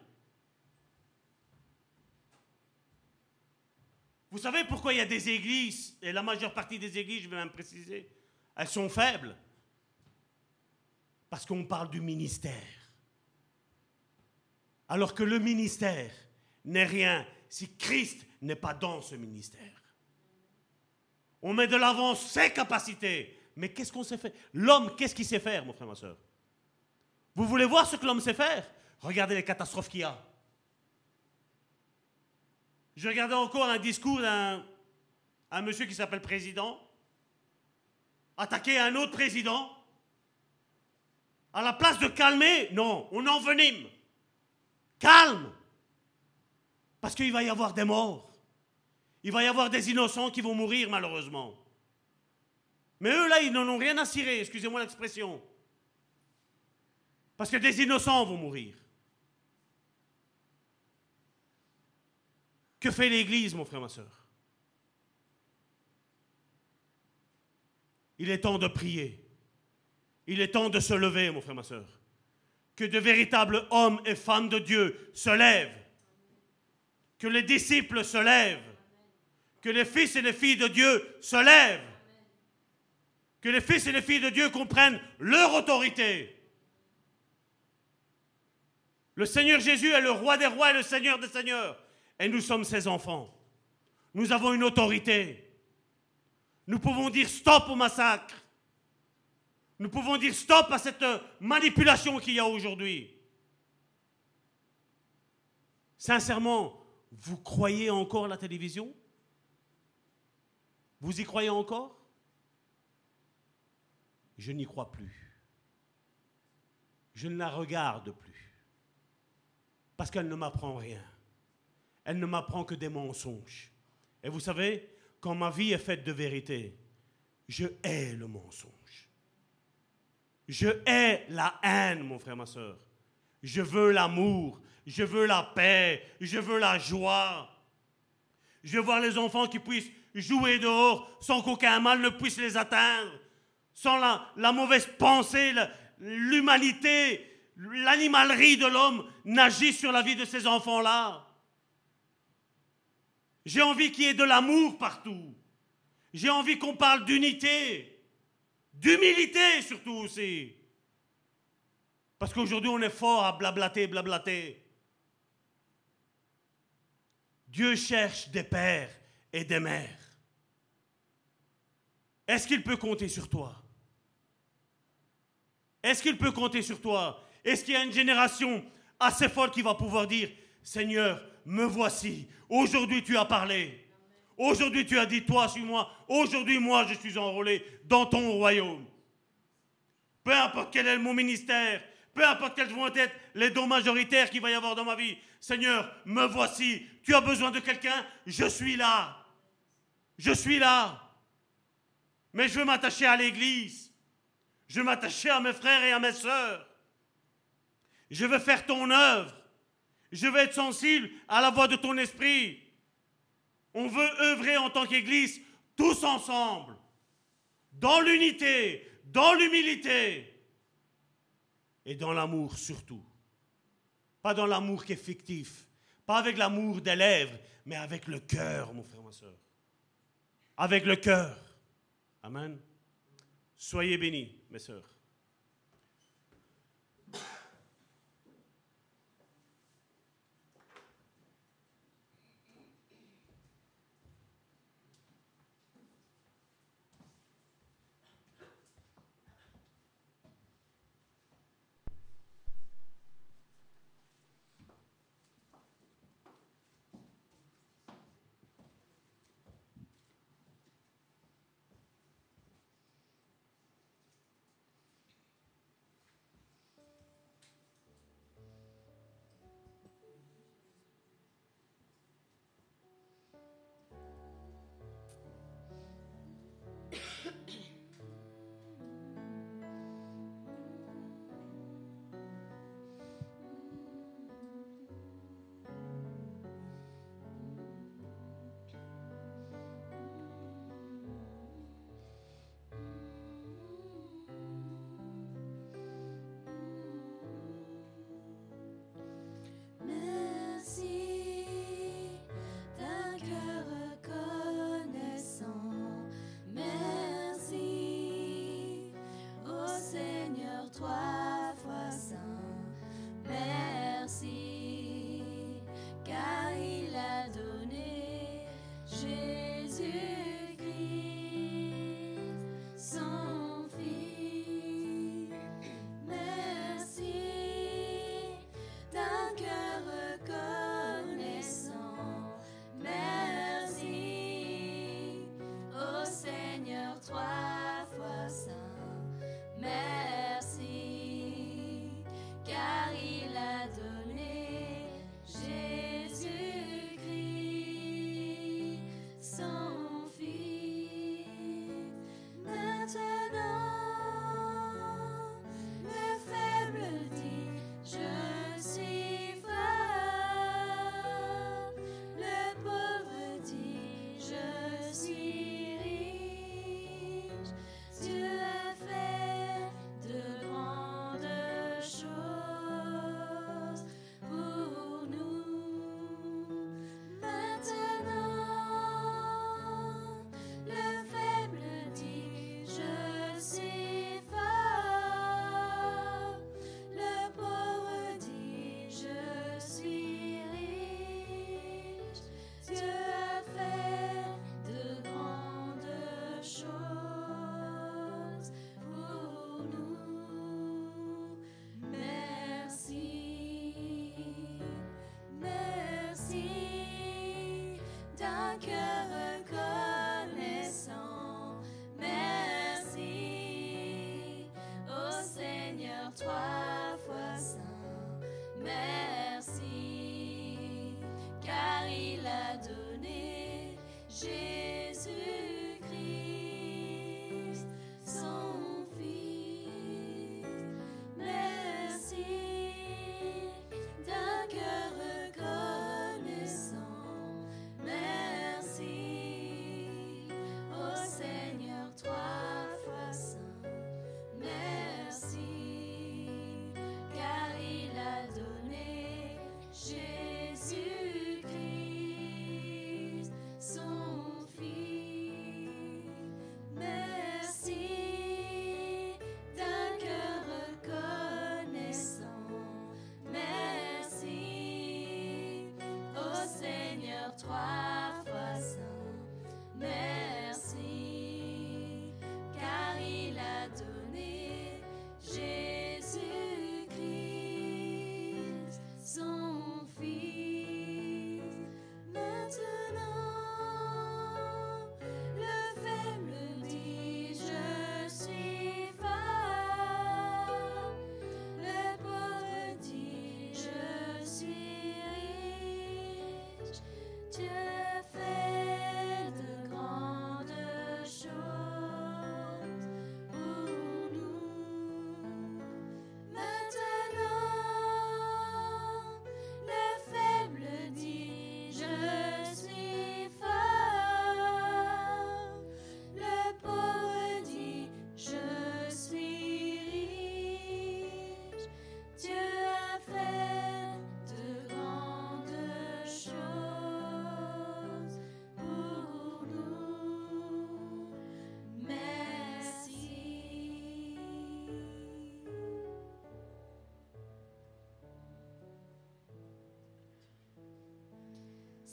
D: Vous savez pourquoi il y a des églises, et la majeure partie des églises, je vais même préciser, elles sont faibles Parce qu'on parle du ministère. Alors que le ministère n'est rien si Christ n'est pas dans ce ministère. On met de l'avant ses capacités. Mais qu'est-ce qu'on sait faire? L'homme, qu'est-ce qu'il sait faire, mon frère, ma soeur? Vous voulez voir ce que l'homme sait faire? Regardez les catastrophes qu'il y a. Je regardais encore un discours d'un un monsieur qui s'appelle président, attaquer un autre président. À la place de calmer, non, on envenime. Calme. Parce qu'il va y avoir des morts. Il va y avoir des innocents qui vont mourir, malheureusement. Mais eux, là, ils n'en ont rien à cirer, excusez-moi l'expression. Parce que des innocents vont mourir. Que fait l'Église, mon frère, ma soeur Il est temps de prier. Il est temps de se lever, mon frère, ma soeur. Que de véritables hommes et femmes de Dieu se lèvent. Que les disciples se lèvent. Que les fils et les filles de Dieu se lèvent. Que les fils et les filles de Dieu comprennent leur autorité. Le Seigneur Jésus est le roi des rois et le Seigneur des seigneurs. Et nous sommes ses enfants. Nous avons une autorité. Nous pouvons dire stop au massacre. Nous pouvons dire stop à cette manipulation qu'il y a aujourd'hui. Sincèrement, vous croyez encore la télévision? Vous y croyez encore? Je n'y crois plus. Je ne la regarde plus. Parce qu'elle ne m'apprend rien. Elle ne m'apprend que des mensonges. Et vous savez, quand ma vie est faite de vérité, Je hais le mensonge. Je hais la haine, mon frère, ma soeur. Je veux l'amour, je veux la paix, je veux la joie. Je veux voir les enfants qui puissent jouer dehors sans qu'aucun mal ne puisse les atteindre, sans la, mauvaise pensée, l'humanité, l'animalerie de l'homme n'agisse sur la vie de ces enfants-là. J'ai envie qu'il y ait de l'amour partout. J'ai envie qu'on parle d'unité, d'humilité surtout aussi. Parce qu'aujourd'hui, on est fort à blablater, blablater. Dieu cherche des pères et des mères. Est-ce qu'il peut compter sur toi? Est-ce qu'il peut compter sur toi? Est-ce qu'il y a une génération assez folle qui va pouvoir dire, Seigneur, me voici, aujourd'hui tu as parlé, aujourd'hui tu as dit, toi suis-moi, aujourd'hui moi je suis enrôlé dans ton royaume. Peu importe quel est mon ministère, peu importe quels vont être les dons majoritaires qu'il va y avoir dans ma vie, Seigneur, me voici, tu as besoin de quelqu'un, je suis là. Je suis là. Mais je veux m'attacher à l'Église. Je veux m'attacher à mes frères et à mes sœurs. Je veux faire ton œuvre. Je veux être sensible à la voix de ton esprit. On veut œuvrer en tant qu'Église tous ensemble, dans l'unité, dans l'humilité et dans l'amour surtout. Pas dans l'amour qui est fictif, pas avec l'amour des lèvres, mais avec le cœur, mon frère, ma soeur. Avec le cœur. Amen. Soyez bénis, mes sœurs.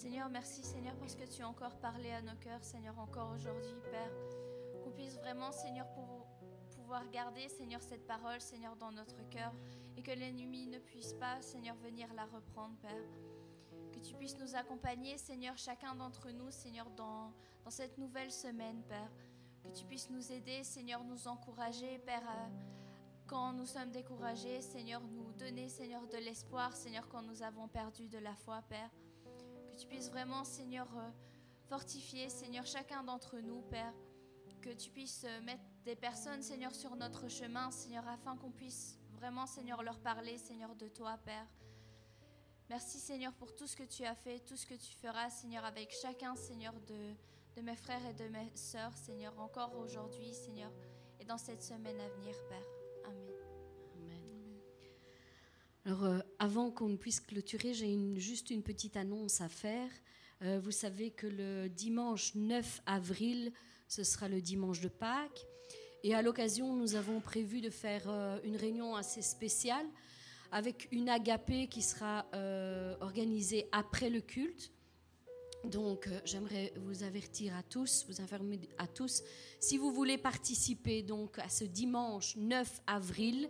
E: Seigneur, merci Seigneur parce que tu as encore parlé à nos cœurs, Seigneur, encore aujourd'hui, Père. Qu'on puisse vraiment, Seigneur, pouvoir garder, Seigneur, cette parole, Seigneur, dans notre cœur et que l'ennemi ne puisse pas, Seigneur, venir la reprendre, Père. Que tu puisses nous accompagner, Seigneur, chacun d'entre nous, Seigneur, dans, dans cette nouvelle semaine, Père. Que tu puisses nous aider, Seigneur, nous encourager, Père, quand nous sommes découragés, Seigneur, nous donner, Seigneur, de l'espoir, Seigneur, quand nous avons perdu de la foi, Père. Tu puisses vraiment, Seigneur, euh, fortifier, Seigneur, chacun d'entre nous, Père. Que tu puisses euh, mettre des personnes, Seigneur, sur notre chemin, Seigneur, afin qu'on puisse vraiment, Seigneur, leur parler, Seigneur, de toi, Père. Merci, Seigneur, pour tout ce que tu as fait, tout ce que tu feras, Seigneur, avec chacun, Seigneur, de, de mes frères et de mes sœurs, Seigneur, encore aujourd'hui, Seigneur, et dans cette semaine à venir, Père.
A: Euh, avant qu'on puisse clôturer, j'ai juste une petite annonce à faire. Euh, vous savez que le dimanche 9 avril, ce sera le dimanche de Pâques. Et à l'occasion, nous avons prévu de faire euh, une réunion assez spéciale avec une agapée qui sera organisée après le culte. Donc, j'aimerais vous avertir à tous, vous informer à tous, si vous voulez participer donc à ce dimanche 9 avril,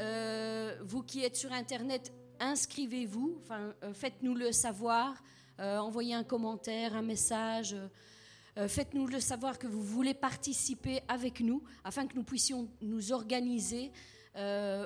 A: euh, vous qui êtes sur Internet, inscrivez-vous, enfin, euh, faites-nous le savoir, euh, envoyez un commentaire, un message, faites-nous le savoir que vous voulez participer avec nous, afin que nous puissions nous organiser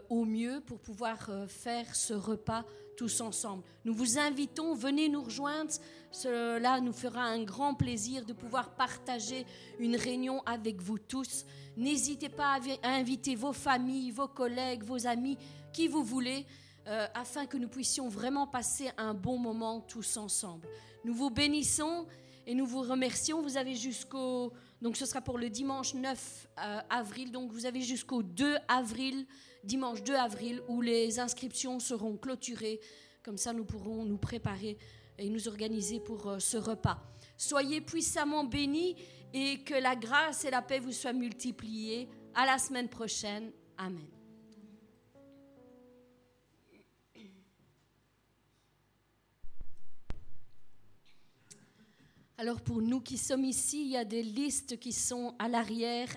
A: au mieux pour pouvoir faire ce repas tous ensemble. Nous vous invitons, venez nous rejoindre, cela nous fera un grand plaisir de pouvoir partager une réunion avec vous tous. N'hésitez pas à vi- à inviter vos familles, vos collègues, vos amis, qui vous voulez, euh, afin que nous puissions vraiment passer un bon moment tous ensemble. Nous vous bénissons et nous vous remercions. Vous avez jusqu'au... Donc ce sera pour le dimanche 9 euh, avril. Donc vous avez jusqu'au 2 avril, dimanche 2 avril, où les inscriptions seront clôturées. Comme ça, nous pourrons nous préparer et nous organiser pour euh, ce repas. Soyez puissamment bénis et que la grâce et la paix vous soient multipliées. À la semaine prochaine. Amen. Alors pour nous qui sommes ici, il y a des listes qui sont à l'arrière